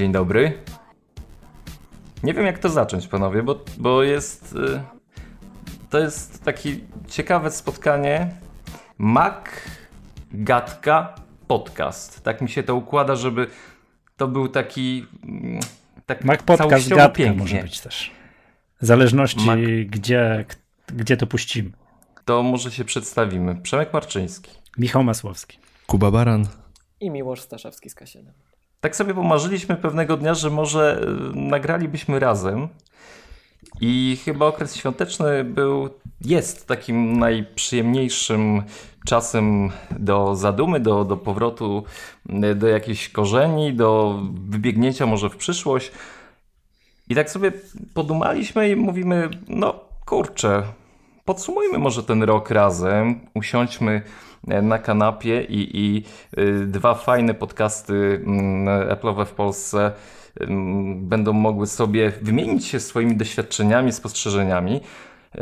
Dzień dobry. Nie wiem jak to zacząć, panowie, bo, bo jest. Y, to jest takie ciekawe spotkanie. Mac, gadka, podcast. Tak mi się to układa, żeby to był taki. Mm, tak Mac podcast gadka pięknie. może być też. W zależności Mac... gdzie, gdzie to puścimy. To może się przedstawimy. Przemek Marczyński. Michał Masłowski. Kuba Baran. I Miłosz Staszewski z K7. Tak sobie pomarzyliśmy pewnego dnia, że może y, nagralibyśmy razem. I chyba okres świąteczny był, jest takim najprzyjemniejszym czasem do zadumy, do, do powrotu y, do jakichś korzeni, do wybiegnięcia może w przyszłość. I tak sobie podumaliśmy i mówimy, no kurczę, podsumujmy może ten rok razem, usiądźmy E, na kanapie i, i y, dwa fajne podcasty mm, Apple'owe w Polsce mm, będą mogły sobie wymienić się swoimi doświadczeniami, spostrzeżeniami.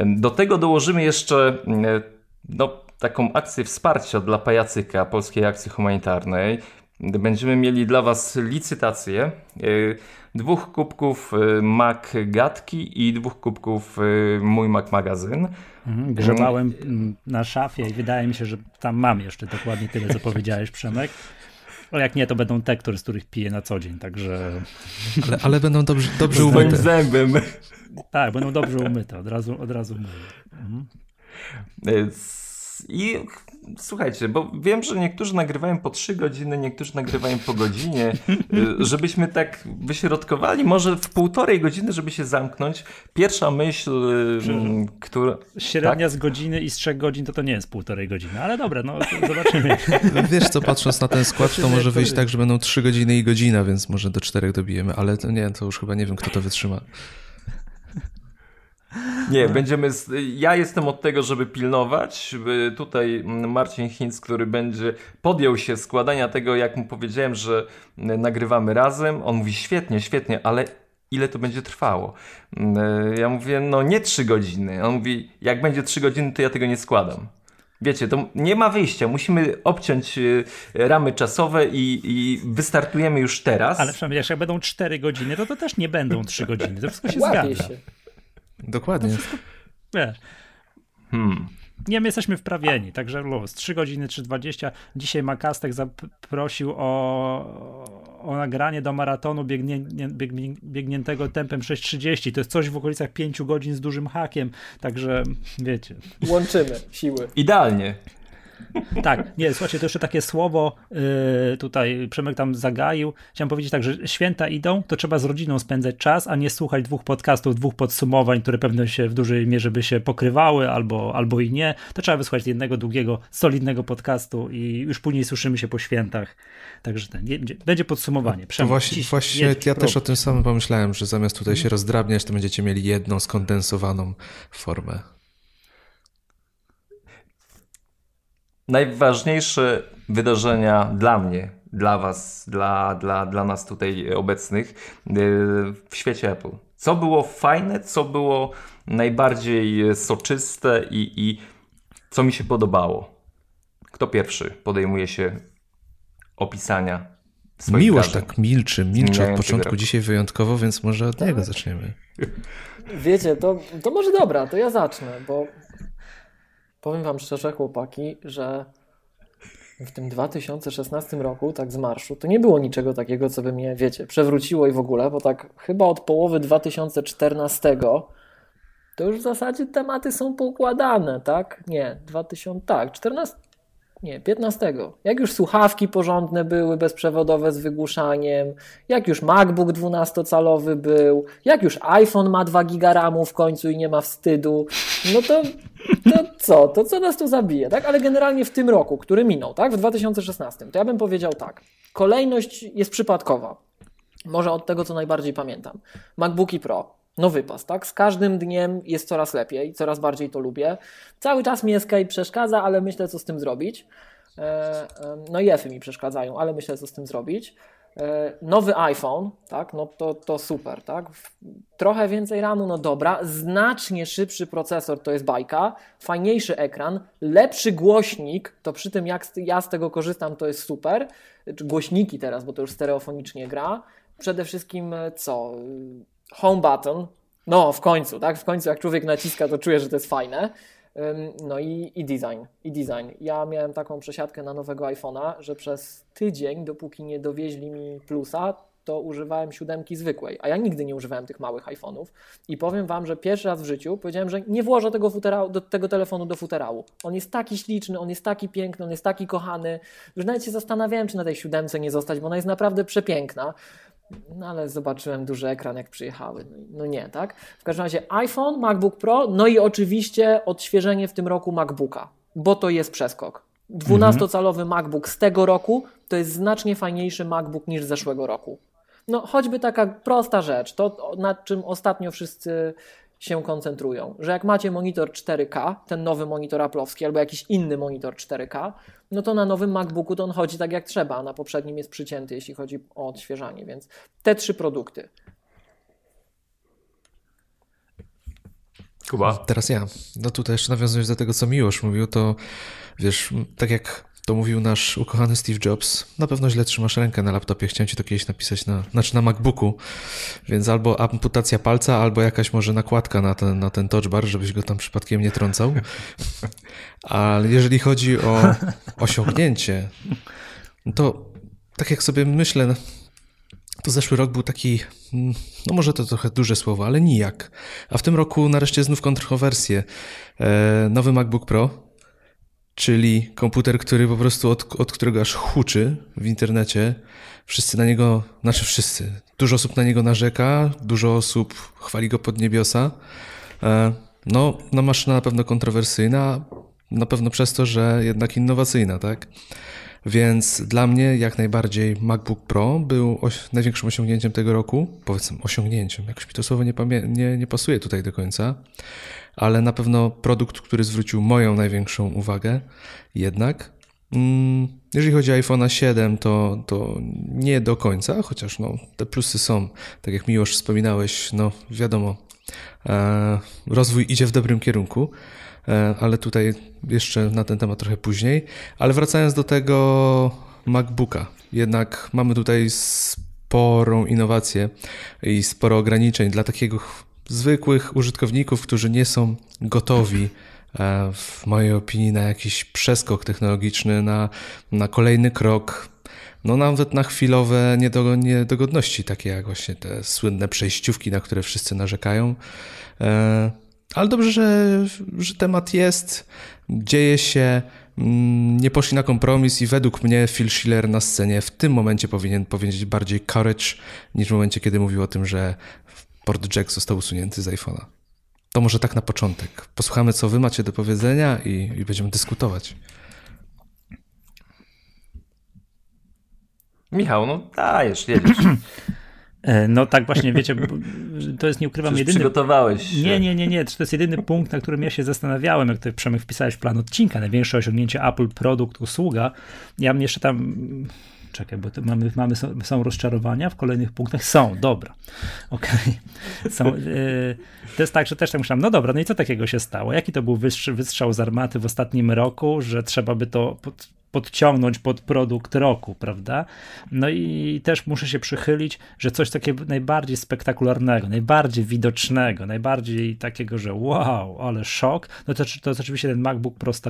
Do tego dołożymy jeszcze mm, no, taką akcję wsparcia dla Pajacyka, Polskiej Akcji Humanitarnej. Będziemy mieli dla Was licytację y, dwóch kubków y, Mac Gatki i dwóch kubków Mój Mac Magazyn. Mhm, grzebałem na szafie i wydaje mi się, że tam mam jeszcze dokładnie tyle, co powiedziałeś, Przemek. O jak nie, to będą te, które, z których piję na co dzień, także... Ale, ale będą dobrze, dobrze umyte. zębem. Tak, będą dobrze umyte, od razu, od razu mówię. Mhm. I słuchajcie, bo wiem, że niektórzy nagrywają po 3 godziny, niektórzy nagrywają po godzinie, żebyśmy tak wyśrodkowali, może w półtorej godziny, żeby się zamknąć. Pierwsza myśl, y, która... Średnia tak? z godziny i z 3 godzin to to nie jest półtorej godziny, ale dobra, no zobaczymy. Wiesz co, patrząc na ten skład, to może wyjść tak, że będą 3 godziny i godzina, więc może do 4 dobijemy, ale to nie, to już chyba nie wiem, kto to wytrzyma. Nie, no. będziemy. Ja jestem od tego, żeby pilnować. Tutaj Marcin Hinz, który będzie podjął się składania tego, jak mu powiedziałem, że nagrywamy razem. On mówi świetnie, świetnie, ale ile to będzie trwało? Ja mówię, no nie trzy godziny. On mówi, jak będzie trzy godziny, to ja tego nie składam. Wiecie, to nie ma wyjścia. Musimy obciąć y, ramy czasowe i, i wystartujemy już teraz. Ale przynajmniej, jak będą cztery godziny, to to też nie będą trzy godziny. To wszystko się Łapie zgadza. Się. Dokładnie. wiesz. Hmm. Nie, my jesteśmy wprawieni, także luz. 3 godziny, 3.20. Dzisiaj Makastek zaprosił o, o nagranie do maratonu biegnie, biegnie, biegniętego tempem 6.30. To jest coś w okolicach 5 godzin z dużym hakiem, także wiecie. Łączymy siły. Idealnie. Tak, nie, słuchajcie, to jeszcze takie słowo yy, tutaj Przemek tam zagaił. Chciałem powiedzieć tak, że święta idą, to trzeba z rodziną spędzać czas, a nie słuchać dwóch podcastów, dwóch podsumowań, które pewnie się w dużej mierze by się pokrywały albo, albo i nie. To trzeba wysłuchać jednego długiego, solidnego podcastu i już później słyszymy się po świętach. Także ten, będzie podsumowanie. Przemek, to właśnie, właśnie ja też o tym samym pomyślałem, że zamiast tutaj się rozdrabniać, to będziecie mieli jedną skondensowaną formę. Najważniejsze wydarzenia dla mnie, dla Was, dla, dla, dla nas tutaj obecnych y, w świecie Apple. Co było fajne, co było najbardziej soczyste i, i co mi się podobało? Kto pierwszy podejmuje się opisania Miłość tak milczy, milczy od początku dzisiaj wyjątkowo, więc może od tak. niego zaczniemy. Wiecie, to, to może dobra, to ja zacznę, bo powiem wam szczerze, chłopaki, że w tym 2016 roku, tak z marszu, to nie było niczego takiego, co by mnie, wiecie, przewróciło i w ogóle, bo tak chyba od połowy 2014 to już w zasadzie tematy są poukładane, tak? Nie, 2000, tak, 14, nie, 15. Jak już słuchawki porządne były, bezprzewodowe z wygłuszaniem, jak już MacBook 12-calowy był, jak już iPhone ma 2 giga RAMu w końcu i nie ma wstydu, no to, to co? To co nas tu zabije, tak? Ale generalnie w tym roku, który minął, tak? W 2016, to ja bym powiedział tak. Kolejność jest przypadkowa. Może od tego, co najbardziej pamiętam. MacBooki Pro, no wypas, tak? Z każdym dniem jest coraz lepiej, coraz bardziej to lubię. Cały czas mi Escape przeszkadza, ale myślę, co z tym zrobić. E, e, no i Efy mi przeszkadzają, ale myślę, co z tym zrobić. E, nowy iPhone, tak, no to, to super, tak. Trochę więcej RAMu, no dobra. Znacznie szybszy procesor, to jest bajka. Fajniejszy ekran, lepszy głośnik, to przy tym jak ja z tego korzystam, to jest super. Głośniki teraz, bo to już stereofonicznie gra. przede wszystkim co? Home button. No, w końcu, tak? W końcu, jak człowiek naciska, to czuje, że to jest fajne. No i, i design, i design. Ja miałem taką przesiadkę na nowego iPhone'a, że przez tydzień, dopóki nie dowieźli mi plusa, to używałem siódemki zwykłej, a ja nigdy nie używałem tych małych iPhone'ów i powiem Wam, że pierwszy raz w życiu powiedziałem, że nie włożę tego, futerału, do, tego telefonu do futerału. On jest taki śliczny, on jest taki piękny, on jest taki kochany, że nawet się zastanawiałem, czy na tej siódemce nie zostać, bo ona jest naprawdę przepiękna. No ale zobaczyłem duży ekran, jak przyjechały. No, no, nie, tak? W każdym razie iPhone, MacBook Pro, no i oczywiście odświeżenie w tym roku MacBooka, bo to jest przeskok. 12-calowy MacBook z tego roku to jest znacznie fajniejszy MacBook niż z zeszłego roku. No choćby taka prosta rzecz, to nad czym ostatnio wszyscy się koncentrują, że jak macie monitor 4K, ten nowy monitor Apple'owski albo jakiś inny monitor 4K, no to na nowym MacBooku to on chodzi tak jak trzeba, a na poprzednim jest przycięty, jeśli chodzi o odświeżanie, więc te trzy produkty. Kuba. Teraz ja. No tutaj jeszcze nawiązując do tego, co Miłosz mówił, to wiesz, tak jak to mówił nasz ukochany Steve Jobs, na pewno źle trzymasz rękę na laptopie. Chciałem ci to kiedyś napisać na, znaczy na MacBooku, więc albo amputacja palca, albo jakaś może nakładka na ten, na ten touch bar, żebyś go tam przypadkiem nie trącał. Ale jeżeli chodzi o osiągnięcie, to tak jak sobie myślę, to zeszły rok był taki, no może to trochę duże słowo, ale nijak. A w tym roku nareszcie znów kontrowersje. E, nowy MacBook Pro, czyli komputer, który po prostu od, od którego aż huczy w internecie. Wszyscy na niego, znaczy wszyscy, dużo osób na niego narzeka, dużo osób chwali go pod niebiosa. E, no, no maszyna na pewno kontrowersyjna, na pewno przez to, że jednak innowacyjna, tak? Więc dla mnie jak najbardziej MacBook Pro był największym osiągnięciem tego roku. Powiedzmy osiągnięciem, jakoś mi to słowo nie, nie, nie pasuje tutaj do końca ale na pewno produkt, który zwrócił moją największą uwagę jednak. Mm, jeżeli chodzi o iPhone 7, to, to nie do końca, chociaż no, te plusy są, tak jak mi już wspominałeś, no wiadomo, e, rozwój idzie w dobrym kierunku, e, ale tutaj jeszcze na ten temat trochę później. Ale wracając do tego MacBooka, jednak mamy tutaj sporą innowację i sporo ograniczeń dla takiego zwykłych użytkowników, którzy nie są gotowi, e, w mojej opinii, na jakiś przeskok technologiczny, na, na kolejny krok, no nawet na chwilowe niedogodności, takie jak właśnie te słynne przejściówki, na które wszyscy narzekają. E, ale dobrze, że, że temat jest, dzieje się, mm, nie poszli na kompromis i według mnie Phil Schiller na scenie w tym momencie powinien powiedzieć bardziej courage niż w momencie, kiedy mówił o tym, że port jack został usunięty z iPhone'a. To może tak na początek. Posłuchamy, co wy macie do powiedzenia i, i będziemy dyskutować. Michał, no dajesz, jedziesz. E, no tak właśnie, wiecie, to jest, nie ukrywam, Przecież jedyny... przygotowałeś się. Nie, nie, nie, nie, to jest jedyny punkt, na którym ja się zastanawiałem, jak ty, Przemek, wpisałeś w plan odcinka, największe osiągnięcie Apple, produkt, usługa. Ja mnie jeszcze tam Czekaj, bo mamy, mamy są, są, rozczarowania w kolejnych punktach? Są, dobra. Okej. Okay. Yy, to jest tak, że też tak myślałem, no dobra, no i co takiego się stało? Jaki to był wystrzał, wystrzał z armaty w ostatnim roku, że trzeba by to pod, podciągnąć pod produkt roku, prawda? No i też muszę się przychylić, że coś takiego najbardziej spektakularnego, najbardziej widocznego, najbardziej takiego, że wow, ale szok, no to, to jest oczywiście ten MacBook Pro z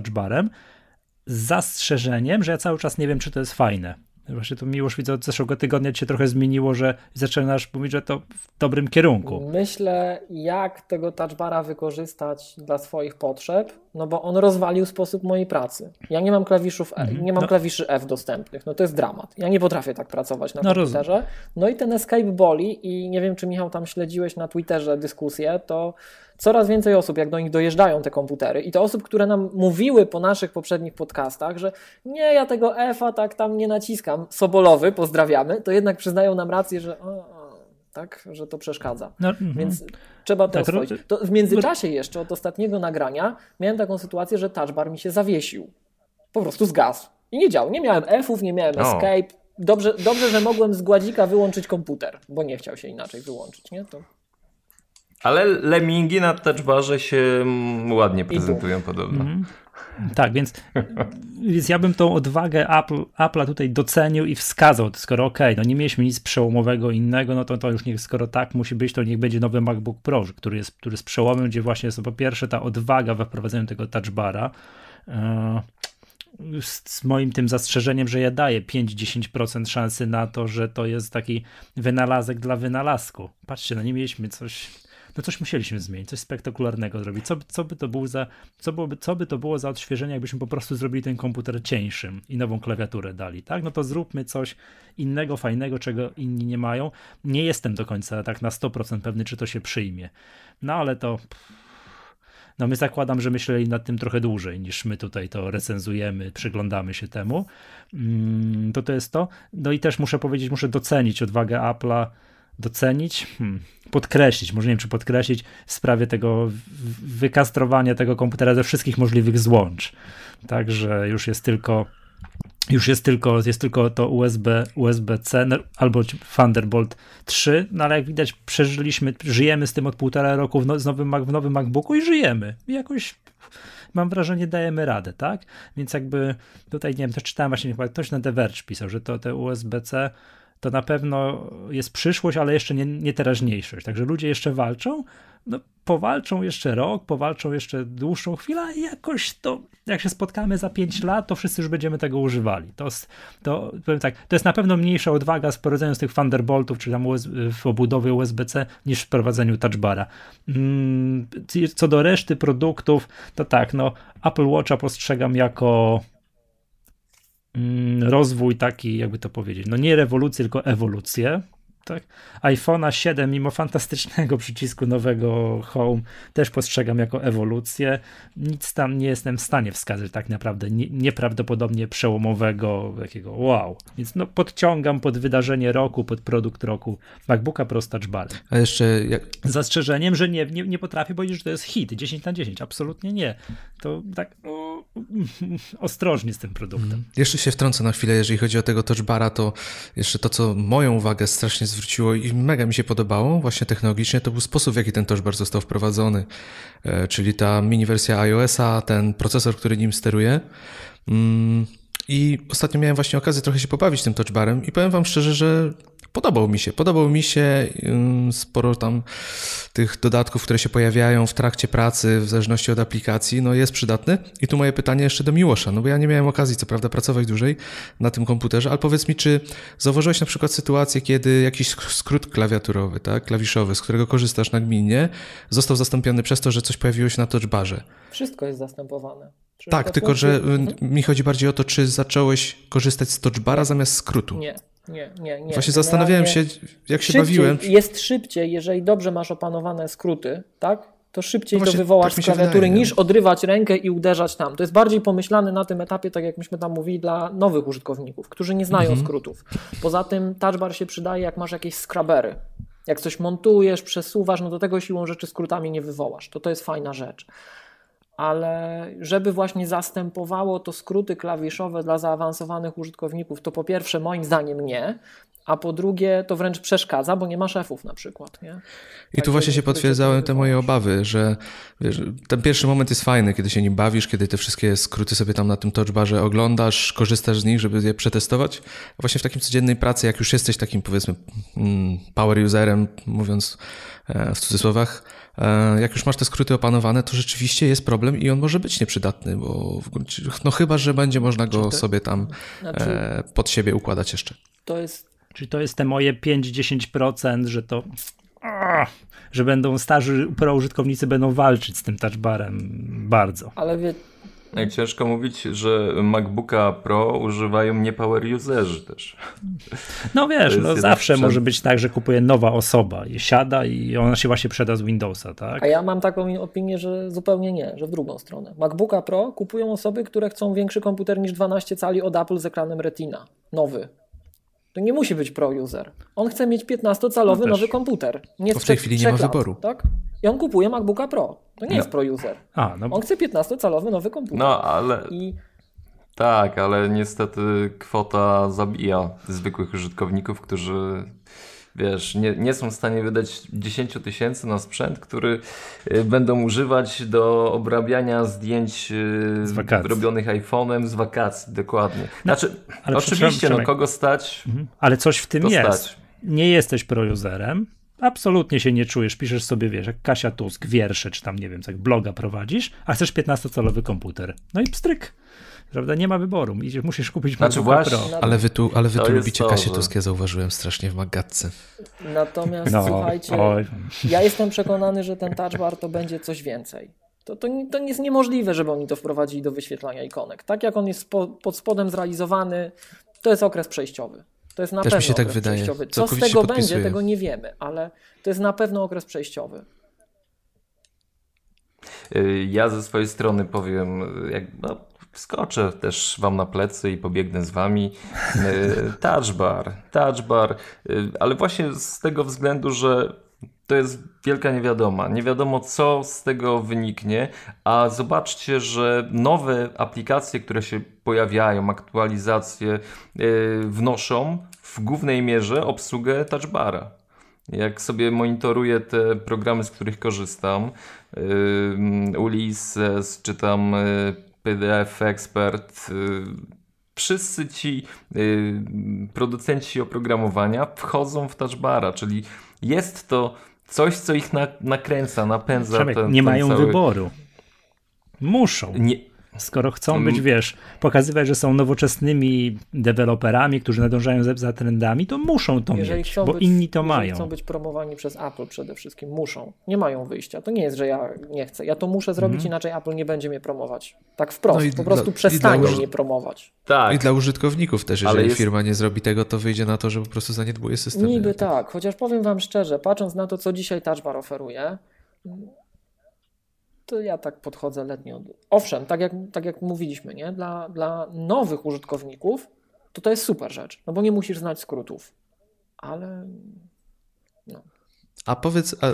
z zastrzeżeniem, że ja cały czas nie wiem, czy to jest fajne. Właśnie to miłość widzę od zeszłego tygodnia się trochę zmieniło, że zaczynasz mówić, że to w dobrym kierunku. Myślę, jak tego touchbara wykorzystać dla swoich potrzeb, no bo on rozwalił sposób mojej pracy. Ja nie mam klawiszów, e, mhm. nie mam no. klawiszy F dostępnych, no to jest dramat. Ja nie potrafię tak pracować na no, komputerze. Rozumiem. No i ten escape boli i nie wiem, czy Michał tam śledziłeś na Twitterze dyskusję, to coraz więcej osób, jak do nich dojeżdżają te komputery i to osób, które nam mówiły po naszych poprzednich podcastach, że nie, ja tego F-a tak tam nie naciskam, Sobolowy, pozdrawiamy, to jednak przyznają nam rację, że o, o, tak, że to przeszkadza. No, mm-hmm. Więc trzeba to tak, oswoić. To w międzyczasie jeszcze od ostatniego nagrania miałem taką sytuację, że touchbar mi się zawiesił. Po prostu zgasł. I nie działał. Nie miałem F-ów, nie miałem escape. Dobrze, dobrze, że mogłem z gładzika wyłączyć komputer, bo nie chciał się inaczej wyłączyć, nie? To Ale lemingi na touchbarze się ładnie prezentują podobno. Mm. Tak, więc, więc ja bym tą odwagę Apple, Apple'a tutaj docenił i wskazał, skoro okej, okay, no nie mieliśmy nic przełomowego innego, no to, to już niech, skoro tak musi być, to niech będzie nowy MacBook Pro, który jest, który jest przełomem, gdzie właśnie jest po pierwsze ta odwaga we wprowadzeniu tego touchbara, e, z, z moim tym zastrzeżeniem, że ja daję 5-10% szansy na to, że to jest taki wynalazek dla wynalazku. Patrzcie, no nie mieliśmy coś no coś musieliśmy zmienić, coś spektakularnego zrobić. Co, co, by to było za, co, byłoby, co by to było za odświeżenie, jakbyśmy po prostu zrobili ten komputer cieńszym i nową klawiaturę dali, tak? No to zróbmy coś innego, fajnego, czego inni nie mają. Nie jestem do końca tak na 100% pewny, czy to się przyjmie. No ale to... No my zakładam, że myśleli nad tym trochę dłużej niż my tutaj to recenzujemy, przyglądamy się temu. Mm, to to jest to. No i też muszę powiedzieć, muszę docenić odwagę Apple'a docenić, hmm, podkreślić, może nie wiem czy podkreślić w sprawie tego wykastrowania tego komputera ze wszystkich możliwych złącz. Także już jest tylko już jest tylko, jest tylko to USB, USB-C albo Thunderbolt 3, no ale jak widać przeżyliśmy, żyjemy z tym od półtora roku w, no, nowym, w nowym MacBooku i żyjemy. I jakoś mam wrażenie dajemy radę, tak? Więc jakby tutaj, nie wiem, też czytałem właśnie, chyba ktoś na The Verge pisał, że to te USB-C to na pewno jest przyszłość, ale jeszcze nie, nie teraźniejszość. Także ludzie jeszcze walczą, no, powalczą jeszcze rok, powalczą jeszcze dłuższą chwilę i jakoś to, jak się spotkamy za 5 lat, to wszyscy już będziemy tego używali. To, to powiem tak, to jest na pewno mniejsza odwaga z wprowadzeniem z tych Thunderboltów, czy tam w obudowie USB-C, niż w wprowadzeniu touchbara. Mm, co do reszty produktów, to tak, no Apple Watcha postrzegam jako rozwój taki, jakby to powiedzieć, no nie rewolucję, tylko ewolucję tak? iPhone'a 7, mimo fantastycznego przycisku nowego Home, też postrzegam jako ewolucję. Nic tam nie jestem w stanie wskazać tak naprawdę nie, nieprawdopodobnie przełomowego, takiego wow. Więc no, podciągam pod wydarzenie roku, pod produkt roku MacBooka Pro z Bar. A jeszcze... Jak... Zastrzeżeniem, że nie, nie, nie potrafię powiedzieć, że to jest hit 10 na 10. Absolutnie nie. To tak o, ostrożnie z tym produktem. Mm. Jeszcze się wtrącę na chwilę, jeżeli chodzi o tego Touch Bara, to jeszcze to, co moją uwagę strasznie zwróciło zwróciło i mega mi się podobało właśnie technologicznie, to był sposób, w jaki ten touchbar został wprowadzony. E, czyli ta mini wersja iOS-a, ten procesor, który nim steruje. Mm, I ostatnio miałem właśnie okazję trochę się pobawić tym touchbarem i powiem wam szczerze, że Podobał mi się, podobał mi się sporo tam tych dodatków, które się pojawiają w trakcie pracy, w zależności od aplikacji, no jest przydatny. I tu moje pytanie jeszcze do Miłosza, no bo ja nie miałem okazji, co prawda, pracować dłużej na tym komputerze, ale powiedz mi, czy zauważyłeś na przykład sytuację, kiedy jakiś skrót klawiaturowy, tak, klawiszowy, z którego korzystasz nagminnie, został zastąpiony przez to, że coś pojawiło się na touchbarze? Wszystko jest zastępowane. tak, tylko że mi chodzi bardziej o to, czy zacząłeś korzystać z touchbara zamiast skrótu. Nie, nie, nie, nie. Właśnie zastanawiałem się, jak się bawiłem. Jest szybciej, jeżeli dobrze masz opanowane skróty, tak? To szybciej no to wywołasz tak z klawiatury wydaje, niż odrywać rękę i uderzać tam. To jest bardziej pomyślane na tym etapie, tak jak myśmy tam mówili, dla nowych użytkowników, którzy nie znają mhm. skrótów. Poza tym touchbar się przydaje, jak masz jakieś skrabery. Jak coś montujesz, przesuwasz, no do tego siłą rzeczy skrótami nie wywołasz. To to jest fajna rzecz ale żeby właśnie zastępowało to skróty klawiszowe dla zaawansowanych użytkowników, to po pierwsze moim zdaniem nie, a po drugie to wręcz przeszkadza, bo nie ma szefów na przykład. Nie? I tak tu właśnie się potwierdzały te moje obawy, że wiesz, ten pierwszy moment jest fajny, kiedy się nim bawisz, kiedy te wszystkie skróty sobie tam na tym touchbarze oglądasz, korzystasz z nich, żeby je przetestować. A właśnie w takim codziennej pracy, jak już jesteś takim powiedzmy mm, power userem, mówiąc e, w cudzysłowach, jak już masz te skróty opanowane, to rzeczywiście jest problem i on może być nieprzydatny, bo gruncie, no chyba, że będzie można go to, sobie tam znaczy, e, pod siebie układać jeszcze. To jest, czyli to jest te moje 5-10%, że to że będą starzy pro użytkownicy będą walczyć z tym touchbarem bardzo. Ale wie, ciężko mówić, że MacBooka Pro używają nie power userzy też. No wiesz, no zawsze sprzęt... może być tak, że kupuje nowa osoba i siada i ona się właśnie przeda z Windowsa, tak? A ja mam taką opinię, że zupełnie nie, że w drugą stronę. MacBooka Pro kupują osoby, które chcą większy komputer niż 12 cali od Apple z ekranem Retina. Nowy. To nie musi być pro-user. On chce mieć 15-calowy no nowy komputer. Nie to w tej chwili nie ma lat, wyboru. Tak? I on kupuje MacBooka Pro. To nie no. jest pro-user. No. On chce 15-calowy nowy komputer. No, ale... I... Tak, ale niestety kwota zabija zwykłych użytkowników, którzy wiesz, nie, nie są w stanie wydać 10 tysięcy na sprzęt, który y, będą używać do obrabiania zdjęć y, robionych iPhone'em z wakacji, dokładnie. No, znaczy, no, oczywiście, no kogo stać? Mhm. Ale coś w tym jest. Stać. Nie jesteś pro-userem, absolutnie się nie czujesz, piszesz sobie, wiesz, jak Kasia Tusk, wiersze, czy tam, nie wiem, jak bloga prowadzisz, a chcesz 15-calowy komputer. No i pstryk. Prawda? Nie ma wyboru. Musisz kupić znaczy właśnie, Pro. Ale wy tu, ale wy tu lubicie to, Kasię Tuskę, zauważyłem strasznie w magatce. Natomiast no, słuchajcie, oj. ja jestem przekonany, że ten touch bar to będzie coś więcej. To, to, to jest niemożliwe, żeby oni to wprowadzili do wyświetlania ikonek. Tak jak on jest po, pod spodem zrealizowany, to jest okres przejściowy. To jest na Też pewno mi się tak wydaje. przejściowy. Co z tego będzie, tego nie wiemy, ale to jest na pewno okres przejściowy. Y, ja ze swojej strony powiem, jak, no, wskoczę też wam na plecy i pobiegnę z wami. Y, touch bar, touch bar, y, ale właśnie z tego względu, że to jest wielka niewiadoma. Nie wiadomo, co z tego wyniknie, a zobaczcie, że nowe aplikacje, które się pojawiają, aktualizacje wnoszą w głównej mierze obsługę touchbara. Jak sobie monitoruję te programy, z których korzystam, Ulysses czy tam PDF Expert, yy, wszyscy ci yy, producenci oprogramowania wchodzą w touchbara, czyli jest to coś, co ich na, nakręca, napędza. Przemek, ten, nie ten mają cały... wyboru. Muszą. Nie, Skoro chcą być, mm. wiesz, pokazywać, że są nowoczesnymi deweloperami, którzy nadążają za, za trendami, to muszą to jeżeli mieć, bo być, inni to mają. chcą być promowani przez Apple przede wszystkim, muszą. Nie mają wyjścia. To nie jest, że ja nie chcę. Ja to muszę zrobić, mm. inaczej Apple nie będzie mnie promować. Tak wprost. No po prostu dla, przestanie mnie promować. Tak. I dla użytkowników też, jeżeli jest... firma nie zrobi tego, to wyjdzie na to, że po prostu zaniedbuje system. Niby tak, chociaż powiem wam szczerze, patrząc na to, co dzisiaj Touch Bar oferuje, to ja tak podchodzę letnio. Owszem, tak jak, tak jak mówiliśmy, nie? Dla, dla nowych użytkowników to to jest super rzecz, no bo nie musisz znać skrótów, ale no. A powiedz, a,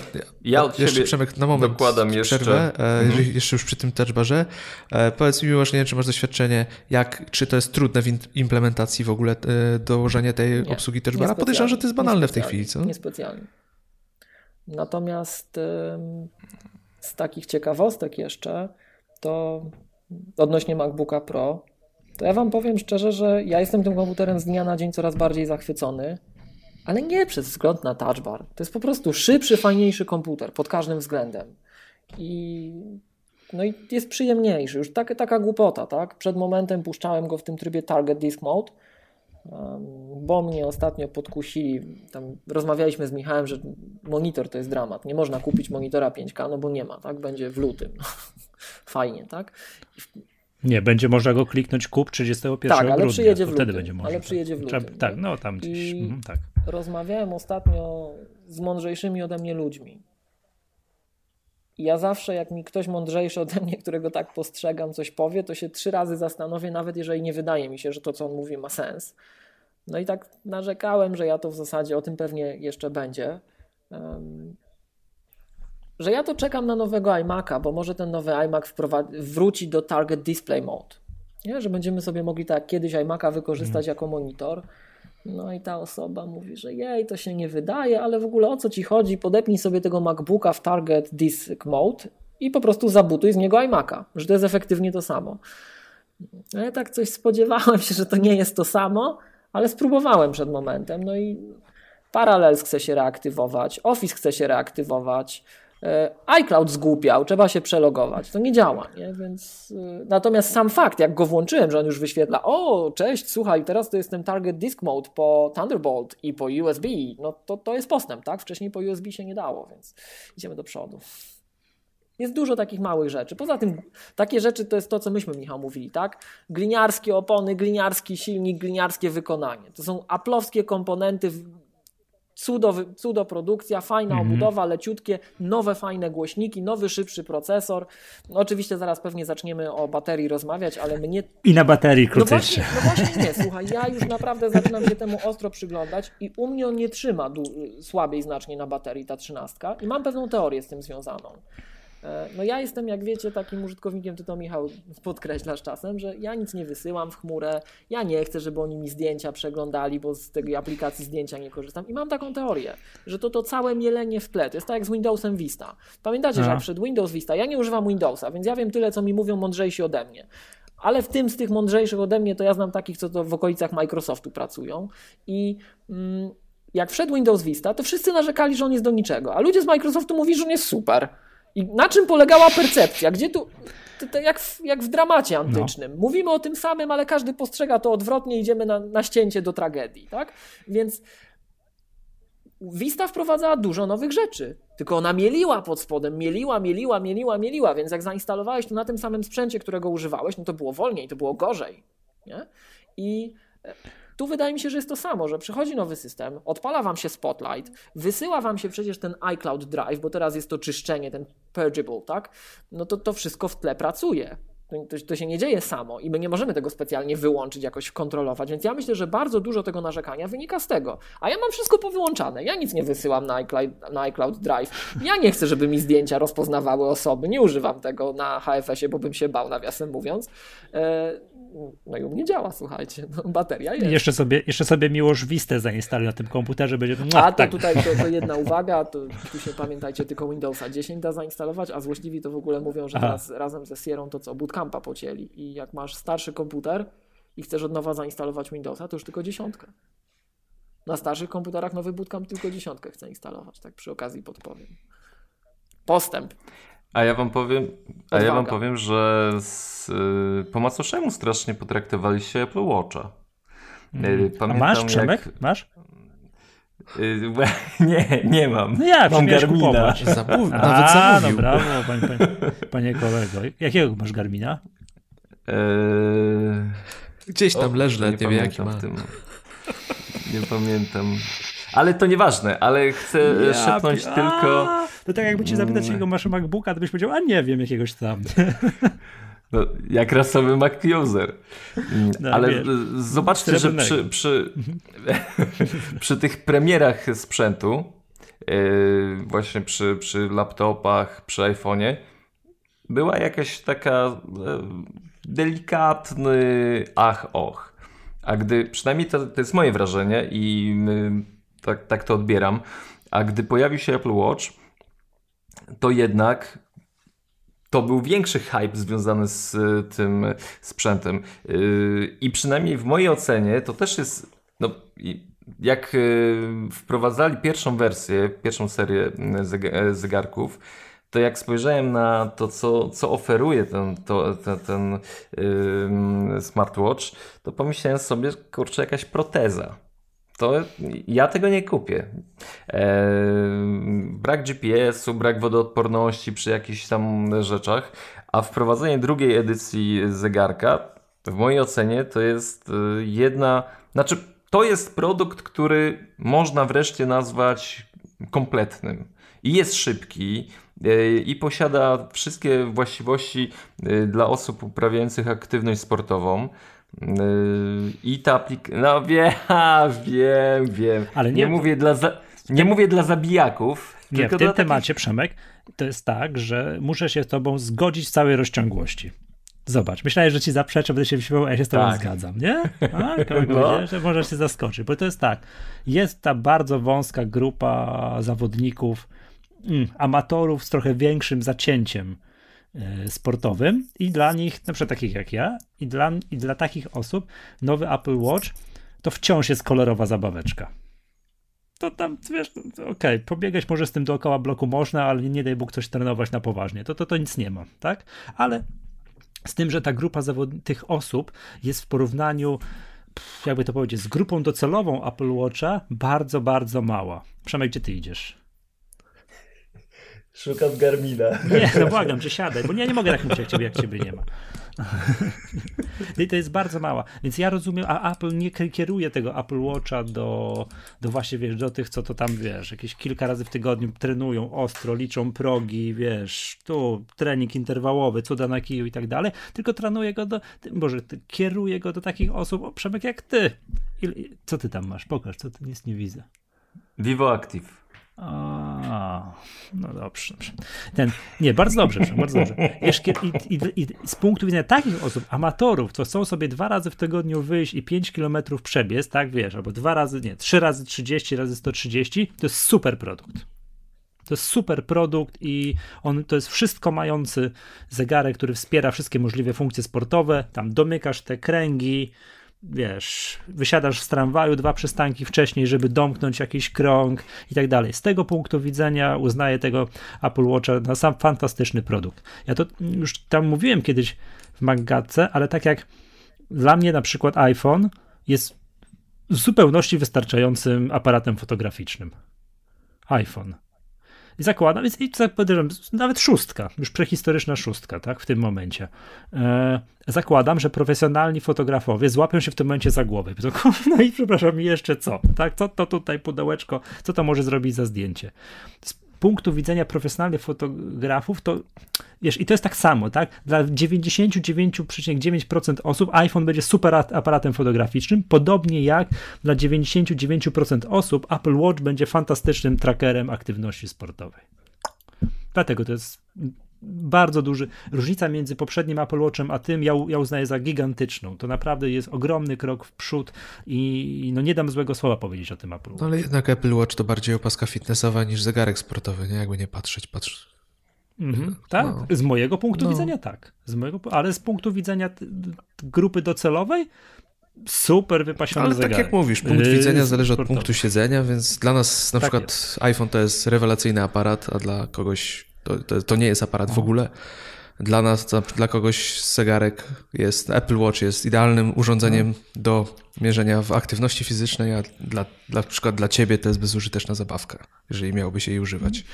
ja od jeszcze Przemek, na moment dokładam jeszcze. przerwę, e, mhm. jeszcze już przy tym touchbarze. E, powiedz mi uważnie, czy masz doświadczenie, jak, czy to jest trudne w implementacji w ogóle e, dołożenie tej nie, obsługi touchbara? Podejrzewam, że to jest banalne w tej chwili, co? Niespecjalnie. Natomiast z takich ciekawostek jeszcze, to odnośnie MacBooka Pro, to ja Wam powiem szczerze, że ja jestem tym komputerem z dnia na dzień coraz bardziej zachwycony, ale nie przez wzgląd na touch bar. To jest po prostu szybszy, fajniejszy komputer pod każdym względem. I no i jest przyjemniejszy. Już tak, taka głupota, tak? Przed momentem puszczałem go w tym trybie Target Disk Mode, bo mnie ostatnio podkusili, tam rozmawialiśmy z Michałem, że monitor to jest dramat, nie można kupić monitora 5K, no bo nie ma, tak, będzie w lutym, fajnie, tak. Nie, będzie można go kliknąć kup 31 tak, ale grudnia, przyjedzie w lutym, wtedy będzie można. Ale przyjedzie w lutym. Trzeba, tak, no tam gdzieś, mhm, tak. Rozmawiałem ostatnio z mądrzejszymi ode mnie ludźmi, ja zawsze, jak mi ktoś mądrzejszy ode mnie, którego tak postrzegam, coś powie, to się trzy razy zastanowię, nawet jeżeli nie wydaje mi się, że to, co on mówi, ma sens. No i tak narzekałem, że ja to w zasadzie, o tym pewnie jeszcze będzie, że ja to czekam na nowego iMac'a, bo może ten nowy iMac wróci do Target Display Mode. Nie? Że będziemy sobie mogli tak kiedyś iMac'a wykorzystać mm. jako monitor. No i ta osoba mówi, że jej, to się nie wydaje, ale w ogóle o co ci chodzi? Podepnij sobie tego MacBooka w Target Disk Mode i po prostu zabutuj z niego iMac'a, że to jest efektywnie to samo. No ja tak coś spodziewałem się, że to nie jest to samo, ale spróbowałem przed momentem. No i Parallels chce się reaktywować, Office chce się reaktywować, iCloud zgłupiał, trzeba się przelogować. To nie działa, nie? Więc e, natomiast sam fakt, jak go włączyłem, że on już wyświetla, o, cześć, słuchaj, teraz to jest ten target disk mode po Thunderbolt i po USB, no to, to jest postęp, tak? Wcześniej po USB się nie dało, więc idziemy do przodu. Jest dużo takich małych rzeczy. Poza tym, takie rzeczy to jest to, co myśmy, Michał, mówili, tak? Gliniarskie opony, gliniarski silnik, gliniarskie wykonanie. To są aplowskie komponenty Cudo, cudo produkcja, fajna mhm. obudowa, leciutkie, nowe fajne głośniki, nowy szybszy procesor. No, oczywiście zaraz pewnie zaczniemy o baterii rozmawiać, ale mnie... I na baterii krócej. No właśnie, no właśnie nie, słuchaj, ja już naprawdę zaczynam się temu ostro przyglądać i u mnie on nie trzyma słabiej znacznie na baterii ta trzynastka i mam pewną teorię z tym związaną. E, no ja jestem, jak wiecie, takim użytkownikiem, ty to Michał podkreślasz czasem, że ja nic nie wysyłam w chmurę, ja nie chcę, żeby oni mi zdjęcia przeglądali, bo z tej aplikacji zdjęcia nie korzystam i mam taką teorię, że to to całe mielenie w tle, to jest tak jak z Windowsem Vista. Pamiętacie, że jak przed Windows Vista, ja nie używam Windowsa, więc ja wiem tyle, co mi mówią mądrzejsi ode mnie. Ale w tym z tych mądrzejszych ode mnie, to ja znam takich, co to w okolicach Microsoftu pracują i mm, jak wszedł Windows Vista, to wszyscy narzekali, że on jest do niczego, a ludzie z Microsoftu mówią, że on jest super. I na czym polegała percepcja? Gdzie tu. Jak, w, jak w dramacie antycznym. No. Mówimy o tym samym, ale każdy postrzega to odwrotnie, idziemy na, na ścięcie do tragedii, tak? Więc Vista wprowadzała dużo nowych rzeczy, tylko ona mieliła pod spodem, mieliła, mieliła, mieliła, mieliła, więc jak zainstalowałeś to na tym samym sprzęcie, którego używałeś, no to było wolniej, to było gorzej. Nie? I tu wydaje mi się, że jest to samo, że przychodzi nowy system, odpala wam się Spotlight, wysyła wam się przecież ten iCloud Drive, bo teraz jest to czyszczenie, ten purgeable, tak? No to to wszystko w tle pracuje. To, to, się nie dzieje samo i my nie możemy tego specjalnie wyłączyć, jakoś kontrolować. Więc ja myślę, że bardzo dużo tego narzekania wynika z tego. A ja mam wszystko powyłączane. Ja nic nie wysyłam na iCloud, na iCloud Drive. Ja nie chcę, żeby mi zdjęcia rozpoznawały osoby. Nie używam tego na HFS-ie, bo bym się bał, nawiasem mówiąc. No i u mnie działa, słuchajcie, no, bateria jest. Jeszcze sobie, jeszcze sobie Vistę zainstaluj na tym komputerze, będzie no, A to tak. tutaj to, to, jedna uwaga, to tu się pamiętajcie, tylko Windowsa 10 da zainstalować, a złośliwi to w ogóle mówią, że teraz razem ze Sierą to co, bootcampa pocięli i jak masz starszy komputer i chcesz od nowa zainstalować Windowsa, to już tylko dziesiątkę. Na starszych komputerach nowy bootcamp tylko dziesiątkę chce instalować, tak przy okazji podpowiem. Postęp. A ja wam powiem, a ja wam powiem, że z, y, po macoszemu strasznie potraktowaliście Apple Watcha. Mm. Pamiętam, a masz, Przemek? Jak... Masz? Y, nie, nie mam. No jak, mam Garmina. Zabój, nawet A, no brawo, panie, panie, panie kolego. Jakiego masz Garmina? Eee... Gdzieś tam leży, nie, nie wiem jaki ma. Tym. Nie pamiętam. Ale to nieważne, ale chcę ja, szepnąć a, tylko... To tak jakby cię zapytać, jakiego masz MacBooka, to byś powiedział, a nie wiem, jakiegoś tam. No, jak rasowy Mac user. No, Ale wiesz, zobaczcie, że przy, przy, przy tych premierach sprzętu, yy, właśnie przy, przy laptopach, przy iPhone'ie, była jakaś taka yy, delikatny ach, och. A gdy, przynajmniej to, to jest moje wrażenie i yy, tak, tak to odbieram, a gdy pojawił się Apple Watch, to jednak to był większy hype związany z e, tym sprzętem. E, I przynajmniej w mojej ocenie to też jest. No, jak e, wprowadzali pierwszą wersję, pierwszą serię zegarków, to jak spojrzałem na to, co, co oferuje ten, to, ten, ten yy, smartwatch, to pomyślałem sobie, kurczę, jakaś proteza to ja tego nie kupię. Eee, brak GPS-u, brak wodoodporności przy jakichś tam rzeczach, a wprowadzenie drugiej edycji zegarka, w mojej ocenie, to jest e, jedna. Znaczy, to jest produkt, który można wreszcie nazwać kompletnym. I jest szybki, e, i posiada wszystkie właściwości e, dla osób uprawiających aktywność sportową. Yy, I ta aplikacja. No wiem, wiem, wiem. Ale nie, nie mówię dla. Za... Nie mówię dla zabijaków. Nie, w tym temacie. Przemek, to jest tak, że muszę się z tobą zgodzić w całej rozciągłości. Zobacz, myślałem, że ci zaprzeczę, będę się wyśmiewał, a ja się z tobą tak. zgadzam, nie? A, no. że możesz się zaskoczyć, bo to jest tak, jest ta bardzo wąska grupa zawodników, mm, amatorów z trochę większym zacięciem sportowym i dla nich, na przykład takich jak ja, i dla, i dla takich osób nowy Apple Watch to wciąż jest kolorowa zabaweczka. To tam, wiesz, okej, okay, pobiegać może z tym dookoła bloku można, ale nie daj Bóg coś trenować na poważnie, to, to, to nic nie ma, tak? Ale z tym, że ta grupa tych osób jest w porównaniu jakby to powiedzieć, z grupą docelową Apple Watcha bardzo, bardzo mała. Przemysł, gdzie ty idziesz? Szukam Garmina. Nie, no błagam cię, siadaj, bo ja nie mogę tak mówić jak ciebie, jak ciebie nie ma. I to jest bardzo mała. Więc ja rozumiem, a Apple nie kieruje tego Apple Watcha do, do właśnie, wiesz, do tych, co to tam, wiesz, jakieś kilka razy w tygodniu trenują ostro, liczą progi, wiesz, tu trening interwałowy, cuda na kiju i tak dalej, tylko trenuje go do, może kieruje go do takich osób, o, Przemek, jak ty. I, co ty tam masz? Pokaż, co ty nic nie widzę. Vivo Active. A, no dobrze, dobrze. Ten, nie, bardzo dobrze, bardzo dobrze. I, i, i, z punktu widzenia takich osób, amatorów, co chcą sobie dwa razy w tygodniu wyjść i 5 kilometrów przebiec, tak wiesz, albo dwa razy, nie, trzy razy 30 razy 130, to jest super produkt. To jest super produkt i on to jest wszystko mający zegarek, który wspiera wszystkie możliwe funkcje sportowe. Tam domykasz te kręgi, wiesz, wysiadasz z tramwaju dwa przystanki wcześniej, żeby domknąć jakiś krąg i tak dalej. Z tego punktu widzenia uznaję tego Apple Watcha na sam fantastyczny produkt. Ja to już tam mówiłem kiedyś w Maggatce, ale tak jak dla mnie na przykład iPhone jest w zupełności wystarczającym aparatem fotograficznym. iPhone. I zakładam, więc i tak podejrzewam, nawet szóstka, już prehistoryczna szóstka, tak, w tym momencie. E, zakładam, że profesjonalni fotografowie złapią się w tym momencie za głowę. No i przepraszam, jeszcze co? Tak, co to tutaj pudełeczko, co to może zrobić za zdjęcie? Punktu widzenia profesjonalnych fotografów, to wiesz, i to jest tak samo, tak? Dla 99,9% osób iPhone będzie super aparatem fotograficznym, podobnie jak dla 99% osób Apple Watch będzie fantastycznym trackerem aktywności sportowej. Dlatego to jest bardzo duży. Różnica między poprzednim Apple Watchem a tym ja, ja uznaję za gigantyczną. To naprawdę jest ogromny krok w przód i no nie dam złego słowa powiedzieć o tym Apple Watch. No ale jednak Apple Watch to bardziej opaska fitnessowa niż zegarek sportowy, nie? Jakby nie patrzeć, patrz. Mhm, tak, no. z mojego punktu no. widzenia tak. Z mojego, ale z punktu widzenia grupy docelowej super wypasiony Ale zegarek. tak jak mówisz, punkt widzenia zależy od punktu siedzenia, więc dla nas na tak przykład jest. iPhone to jest rewelacyjny aparat, a dla kogoś to, to, to nie jest aparat w ogóle. Dla nas, dla kogoś zegarek jest, Apple Watch jest idealnym urządzeniem no. do mierzenia w aktywności fizycznej, a dla, dla, na przykład dla ciebie to jest bezużyteczna zabawka, jeżeli miałbyś jej używać.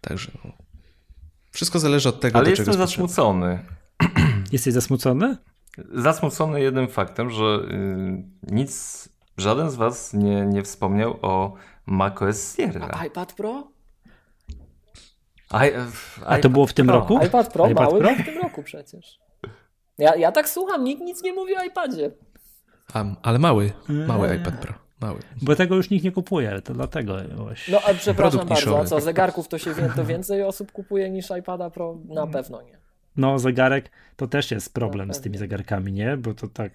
Także no. wszystko zależy od tego, Ale do jestem czego zasmucony. Jesteś zasmucony? Zasmucony jednym faktem, że yy, nic, żaden z was nie, nie wspomniał o macOS Sierra. A iPad Pro? I, A to było w tym Pro. roku? iPad Pro iPad mały Pro? w tym roku przecież. Ja, ja tak słucham, nikt nic nie mówi o iPadzie. A, ale mały, mały eee. iPad Pro. Mały. Bo tego już nikt nie kupuje, ale to dlatego właśnie. No a przepraszam bardzo, a co, zegarków to się to więcej osób kupuje niż iPada Pro? Na pewno nie. No zegarek to też jest problem z tymi zegarkami, nie? Bo to tak,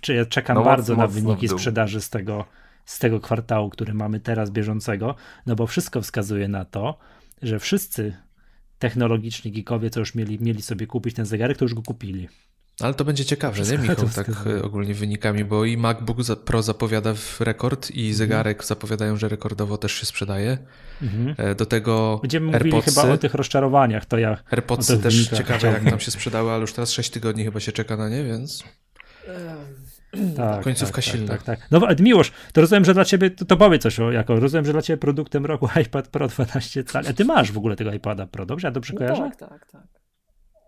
czy ja czekam no, bardzo mocno, na wyniki sprzedaży z tego, z tego kwartału, który mamy teraz bieżącego, no bo wszystko wskazuje na to, że wszyscy technologiczni geekowie, co już mieli, mieli sobie kupić ten zegarek, to już go kupili. Ale to będzie ciekawe, nie Michał, tak e, ogólnie wynikami, bo i MacBook Pro zapowiada w rekord i mhm. zegarek mhm. zapowiadają, że rekordowo też się sprzedaje. Mhm. E, do tego Będziemy AirPodsy, mówili chyba o tych rozczarowaniach, to ja... AirPodsy też ciekawe, jak tam się sprzedały, ale już teraz 6 tygodni chyba się czeka na nie, więc... Tak, Końcówka tak, silna. Tak, tak, No Miłosz, to rozumiem, że dla ciebie, to, to powiedz coś o jako, rozumiem, że dla ciebie produktem roku iPad Pro 12 cali, a ty masz w ogóle tego iPada Pro, dobrze? Ja dobrze kojarzę? No tak, tak, tak.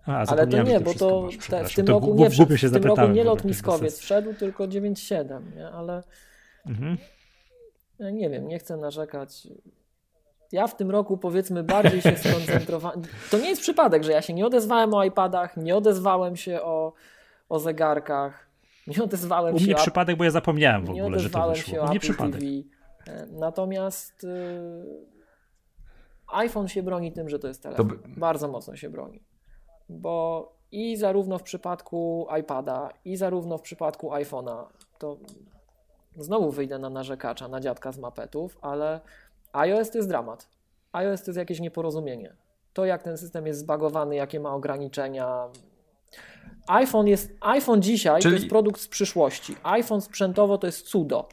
A, Ale to nie, bo to masz, te, w tym to roku nie wszedł, w tym roku nie lotniskowiec wszedł, tylko 9.7, nie? Ale mhm. ja nie wiem, nie chcę narzekać. Ja w tym roku powiedzmy bardziej się skoncentrowałem. To nie jest przypadek, że ja się nie odezwałem o iPadach, nie odezwałem się o, o zegarkach nie odezwałem U się. mnie przypadek, bo ja zapomniałem w ogóle, że to wyszło. Się U mnie przypadek. TV. E, natomiast y, iPhone się broni tym, że to jest telefon. To by... Bardzo mocno się broni. Bo i zarówno w przypadku iPada, i zarówno w przypadku iPhone'a, to znowu wyjdę na narzekacza, na dziadka z mapetów, ale iOS to jest dramat. iOS to jest jakieś nieporozumienie. To, jak ten system jest zbagowany, jakie ma ograniczenia, iPhone jest iPhone dzisiaj Czyli... to jest produkt z przyszłości. iPhone sprzętowo to jest cudo.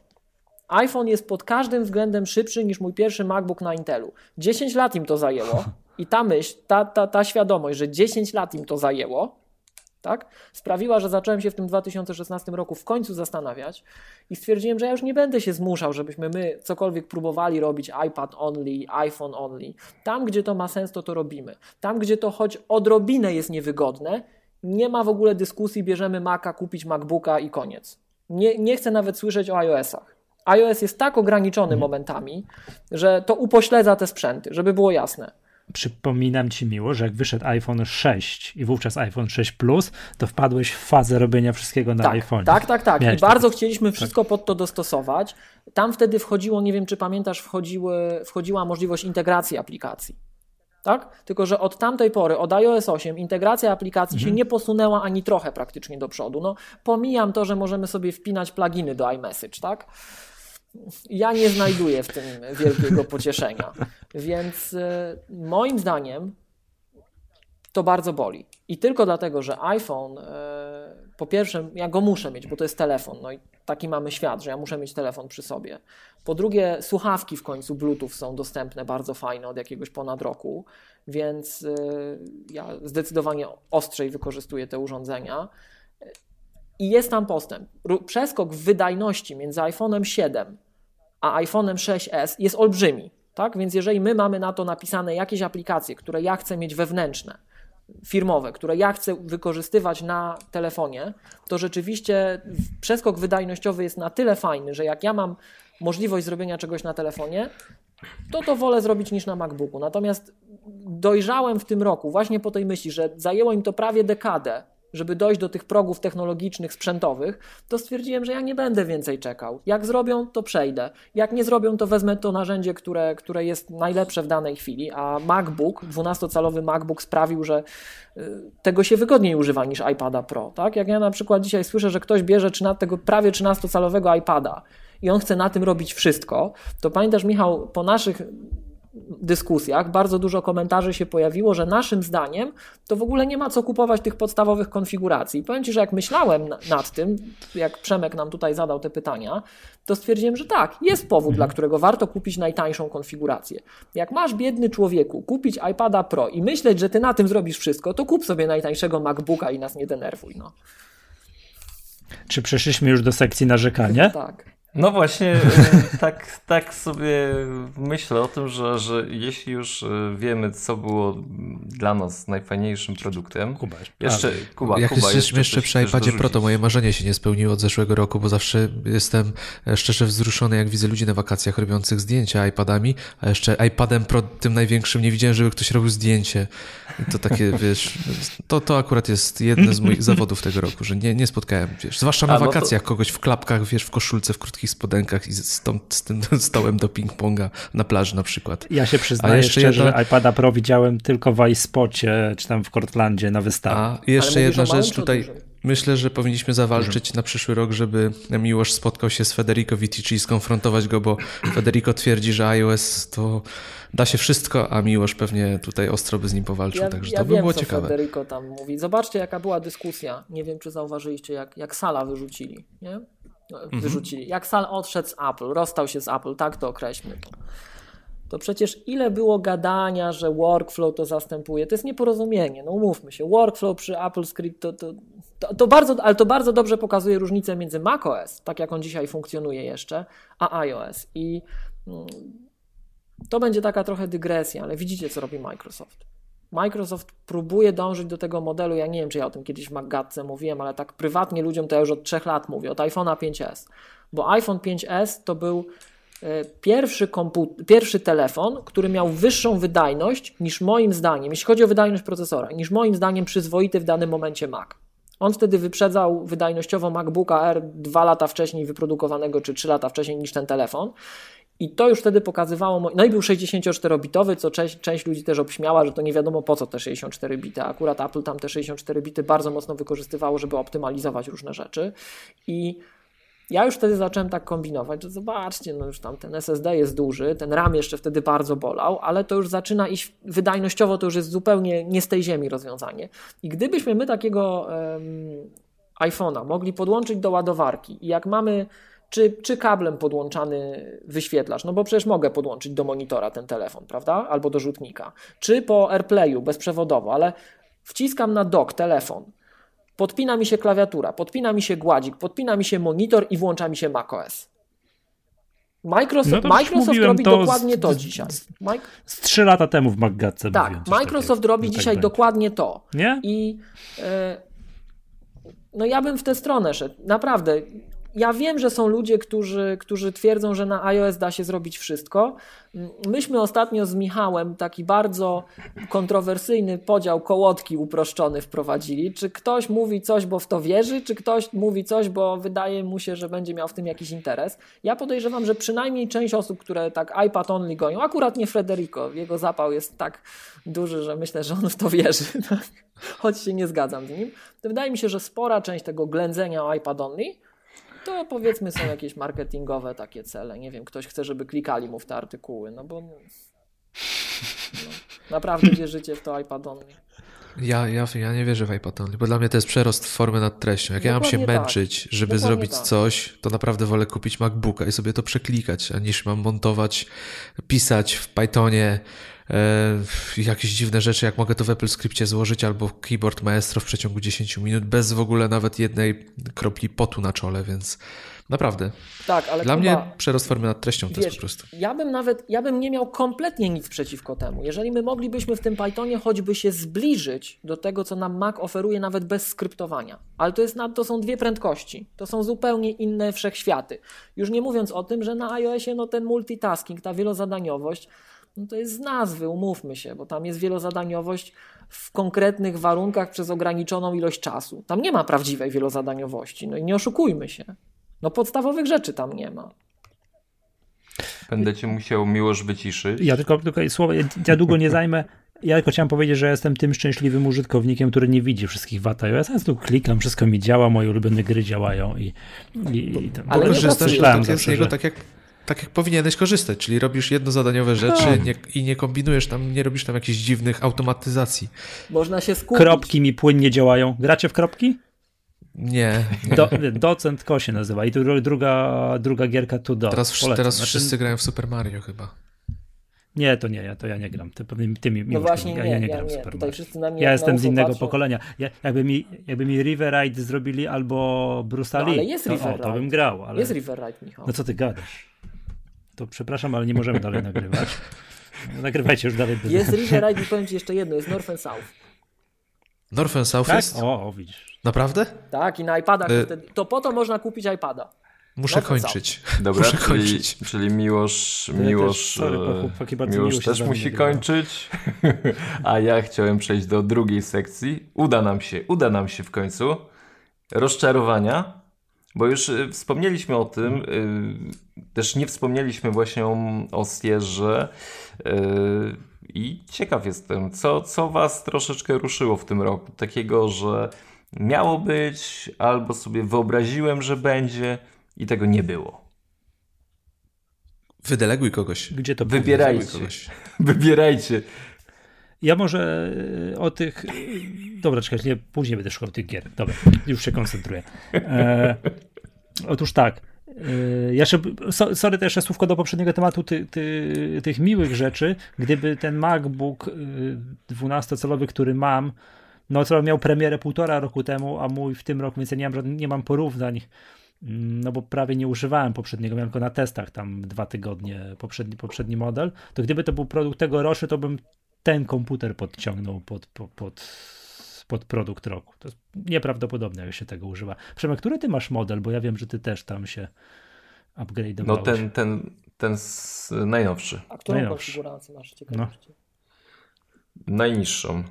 iPhone jest pod każdym względem szybszy niż mój pierwszy MacBook na Intelu. 10 lat im to zajęło i ta myśl, ta, ta, ta świadomość, że 10 lat im to zajęło, tak, sprawiła, że zacząłem się w tym 2016 roku w końcu zastanawiać i stwierdziłem, że ja już nie będę się zmuszał, żebyśmy my cokolwiek próbowali robić iPad only, iPhone only. Tam, gdzie to ma sens, to to robimy. Tam, gdzie to choć odrobinę jest niewygodne, nie ma w ogóle dyskusji, bierzemy Maca, kupić MacBooka i koniec. Nie, nie chcę nawet słyszeć o iOS-ach. iOS jest tak ograniczony mhm. momentami, że to upośledza te sprzęty, żeby było jasne. przypominam ci miło, że jak wyszedł iPhone 6 i wówczas iPhone 6 Plus, to wpadłeś w fazę robienia wszystkiego na tak, iPhone. Tak, tak, tak. Miałeś I bardzo chcieliśmy wszystko pod to dostosować. Tam wtedy wchodziło, nie wiem czy pamiętasz, wchodziły, wchodziła możliwość integracji aplikacji. Tak? Tylko, że od tamtej pory, od iOS 8, integracja aplikacji się nie posunęła ani trochę praktycznie do przodu. No, pomijam to, że możemy sobie wpinać pluginy do iMessage, tak? Ja nie znajduję w tym wielkiego pocieszenia. Więc e, moim zdaniem to bardzo boli. I tylko dlatego, że iPhone, e, po pierwsze, ja go muszę mieć, bo to jest telefon. No i taki mamy świat, że ja muszę mieć telefon przy sobie. Po drugie, słuchawki w końcu Bluetooth są dostępne, bardzo fajne od jakiegoś ponad roku, więc e, ja zdecydowanie ostrzej wykorzystuję te urządzenia. I jest tam postęp. Przeskok w wydajności między iPhone'em 7 a iPhone'em 6s jest olbrzymi. Tak? Więc jeżeli my mamy na to napisane jakieś aplikacje, które ja chcę mieć wewnętrzne, firmowe, które ja chcę wykorzystywać na telefonie, to rzeczywiście przeskok wydajnościowy jest na tyle fajny, że jak ja mam możliwość zrobienia czegoś na telefonie, to to wolę zrobić niż na MacBooku. Natomiast dojrzałem w tym roku właśnie po tej myśli, że zajęło im to prawie dekadę, żeby dojść do tych progów technologicznych, sprzętowych, to stwierdziłem, że ja nie będę więcej czekał. Jak zrobią, to przejdę. Jak nie zrobią, to wezmę to narzędzie, które, które jest najlepsze w danej chwili, a MacBook, 12-calowy MacBook sprawił, że y, tego się wygodniej używa niż iPada Pro. Tak? Jak ja na przykład dzisiaj słyszę, że ktoś bierze 13, tego prawie 13-calowego iPada i on chce na tym robić wszystko, to pamiętasz Michał, po naszych dyskusjach bardzo dużo komentarzy się pojawiło, że naszym zdaniem to w ogóle nie ma co kupować tych podstawowych konfiguracji. I powiem Ci, że jak myślałem na- nad tym, jak Przemek nam tutaj zadał te pytania, to stwierdziłem, że tak, jest powód, dla którego warto kupić najtańszą konfigurację. Jak masz biedny człowieku kupić iPada Pro i myśleć, że Ty na tym zrobisz wszystko, to kup sobie najtańszego MacBooka i nas nie denerwuj. No. Czy przeszliśmy już do sekcji narzekania? Tak. No właśnie, e, tak, tak sobie myślę o tym, że, że jeśli już e, wiemy, co było dla nas najfajniejszym produktem. Kuba. Jeszcze, Kuba, Jak Kuba, jest jeszcze jeszcze przy iPadzie Pro, to moje marzenie się nie spełniło od zeszłego roku, bo zawsze jestem e, szczerze wzruszony, jak widzę ludzi na wakacjach robiących zdjęcia iPadami, a jeszcze iPadem Pro tym największym nie widziałem, żeby ktoś robił zdjęcie. I to takie, wiesz, to, to akurat jest jedne z moich zawodów tego roku, że nie, nie spotkałem, wiesz, zwłaszcza na A, no to- wakacjach kogoś w klapkach, wiesz, w koszulce, w krótkich spodenkach i z, tą, z tym stołem do ping-ponga na plaży na przykład. Ja się A przyznaję jeszcze szczerze, jedna- że iPada Pro widziałem tylko w iSpocie, czy tam w Cortlandzie na wystawie. A i jeszcze jedna rzecz tutaj. Myślę, że powinniśmy zawalczyć na przyszły rok, żeby Miłosz spotkał się z Federico Vitici i skonfrontować go, bo Federico twierdzi, że iOS to da się wszystko, a Miłosz pewnie tutaj ostro by z nim powalczył, Ja, także ja to by wiem, było co ciekawe. Federico tam mówi. Zobaczcie, jaka była dyskusja. Nie wiem, czy zauważyliście, jak, jak Sala wyrzucili. Nie? Mhm. Wyrzucili. Jak Sal odszedł z Apple, rozstał się z Apple, tak to określmy. To. to przecież ile było gadania, że workflow to zastępuje. To jest nieporozumienie, no umówmy się. Workflow przy Apple Script to, to, to, to bardzo, ale to bardzo dobrze pokazuje różnicę między macOS, tak jak on dzisiaj funkcjonuje jeszcze, a iOS. I mm, to będzie taka trochę dygresja, ale widzicie, co robi Microsoft. Microsoft próbuje dążyć do tego modelu, ja nie wiem, czy ja o tym kiedyś w Maggatce mówiłem, ale tak prywatnie ludziom to ja już od trzech lat mówię, od iPhone'a 5S. Bo iPhone 5S to był e, pierwszy, kompu- pierwszy telefon, który miał wyższą wydajność niż moim zdaniem, jeśli chodzi o wydajność procesora, niż moim zdaniem przyzwoity w danym momencie Mac. On wtedy wyprzedzał wydajnościowo MacBooka R dwa lata wcześniej wyprodukowanego, czy trzy lata wcześniej niż ten telefon. I to już wtedy pokazywało. No i był 64-bitowy, co część, część ludzi też obśmiała, że to nie wiadomo po co te 64 bity. Akurat Apple tam te 64 bity bardzo mocno wykorzystywało, żeby optymalizować różne rzeczy. I ja już wtedy zacząłem tak kombinować, że zobaczcie, no już tam ten SSD jest duży, ten RAM jeszcze wtedy bardzo bolał, ale to już zaczyna iść wydajnościowo, to już jest zupełnie nie z tej ziemi rozwiązanie. I gdybyśmy my takiego em, iPhone'a mogli podłączyć do ładowarki i jak mamy czy, czy kablem podłączany wyświetlacz, no bo przecież mogę podłączyć do monitora ten telefon, prawda? Albo do rzutnika, czy po AirPlayu bezprzewodowo, ale wciskam na dock telefon, podpina mi się klawiatura, podpina mi się gładzik, podpina mi się monitor i włącza mi się macOS. Microsoft, No Microsoft robi to dokładnie z- to dzisiaj. z- Mike, Z trzy lata temu w Maggatce tak, Microsoft takiego, robi tak dzisiaj będzie. dokładnie to. Nie? I e, no ja bym w tę stronę szedł. Naprawdę. Ja wiem, że są ludzie, którzy, którzy twierdzą, że na iOS da się zrobić wszystko. Myśmy ostatnio z Michałem taki bardzo kontrowersyjny podział kołotki uproszczony wprowadzili. Czy ktoś mówi coś, bo w to wierzy, czy ktoś mówi coś, bo wydaje mu się, że będzie miał w tym jakiś interes. Ja podejrzewam, że przynajmniej część osób, które tak iPad only goją, akurat nie Frederico, jego zapał jest tak duży, że myślę, że on w to wierzy, choć się nie zgadzam z nim. To wydaje mi się, że spora część tego ględzenia o iPad only to powiedzmy są jakieś marketingowe takie cele. Nie wiem, ktoś chce, żeby klikali mu w te artykuły, no bo no, naprawdę wierzycie w to iPad only. Ja, ja, ja nie wierzę w iPad only, bo dla mnie to jest przerost formy nad treścią. Jak Dokładnie ja mam się tak. męczyć, żeby Dokładnie zrobić tak. coś, to naprawdę wolę kupić MacBooka i sobie to przeklikać, a niż mam montować, pisać w Pythonie, jakieś dziwne rzeczy, jak mogę to w Apple Scriptie złożyć albo keyboard maestro w przeciągu 10 minut, bez w ogóle nawet jednej kropli potu na czole, więc naprawdę. Tak, ale Dla mnie przerost formy nad treścią wiesz, to jest po prostu. Ja bym nawet, ja bym nie miał kompletnie nic przeciwko temu. Jeżeli my moglibyśmy w tym Pythonie choćby się zbliżyć do tego, co nam Mac oferuje nawet bez skryptowania. Ale to, jest, to są dwie prędkości. To są zupełnie inne wszechświaty. Już nie mówiąc o tym, że na iOSie no, ten multitasking, ta wielozadaniowość, no to jest z nazwy, umówmy się, bo tam jest wielozadaniowość w konkretnych warunkach przez ograniczoną ilość czasu. Tam nie ma prawdziwej wielozadaniowości, no i nie oszukujmy się. No podstawowych rzeczy tam nie ma. Będę cię musiał miłość wyciszyć. Ja tylko, tylko słowo, ja, ja długo nie zajmę. Ja tylko chciałem powiedzieć, że jestem tym szczęśliwym użytkownikiem, który nie widzi wszystkich wad iOS. Ja tu klikam, wszystko mi działa, moje ulubione gry działają i, i, i Ale korzystasz tak, z niego tak jak tak jak powinieneś korzystać, czyli robisz jednozadaniowe rzeczy no. nie, i nie kombinujesz tam, nie robisz tam jakichś dziwnych automatyzacji. Można się skupić. Kropki mi płynnie działają. Gracie w kropki? Nie. nie. Do, docent Ko się nazywa i druga, druga gierka tu do. Teraz, teraz znaczy... wszyscy grają w Super Mario chyba. Nie, to nie, ja, to ja nie gram. To pewnie ty mi, no właśnie, ja, nie, ja nie gram ja, Super Mario. ja jestem z innego patrzą. pokolenia. Ja, jakby, mi, jakby mi River Ride zrobili albo Bruce no, ale jest to, River o, to bym grał. Ale... Jest River Ride, Michał. No co ty gadasz? To przepraszam, ale nie możemy dalej nagrywać. Nagrywajcie już dalej. Bez jest River Ride i powiem ci jeszcze jedno, jest North and South. North and South tak? jest? O, o, widzisz. Naprawdę? Tak, i na iPadach. Y wtedy, to po to można kupić iPada. Muszę kończyć. Dobra, Muszę czyli, kończyć. czyli Miłosz, Miłosz, też, sorry, Miłosz też musi kończyć, a ja chciałem przejść do drugiej sekcji. Uda nam się, uda nam się w końcu. Rozczarowania, bo już y, wspomnieliśmy o tym, y, też nie wspomnieliśmy właśnie o Sierze i ciekaw jestem, co, co was troszeczkę ruszyło w tym roku, takiego, że miało być, albo sobie wyobraziłem, że będzie i tego nie było. Wydeleguj kogoś. Gdzie to Wybierajcie. Kogoś. Wybierajcie. Ja może e, o tych. Dobra, czekaj, nie, później będę szukał tych gier. Dobra, już się koncentruję. E, otóż tak. E, jeszcze, sorry, to jeszcze słówko do poprzedniego tematu ty, ty, tych miłych rzeczy. Gdyby ten MacBook 12-calowy, który mam, no co miał premierę półtora roku temu, a mój w tym roku, więc ja nie mam, nie mam porównań, mm, no bo prawie nie używałem poprzedniego, miałem tylko na testach tam dwa tygodnie poprzedni, poprzedni model, to gdyby to był produkt tegoroczny, to bym ten komputer podciągnął pod, pod, pod, pod produkt roku. To jest nieprawdopodobne, jak się tego używa. Przemek, który ty masz model, bo ja wiem, że ty też tam się upgrade'owałeś. No ten, ten, ten najnowszy. A którą najnowszy. konfigurację masz? Ciekawości. No. Najniższą.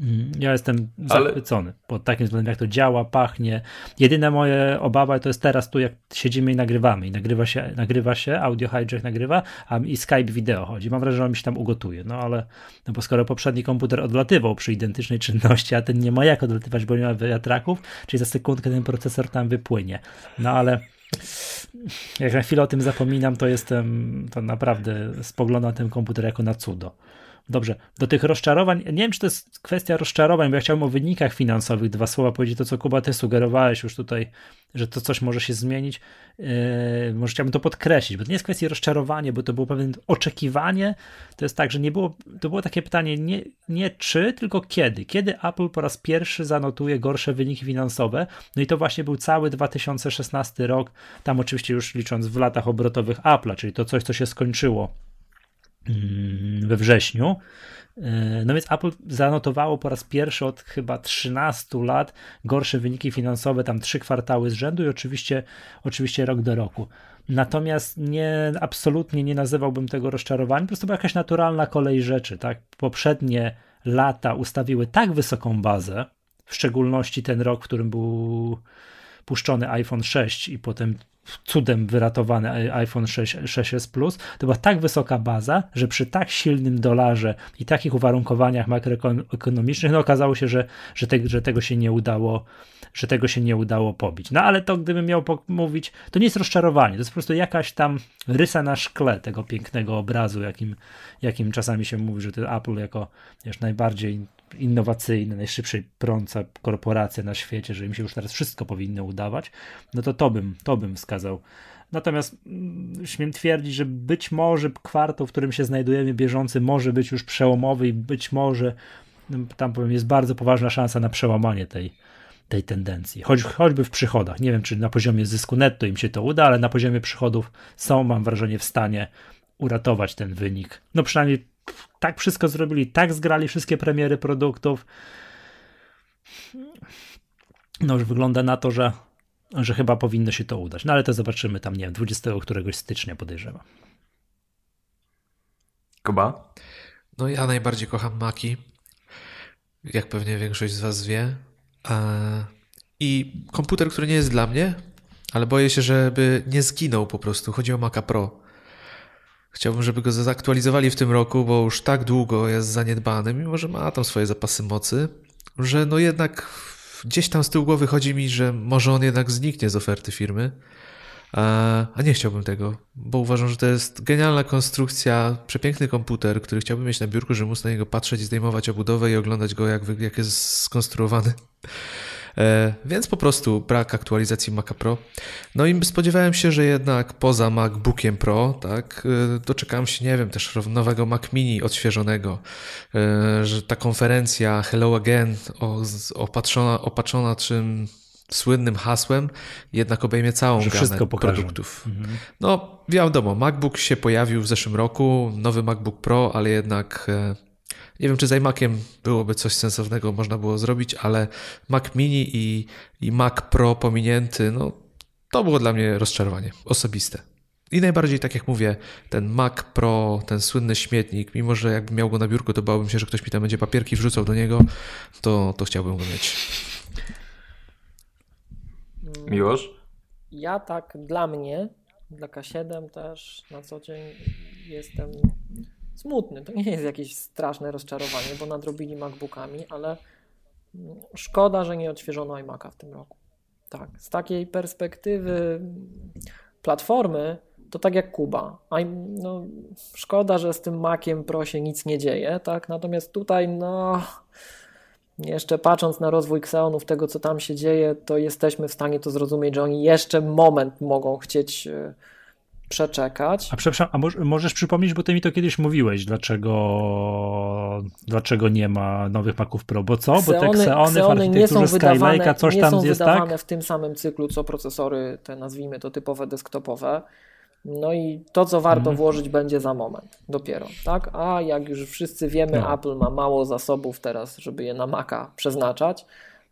Mm, ja jestem Ale... zachwycony pod takim względem, jak to działa, pachnie. Jedyna moja obawa to jest teraz tu, jak siedzimy i nagrywamy. I nagrywa się, nagrywa się audio hijack nagrywa, a i Skype wideo chodzi. Mam wrażenie, że on mi się tam ugotuje. No ale, no bo skoro poprzedni komputer odlatywał przy identycznej czynności, a ten nie ma jak odlatywać, bo nie ma wiatraków, czyli za sekundkę ten procesor tam wypłynie. No ale jak na chwilę o tym zapominam, to jestem, to naprawdę spoglądam na ten komputer jako na cudo. Dobrze, do tych rozczarowań, nie wiem, czy to jest kwestia rozczarowań, bo ja chciałbym o wynikach finansowych dwa słowa powiedzieć, to co Kuba, ty sugerowałeś już tutaj, że to coś może się zmienić, yy, może chciałbym to podkreślić, bo to nie jest kwestia rozczarowania, bo to było pewne oczekiwanie, to jest tak, że nie było, to było takie pytanie nie, nie czy, tylko kiedy, kiedy Apple po raz pierwszy zanotuje gorsze wyniki finansowe, no i to właśnie był cały 2016 rok, tam oczywiście już licząc w latach obrotowych Apple'a, czyli to coś, co się skończyło we wrześniu. E, no więc Apple zanotowało po raz pierwszy od chyba 13 lat gorsze wyniki finansowe, tam trzy kwartały z rzędu i oczywiście, oczywiście rok do roku. Natomiast nie, absolutnie nie nazywałbym tego rozczarowaniem, po prostu była jakaś naturalna kolej rzeczy. Tak? Poprzednie lata ustawiły tak wysoką bazę, w szczególności ten rok, w którym był puszczony iPhone 6 i potem cudem wyratowany iPhone 6, 6s Plus, to była tak wysoka baza, że przy tak silnym dolarze i takich uwarunkowaniach makroekonomicznych, no okazało się, że, że, te, że tego się nie udało, że tego się nie udało pobić. No ale to gdybym miał mówić, to nie jest rozczarowanie, to jest po prostu jakaś tam rysa na szkle tego pięknego obrazu, jakim, jakim czasami się mówi, że to Apple jako najbardziej innowacyjna, najszybszej prąca korporacja na świecie, że im się już teraz wszystko powinno udawać, no to to bym, to bym wskazał. Natomiast mm, śmiem twierdzić, że być może kwartał, w którym się znajdujemy bieżący, może być już przełomowy i być może no, tam powiem, jest bardzo poważna szansa na przełamanie tej, tej tendencji. Choć, choćby w przychodach. Nie wiem, czy na poziomie zysku netto im się to uda, ale na poziomie przychodów są, mam wrażenie, w stanie uratować ten wynik. No przynajmniej tak wszystko zrobili, tak zgrali wszystkie premiery produktów. No już wygląda na to, że, że chyba powinno się to udać. No ale to zobaczymy tam, nie wiem, 20 któregoś stycznia podejrzewam. Kuba? No ja najbardziej kocham Maki, jak pewnie większość z was wie. I komputer, który nie jest dla mnie, ale boję się, żeby nie zginął po prostu. Chodzi o Maca Pro. Chciałbym, żeby go zaktualizowali w tym roku, bo już tak długo jest zaniedbany, mimo że ma tam swoje zapasy mocy, że no jednak gdzieś tam z tyłu głowy chodzi mi, że może on jednak zniknie z oferty firmy. A nie chciałbym tego, bo uważam, że to jest genialna konstrukcja, przepiękny komputer, który chciałbym mieć na biurku, żeby móc na niego patrzeć, zdejmować obudowę i oglądać go, jak, jak jest skonstruowany. E, więc po prostu brak aktualizacji Maca Pro. No i spodziewałem się, że jednak poza MacBookiem Pro, tak, e, doczekałem się, nie wiem, też nowego Mac Mini odświeżonego, e, że ta konferencja Hello Again opatrzona, opatrzona czym słynnym hasłem, jednak obejmie całą że gamę produktów. Mhm. No, wiadomo, MacBook się pojawił w zeszłym roku, nowy MacBook Pro, ale jednak nie wiem, czy z iMaciem byłoby coś sensownego można było zrobić, ale Mac Mini i, i Mac Pro pominięty, no to było dla mnie rozczarowanie osobiste. I najbardziej, tak jak mówię, ten Mac Pro, ten słynny śmietnik, mimo że jakbym miał go na biurku, to bałbym się, że ktoś mi tam będzie papierki wrzucał do niego, to, to chciałbym go mieć. Miłosz? Ja tak dla mnie, dla K7 też na co dzień jestem smutny. To nie jest jakieś straszne rozczarowanie, bo nadrobili MacBookami, ale szkoda, że nie odświeżono iMac'a w tym roku. Tak, z takiej perspektywy platformy, to tak jak Kuba. No, szkoda, że z tym Maciem Pro się nic nie dzieje, tak? Natomiast tutaj, no, jeszcze patrząc na rozwój Xeonów, tego co tam się dzieje, to jesteśmy w stanie to zrozumieć, że oni jeszcze moment mogą chcieć e, przeczekać. A przepraszam, a możesz przypomnieć, bo ty mi to kiedyś mówiłeś, dlaczego, dlaczego nie ma nowych Maców Pro, bo co? Xeony, bo te Xeony, Xeony nie są wydawane, coś nie tam są jest, wydawane tak? w tym samym cyklu, co procesory, te nazwijmy to typowe desktopowe. No i to, co warto mhm. włożyć, będzie za moment dopiero, tak? A jak już wszyscy wiemy, no. Apple ma mało zasobów teraz, żeby je na Maca przeznaczać,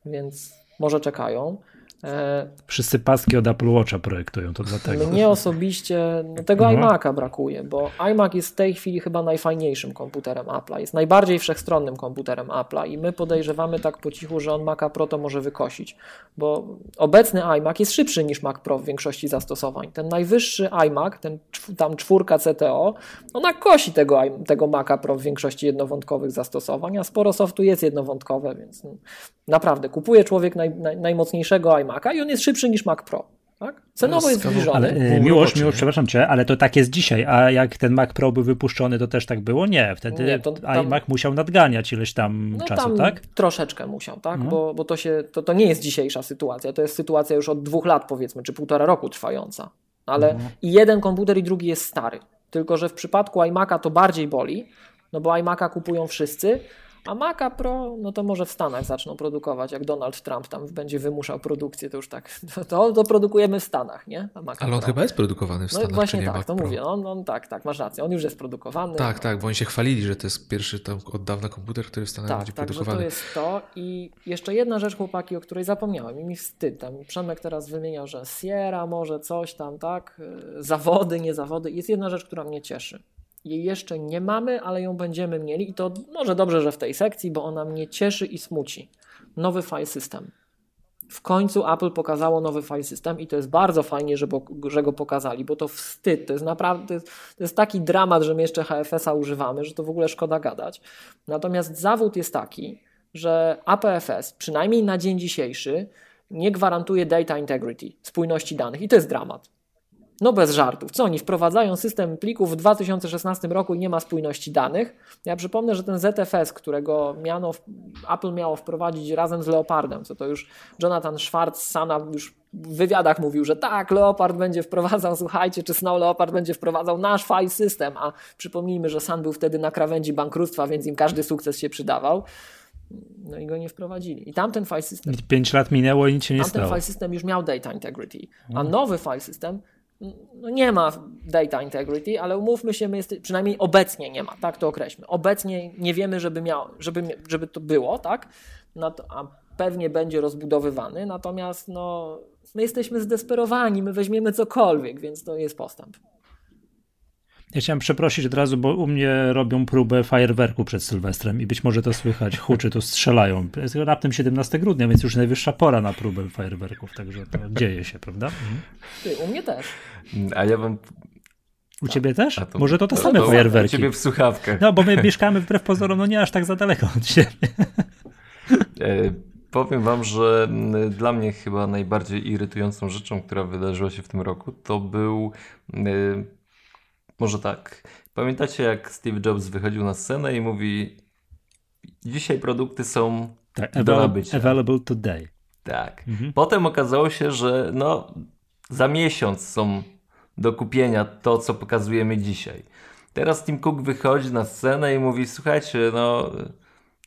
więc może czekają. E, Wszyscy paski od Apple Watcha projektują, to dlatego. Mnie osobiście no tego no. iMac'a brakuje, bo iMac jest w tej chwili chyba najfajniejszym komputerem Apple'a, jest najbardziej wszechstronnym komputerem Apple'a i my podejrzewamy tak po cichu, że on Maca Pro to może wykosić, bo obecny iMac jest szybszy niż Mac Pro w większości zastosowań. Ten najwyższy iMac, ten tam czwórka CTO, ona kosi tego, tego Maca Pro w większości jednowątkowych zastosowań, a sporo softu jest jednowątkowe, więc naprawdę kupuje człowiek naj, naj, najmocniejszego iMac iMac'a i on jest szybszy niż Mac Pro. Tak? Cenowo jest zbliżony. Ale, e, miłość, miłość, przepraszam cię, ale to tak jest dzisiaj, a jak ten Mac Pro był wypuszczony, to też tak było? Nie, wtedy nie, to, tam, iMac musiał nadganiać ileś tam no, czasu, tam tak? troszeczkę musiał, tak? Mhm. Bo, bo to, się, to, to nie jest dzisiejsza sytuacja, to jest sytuacja już od dwóch lat powiedzmy, czy półtora roku trwająca. Ale mhm. i jeden komputer i drugi jest stary. Tylko, że w przypadku iMac'a to bardziej boli, no bo iMac'a kupują wszyscy, A Maca Pro, no to może w Stanach zaczną produkować, jak Donald Trump tam będzie wymuszał produkcję, to już tak, to, to produkujemy w Stanach, nie? A Maca Ale on Pro. chyba jest produkowany w No Stanach, właśnie czy nie tak, Mac to Pro? mówię, on, on tak, tak, masz rację, on już jest produkowany. Tak, tak, bo oni się chwalili, że to jest pierwszy tam od dawna komputer, który w Stanach Tak, będzie także produkowany. to jest to. I jeszcze jedna rzecz, chłopaki, o której zapomniałem i mi wstyd. Tam Przemek teraz wymieniał, że Sierra może coś tam, tak? Yy, Zawody, nie zawody. Jest jedna rzecz, która mnie cieszy. Jej jeszcze nie mamy, ale ją będziemy mieli i to może dobrze, że w tej sekcji, bo ona mnie cieszy i smuci. Nowy file system. W końcu Apple pokazało nowy file system i to jest bardzo fajnie, że, bo, że go pokazali, bo to wstyd, to jest naprawdę, to jest, to jest taki dramat, że my jeszcze HFS-a używamy, że to w ogóle szkoda gadać. Natomiast zawód jest taki, że APFS, przynajmniej na dzień dzisiejszy, nie gwarantuje data integrity, spójności danych i to jest dramat. No bez żartów. Co oni wprowadzają system plików w 2016 roku i nie ma spójności danych? Ja przypomnę, że ten ZFS, którego miano, Apple miało wprowadzić razem z Leopardem, co to już Jonathan Schwartz Sana już w wywiadach mówił, że tak, Leopard będzie wprowadzał, słuchajcie, czy Snow Leopard będzie wprowadzał nasz file system, a przypomnijmy, że Sun był wtedy na krawędzi bankructwa, więc im każdy sukces się przydawał. No i go nie wprowadzili. I tamten file system Pięć lat minęło i nic się nie Tamten stało. file system już miał data integrity, a nowy file system no nie ma data integrity, ale umówmy się, my jest, przynajmniej obecnie nie ma, tak to określmy. Obecnie nie wiemy, żeby, miał, żeby, żeby to było, tak? No to, a pewnie będzie rozbudowywany, natomiast no, my jesteśmy zdesperowani, my weźmiemy cokolwiek, więc to jest postęp. Ja chciałem przeprosić od razu, bo u mnie robią próbę fajerwerku przed Sylwestrem i być może to słychać, huczy tu strzelają. Jest raptem 17 grudnia, więc już najwyższa pora na próbę fajerwerków, także to dzieje się, prawda? Mhm. Ty, u mnie też. A ja bym... U ciebie też? To- Może to te to- same to U fajerwerki. ciebie w słuchawkach. No, bo my mieszkamy wbrew pozorom, no nie aż tak za daleko od siebie. E, Powiem wam, że dla mnie chyba najbardziej irytującą rzeczą, która wydarzyła się w tym roku, to był może tak. Pamiętacie jak Steve Jobs wychodził na scenę i mówi dzisiaj produkty są Tak, do nabycia. available today. Tak. Mhm. Potem okazało się, że no za miesiąc są do kupienia to, co pokazujemy dzisiaj. Teraz Tim Cook wychodzi na scenę i mówi, słuchajcie, no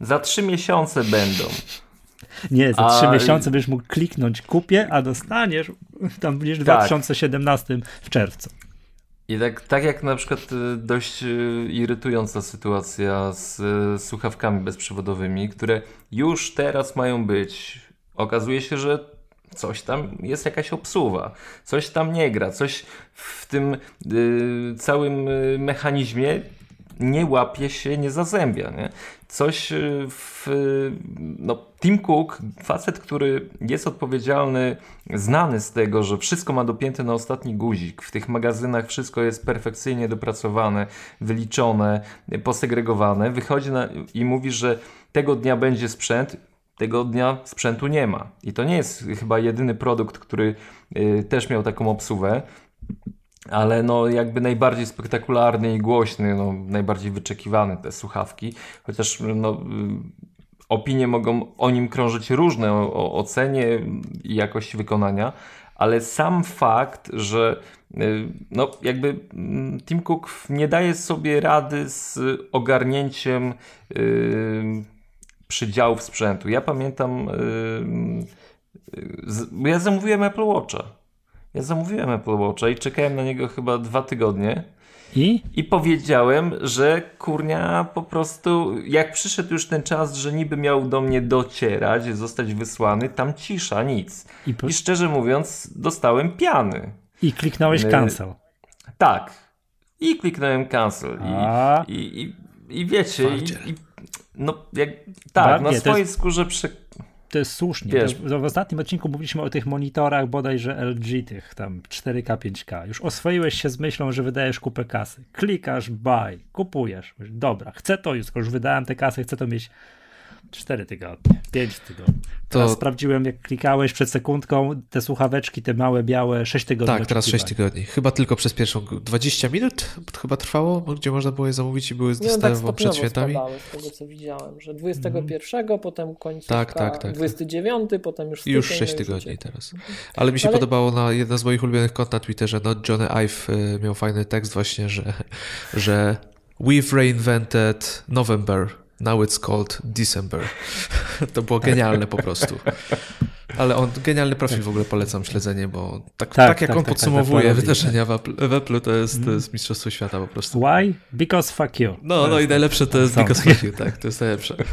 za trzy miesiące będą. Nie, za A- trzy miesiące będziesz mógł kliknąć kupię, a dostaniesz tam będziesz w Tak. 2017 w czerwcu. I tak, tak jak na przykład y, dość y, irytująca sytuacja z y, słuchawkami bezprzewodowymi, które już teraz mają być. Okazuje się, że coś tam jest jakaś obsuwa, coś tam nie gra, coś w tym y, całym mechanizmie nie łapie się, nie zazębia. Nie? Coś y, w. No, Tim Cook, facet, który jest odpowiedzialny, znany z tego, że wszystko ma dopięte na ostatni guzik. W tych magazynach wszystko jest perfekcyjnie dopracowane, wyliczone, posegregowane. Wychodzi na, i mówi, że tego dnia będzie sprzęt. Tego dnia sprzętu nie ma. I to nie jest chyba jedyny produkt, który y, też miał taką obsuwę. Ale no jakby najbardziej spektakularny i głośny, no najbardziej wyczekiwany te słuchawki, chociaż no opinie mogą o nim krążyć różne, o, o ocenie i jakości wykonania, ale sam fakt, że y, no jakby mm, Tim Cook nie daje sobie rady z ogarnięciem y, przydziałów sprzętu. Ja pamiętam, y, y, z, ja zamówiłem Apple Watcha. Ja zamówiłem Apple Watcha i czekałem na niego chyba dwa tygodnie. I I powiedziałem, że kurnia po prostu, jak przyszedł już ten czas, że niby miał do mnie docierać, zostać wysłany, tam cisza, nic. I po- I szczerze mówiąc, dostałem piany. I kliknąłeś My- cancel. Tak. I kliknąłem cancel. I, i, i, i wiecie, i, no jak, tak, na swojej jest- skórze prze... To jest słusznie. Wiesz- w ostatnim odcinku mówiliśmy o tych monitorach bodajże LG, tych tam 4K, 5K. Już oswoiłeś się z myślą, że wydajesz kupę kasy. Klikasz buy, kupujesz. Dobra, chcę to już, już wydałem tę kasę, chcę to mieć 4 tygodnie, 5 tygodni. To- Teraz sprawdziłem, jak klikałeś przed sekundką, te słuchaweczki, te małe, białe, 6 tygodni Tak, teraz 6 oczekiwań. tygodni. Chyba tylko przez pierwszą 20 minut chyba trwało, gdzie można było je zamówić i były no tak dostawą przed świętami. spadały z tego, co widziałem, że 21, potem końcówka, Tak, tak, tak. 29, potem już styczeń, już no 6 już tygodni teraz. Ale mi się Ale- podobało na jedna z moich ulubionych kont na Twitterze, no Johnny Ive y, miał fajny tekst właśnie, że, że we've reinvented November Now it's called December. to było genialne po prostu. Ale on, genialny profil w ogóle polecam śledzenie, bo tak, tak, tak jak tak, on tak, podsumowuje tak, wydarzenia w Apple, w Apple to, jest, to jest mistrzostwo świata po prostu. Why? Because fuck you. No, no i najlepsze to jest because fuck you, tak, to jest najlepsze.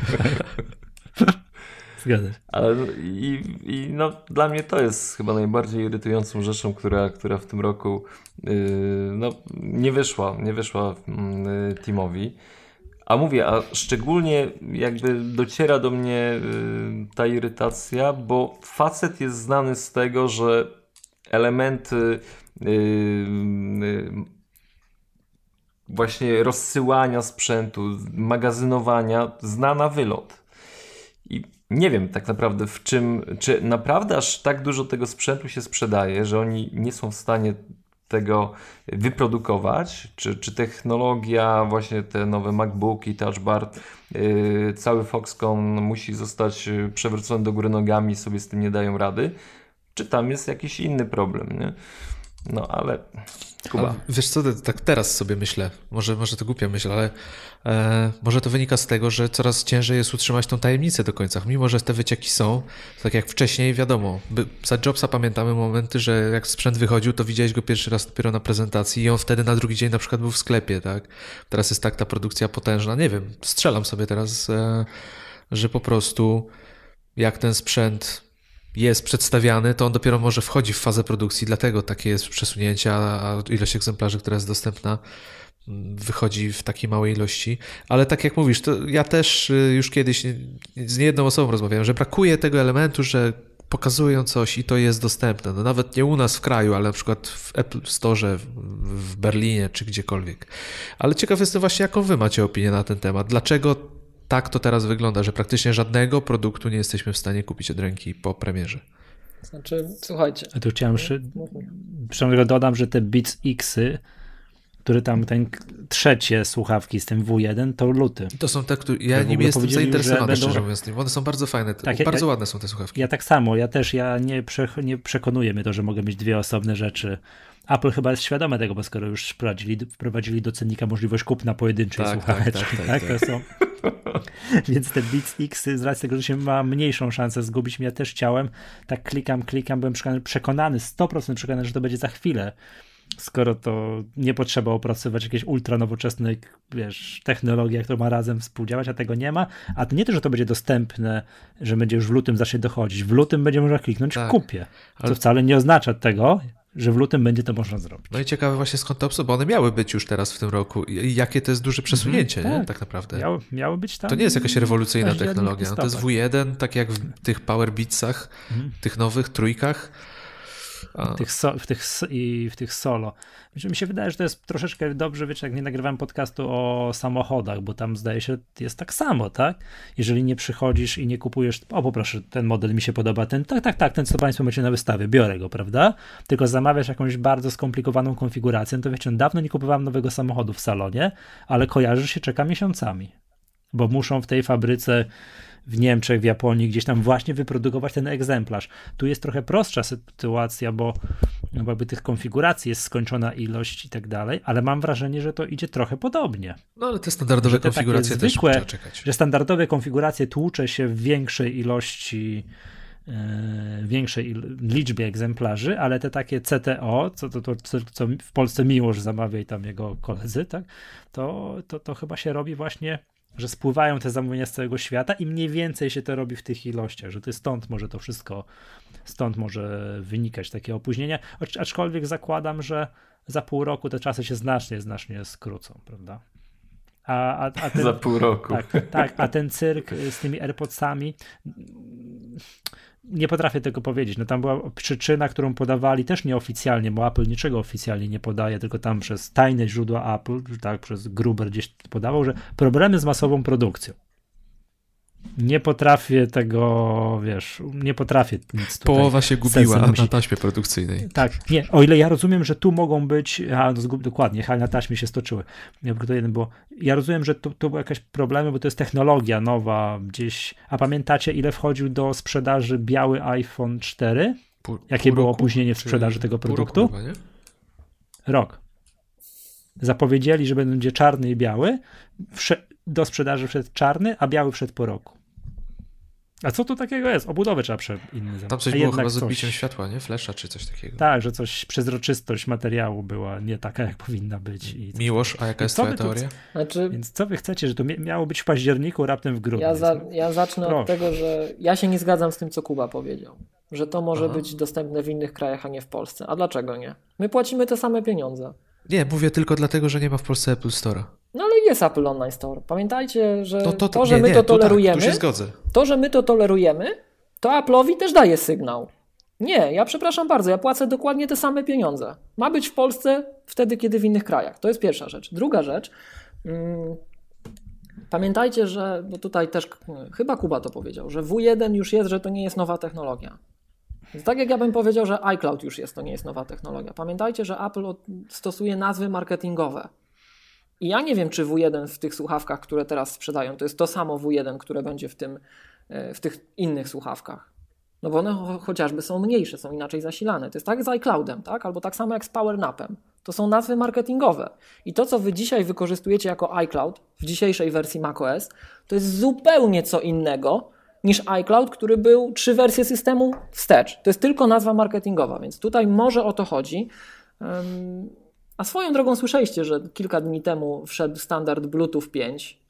Zgadza się. Ale i, i no, dla mnie to jest chyba najbardziej irytującą rzeczą, która, która w tym roku yy, no, nie wyszła, nie wyszła yy, teamowi. A mówię, a szczególnie jakby dociera do mnie yy, ta irytacja, bo facet jest znany z tego, że elementy yy, yy, właśnie rozsyłania sprzętu, magazynowania zna na wylot. I nie wiem tak naprawdę w czym, czy naprawdę aż tak dużo tego sprzętu się sprzedaje, że oni nie są w stanie tego wyprodukować, czy, czy technologia, właśnie te nowe MacBooki, Touch Bar, yy, cały Foxconn musi zostać yy, przewrócony do góry nogami, sobie z tym nie dają rady, czy tam jest jakiś inny problem, nie? No ale Kuba. Ale wiesz co, tak teraz sobie myślę, może, może to głupia myśl, ale e, może to wynika z tego, że coraz ciężej jest utrzymać tą tajemnicę do końca. Mimo, że te wycieki są, tak jak wcześniej, wiadomo, by, za Jobsa pamiętamy momenty, że jak sprzęt wychodził, to widziałeś go pierwszy raz dopiero na prezentacji i on wtedy na drugi dzień na przykład był w sklepie, tak? Teraz jest tak ta produkcja potężna, nie wiem, strzelam sobie teraz, e, że po prostu jak ten sprzęt jest przedstawiany, to on dopiero może wchodzi w fazę produkcji, dlatego takie jest przesunięcie, a ilość egzemplarzy, która jest dostępna, wychodzi w takiej małej ilości. Ale tak jak mówisz, to ja też już kiedyś z niejedną osobą rozmawiałem, że brakuje tego elementu, że pokazują coś i to jest dostępne. No nawet nie u nas w kraju, ale na przykład w Apple Store w Berlinie czy gdziekolwiek. Ale ciekaw jestem właśnie, jaką wy macie opinię na ten temat. Dlaczego tak to teraz wygląda, że praktycznie żadnego produktu nie jesteśmy w stanie kupić od ręki po premierze. Znaczy, słuchajcie. A tu chciałem przynajmniej dodam, że te Beats Xy, które tam ten trzecie słuchawki z tym W1, to luty. To są te, które ja nimi jestem zainteresowany, będą... szczerze mówiąc. One są bardzo fajne, tak, bardzo ja, ładne są te słuchawki. Ja tak samo, ja też, ja nie, prze, nie przekonuje mnie to, że mogę mieć dwie osobne rzeczy. Apple chyba jest świadome tego, bo skoro już wprowadzili, wprowadzili do cennika możliwość kupna pojedynczej tak, słuchaweczki, tak, tak, tak, tak, są. Więc te Beats X, z racji tego, że się ma mniejszą szansę zgubić, ja też chciałem, tak klikam, klikam, byłem przekonany, przekonany 100% przekonany, że to będzie za chwilę skoro to nie potrzeba opracować jakiejś ultra nowoczesnej, wiesz, technologii, która ma razem współdziałać, a tego nie ma, a to nie to, że to będzie dostępne, że będzie już w lutym zacznie dochodzić, w lutym będzie można kliknąć tak, kupię, ale... to wcale nie oznacza tego, że w lutym będzie to można zrobić. No i ciekawe właśnie skąd te obsługi, bo one miały być już teraz w tym roku i jakie to jest duże przesunięcie, mm, tak. nie? tak naprawdę. Miały, miały być tam. To nie jest jakaś rewolucyjna technologia, no to jest W1, tak jak w tych Power Beatsach, mm. tych nowych trójkach, tych so, w, tych, I w tych solo. mi się wydaje, że to jest troszeczkę dobrze, wiecie, jak nie nagrywałem podcastu o samochodach, bo tam zdaje się, jest tak samo, tak? Jeżeli nie przychodzisz i nie kupujesz, o poproszę, ten model mi się podoba, ten, tak, tak, tak, ten co Państwo macie na wystawie, biorę go, prawda? Tylko zamawiasz jakąś bardzo skomplikowaną konfigurację, to wiecie, dawno nie kupowałem nowego samochodu w salonie, ale kojarzysz się czeka miesiącami, bo muszą w tej fabryce w Niemczech, w Japonii, gdzieś tam właśnie wyprodukować ten egzemplarz. Tu jest trochę prostsza sytuacja, bo no jakby tych konfiguracji jest skończona ilość i tak dalej, ale mam wrażenie, że to idzie trochę podobnie. No ale te standardowe te konfiguracje zwykłe, też trzeba czekać. Że standardowe konfiguracje tłucze się w większej ilości e, większej liczbie egzemplarzy, ale te takie CTO, co, to, to, co, co w Polsce Miłosz zamawia i tam jego koledzy, tak, to, to, to chyba się robi właśnie że spływają te zamówienia z całego świata i mniej więcej się to robi w tych ilościach, że to stąd może to wszystko, stąd może wynikać takie opóźnienia, aczkolwiek zakładam, że za pół roku te czasy się znacznie, znacznie skrócą, prawda? A, a, a ten, za pół roku. Tak, tak, a ten cyrk z tymi AirPodsami nie potrafię tego powiedzieć. No tam była przyczyna, którą podawali też nieoficjalnie, bo Apple niczego oficjalnie nie podaje, tylko tam przez tajne źródła Apple, tak, przez Gruber gdzieś podawał, że problemy z masową produkcją nie potrafię tego, wiesz, nie potrafię nic tutaj. Połowa się gubiła na taśmie produkcyjnej. Tak, nie, o ile ja rozumiem, że tu mogą być, a no, dokładnie, na taśmie się stoczyły. Ja, to jeden, bo ja rozumiem, że tu, tu były jakieś problemy, bo to jest technologia nowa gdzieś, a pamiętacie ile wchodził do sprzedaży biały iPhone 4? Pół, Jakie pół było roku, opóźnienie w sprzedaży tego produktu? Roku, chyba, Rok. Zapowiedzieli, że będzie czarny i biały do sprzedaży wszedł czarny, a biały wszedł po roku. A co tu takiego jest? Obudowę trzeba prze inny Tam zamówić. coś A było chyba z coś- odbiciem światła, nie? Flesza czy coś takiego. Tak, że coś, przezroczystość materiału była nie taka, jak powinna być. I Miłosz, a jaka jest twoja wy tu- teoria? Znaczy, Więc co wy chcecie, że to mia- miało być w październiku, raptem w grudniu? ja, za, ja zacznę Proszę. od tego, że ja się nie zgadzam z tym, co Kuba powiedział. Że to może Aha. być dostępne w innych krajach, a nie w Polsce. A dlaczego nie? My płacimy te same pieniądze. Nie, mówię tylko dlatego, że nie ma w Polsce Apple Store'a. No ale jest Apple Online Store. Pamiętajcie, że To, to, to, że nie, my nie, to tak, tolerujemy, się zgodzę. to, że my to tolerujemy, to Apple'owi też daje sygnał. Nie, ja przepraszam bardzo, ja płacę dokładnie te same pieniądze. Ma być w Polsce wtedy, kiedy w innych krajach. To jest pierwsza rzecz. Druga rzecz. Mm, pamiętajcie, że bo tutaj też mm, chyba Kuba to powiedział, że W1 już jest, że to nie jest nowa technologia. Tak jak ja bym powiedział, że iCloud już jest, to nie jest nowa technologia. Pamiętajcie, że Apple stosuje nazwy marketingowe. I ja nie wiem, czy W1 w tych słuchawkach, które teraz sprzedają, to jest to samo W1, które będzie w, tym, e, w tych innych słuchawkach. No bo one cho- chociażby są mniejsze, są inaczej zasilane. To jest tak z iCloudem, tak? albo tak samo jak z PowerNapem. To są nazwy marketingowe. I to, co wy dzisiaj wykorzystujecie jako iCloud w dzisiejszej wersji macOS, to jest zupełnie co innego niż iCloud, który był trzy wersje systemu wstecz. To jest tylko nazwa marketingowa, więc tutaj może o to chodzi. A swoją drogą słyszeliście, że kilka dni temu wszedł standard Bluetooth 5.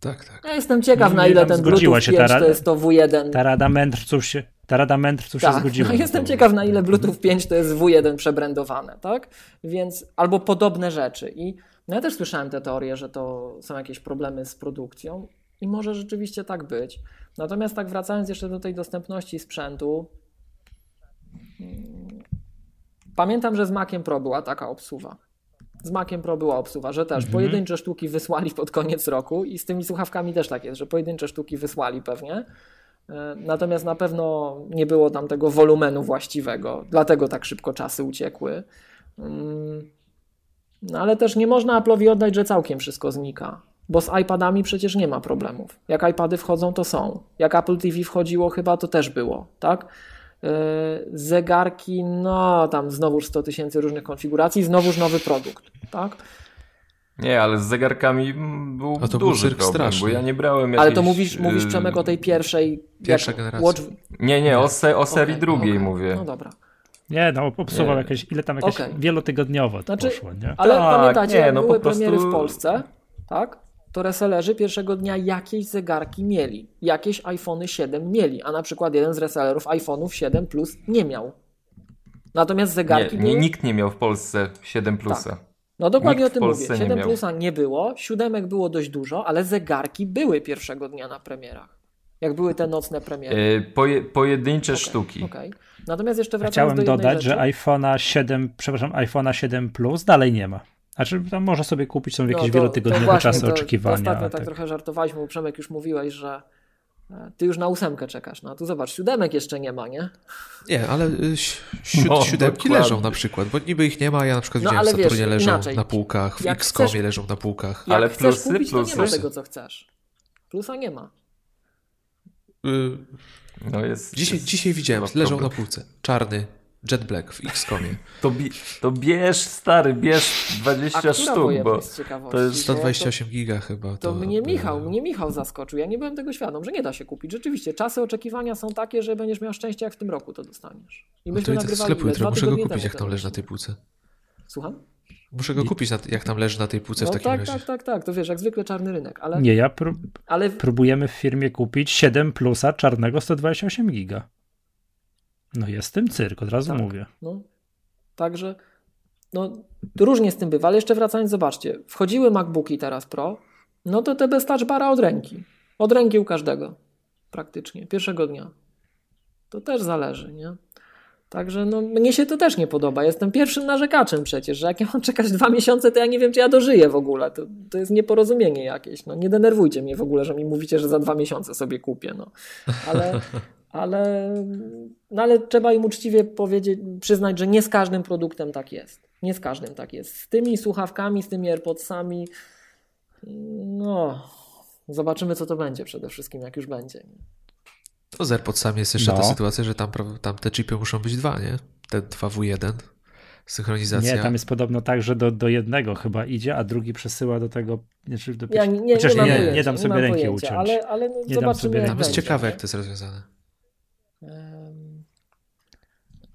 Tak, tak. Ja jestem ciekaw, na ile ten zgodziła Bluetooth się 5 ta to jest to W1. Ta rada mędrców się, ta rada mędrców się Tak, zgodziła. no jestem ciekaw, na ile Bluetooth 5 to jest W1 przebrandowane, tak? Więc albo podobne rzeczy. I no ja też słyszałem te teorie, że to są jakieś problemy z produkcją i może rzeczywiście tak być. Natomiast tak wracając jeszcze do tej dostępności sprzętu, mm, pamiętam, że z Maciem Pro była taka obsuwa. Z Maciem Pro była obsuwa, że też Mhm. pojedyncze sztuki wysłali pod koniec roku i z tymi słuchawkami też tak jest, że pojedyncze sztuki wysłali pewnie. E, Natomiast na pewno nie było tam tego wolumenu właściwego, dlatego tak szybko czasy uciekły. Mm, No ale też nie można Apple'owi oddać, że całkiem wszystko znika, bo z iPadami przecież nie ma problemów. Jak iPady wchodzą, to są. Jak Apple TV wchodziło, chyba to też było, tak? E, Zegarki, no tam znowuż 100 tysięcy różnych konfiguracji, znowuż nowy produkt, tak? Nie, ale z zegarkami był A to był duży cyrk problem, straszny. bo ja nie brałem Ale to jakiejś, mówisz, mówisz y, Przemek o tej pierwszej... Pierwsza jak generacja. Watch... Nie, nie, o, se, o serii Okej, drugiej okej. mówię. No dobra. Nie, no obsuwał Nie. jakieś, ile tam jakieś Okej. wielotygodniowo to Znaczy, poszło, nie? Ale Tak, pamiętacie, nie, no po były prostu- premiery w Polsce, tak? To resellerzy pierwszego dnia jakieś zegarki mieli. Jakieś iPhony 7 mieli, a na przykład jeden z resellerów iPhone'ów 7 Plus nie miał. Natomiast zegarki Nie, nie, były... nikt nie miał w Polsce 7 plusa. No dokładnie nikt o tym mówię. nie 7 miał. Plusa nie było, siódemek było dość dużo, ale zegarki były pierwszego dnia na premierach. Jak były te nocne premiery. Y, poje, pojedyncze Okej, sztuki. okej. Natomiast jeszcze wracając Chciałem do dodać, rzeczy. że iPhone'a 7, przepraszam, iPhone'a 7 Plus dalej nie ma. Znaczy tam można sobie kupić, są jakieś No to- wielotygodniowe to właśnie, czasy to- to oczekiwania. Ostatnio a tak, tak. trochę żartowaliśmy, bo Przemek już mówiłeś, że e, ty już na ósemkę czekasz. No a tu zobacz, siódemek jeszcze nie ma, nie? Nie, ale y, si- siód, No, siódemki dokładnie. leżą na przykład, bo niby ich nie ma, ja na przykład No, widziałem, ale w Saturnie wiesz, leżą inaczej. na półkach, w X-Comie leżą na półkach. Jak Ale chcesz plusy, kupić, to nie plusy. ma tego, co chcesz. Plusa nie ma. Y, No jest, Dzisiaj, jest dzisiaj widziałem, chyba leżą problem. na półce. Czarny, Jet Black w X-Comie. To, bi, to bierz, stary, bierz A 20 która sztuk, bo to jest Bo 128 giga chyba. To, To, mnie Michał, mnie Michał zaskoczył. Ja nie byłem tego świadom, że nie da się kupić. Rzeczywiście, czasy oczekiwania są takie, że będziesz miał szczęście, jak w tym roku to dostaniesz. I No myśmy to idę do nagrywali sklepu jutro, muszę go kupić, jak tam leży na tej półce. Słucham? Muszę go kupić, na, jak tam leży na tej półce No w takim tak, razie. tak, tak, tak. To wiesz, jak zwykle czarny rynek, ale, Nie, ja pró- ale próbujemy w firmie kupić 7 Plusa czarnego 128 giga. No jest tym cyrk, od razu Tak. mówię. No, także no, różnie z tym bywa, ale jeszcze wracając, zobaczcie, wchodziły MacBooki teraz Pro, no to te bez touch bara od ręki. Od ręki u każdego, praktycznie, pierwszego dnia. To też zależy, nie? Także no, mnie się to też nie podoba. Jestem pierwszym narzekaczem przecież, że jak ja mam czekać dwa miesiące, to ja nie wiem, czy ja dożyję w ogóle. To, to jest nieporozumienie jakieś. No, nie denerwujcie mnie w ogóle, że mi mówicie, że za dwa miesiące sobie kupię. No. Ale, ale, no ale trzeba im uczciwie powiedzieć, przyznać, że nie z każdym produktem tak jest. Nie z każdym tak jest. Z tymi słuchawkami, z tymi AirPodsami, no, zobaczymy, co to będzie przede wszystkim, jak już będzie. To z AirPodsami jest jeszcze No. ta sytuacja, że tam, tam te chipy muszą być dwa, nie? Te 2W1. Synchronizacja. Nie, tam jest podobno tak, że do, do jednego chyba idzie, a drugi przesyła do tego. Znaczy do Ja nie, nie, Chociaż nie, mam nie, nie dam sobie ręki pojęcia, uciąć. Ale, ale Nie dam zobaczymy sobie jak Tam jest ciekawe, jak to jest rozwiązane.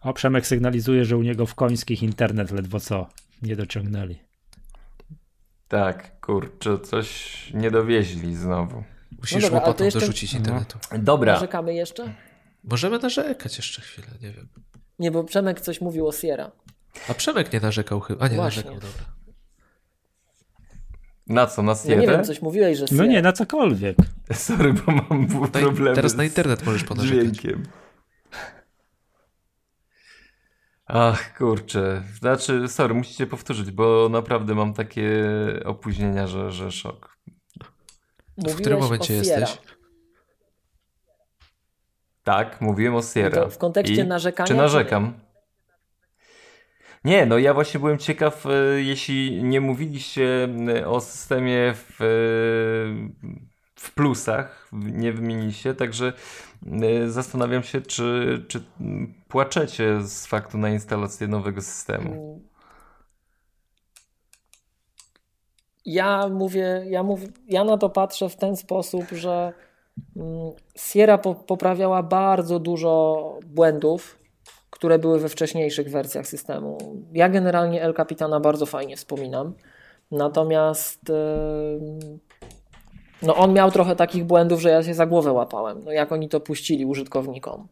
O, Przemek sygnalizuje, że u niego w końskich internet ledwo co nie dociągnęli. Tak, kurczę, coś nie dowieźli znowu. Musisz dobra, ale to łopatą jeszcze- dorzucić internetu. Dobra, Narzekamy jeszcze? Możemy narzekać jeszcze chwilę, nie wiem. Nie, bo Przemek coś mówił o Sierra. A Przemek nie narzekał chyba. A nie, Właśnie. narzekał, dobra. Na co, na No nie wiem, coś mówiłeś, że No Sierra. nie, na cokolwiek. Sorry, bo mam Daj- problemy teraz na internet możesz ponarzekać. dźwiękiem. Ach, kurczę. Znaczy, sorry, musicie powtórzyć, bo naprawdę mam takie opóźnienia, że, że szok. W Mówiłeś którym momencie jesteś? Tak, mówiłem o Sierra. No w kontekście I narzekania, Czy czy narzekam? Nie, no ja właśnie byłem ciekaw, e, jeśli nie mówiliście e, o systemie w, e, w plusach, nie wymieniliście, także zastanawiam się, czy, czy płaczecie z faktu na instalację nowego systemu. Ja mówię, ja mówię, ja na to patrzę w ten sposób, że mm, Sierra po, poprawiała bardzo dużo błędów, które były we wcześniejszych wersjach systemu. Ja generalnie El Capitana bardzo fajnie wspominam. Natomiast no on miał trochę takich błędów, że ja się za głowę łapałem. No jak oni to puścili użytkownikom.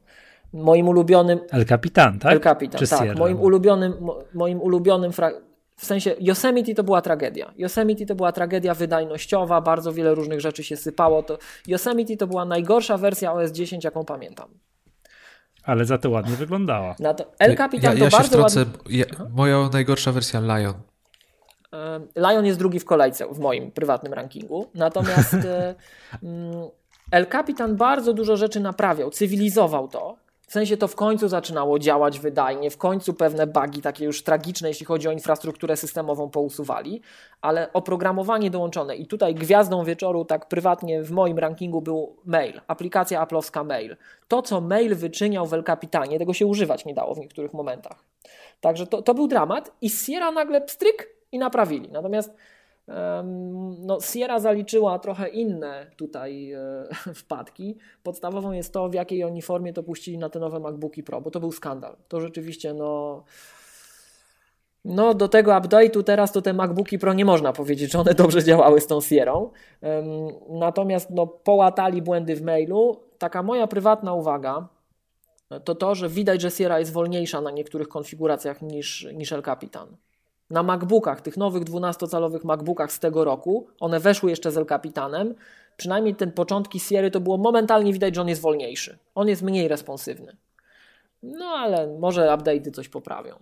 Moim ulubionym El Capitan, tak? El Capitan, Czy tak. Sierra? Moim ulubionym, mo, moim ulubionym fra... w sensie Yosemite to była tragedia. Yosemite to była tragedia wydajnościowa, bardzo wiele różnych rzeczy się sypało. To Yosemite to była najgorsza wersja OS 10, jaką pamiętam. Ale za to ładnie wyglądała. Na to El Capitan ja, ja to się bardzo wtrącę. ładnie. Ja, moja najgorsza wersja Lion. E, Lion jest drugi w kolejce w moim prywatnym rankingu. Natomiast e, mm, El Capitan bardzo dużo rzeczy naprawiał, cywilizował to. W sensie to w końcu zaczynało działać wydajnie, w końcu pewne bugi takie już tragiczne, jeśli chodzi o infrastrukturę systemową, pousuwali, ale oprogramowanie dołączone i tutaj gwiazdą wieczoru, tak prywatnie w moim rankingu był mail, aplikacja aplowska mail. To, co mail wyczyniał w El Capitanie, tego się używać nie dało w niektórych momentach. Także to, to był dramat i Sierra nagle pstryk i naprawili. Natomiast no, Sierra zaliczyła trochę inne tutaj e, wpadki. Podstawową jest to, w jakiej oni formie to puścili na te nowe MacBooki Pro, bo to był skandal. To rzeczywiście, no. No, do tego update'u teraz to te MacBooki Pro nie można powiedzieć, że one dobrze działały z tą Sierrą. Em, Natomiast no, połatali błędy w mailu. Taka moja prywatna uwaga to to, że widać, że Sierra jest wolniejsza na niektórych konfiguracjach niż, niż El Capitan. Na MacBookach, tych nowych 12-calowych MacBookach z tego roku, one weszły jeszcze z El Capitanem. Przynajmniej ten początki Sierry to było momentalnie widać, że on jest wolniejszy. On jest mniej responsywny. No ale może update'y coś poprawią.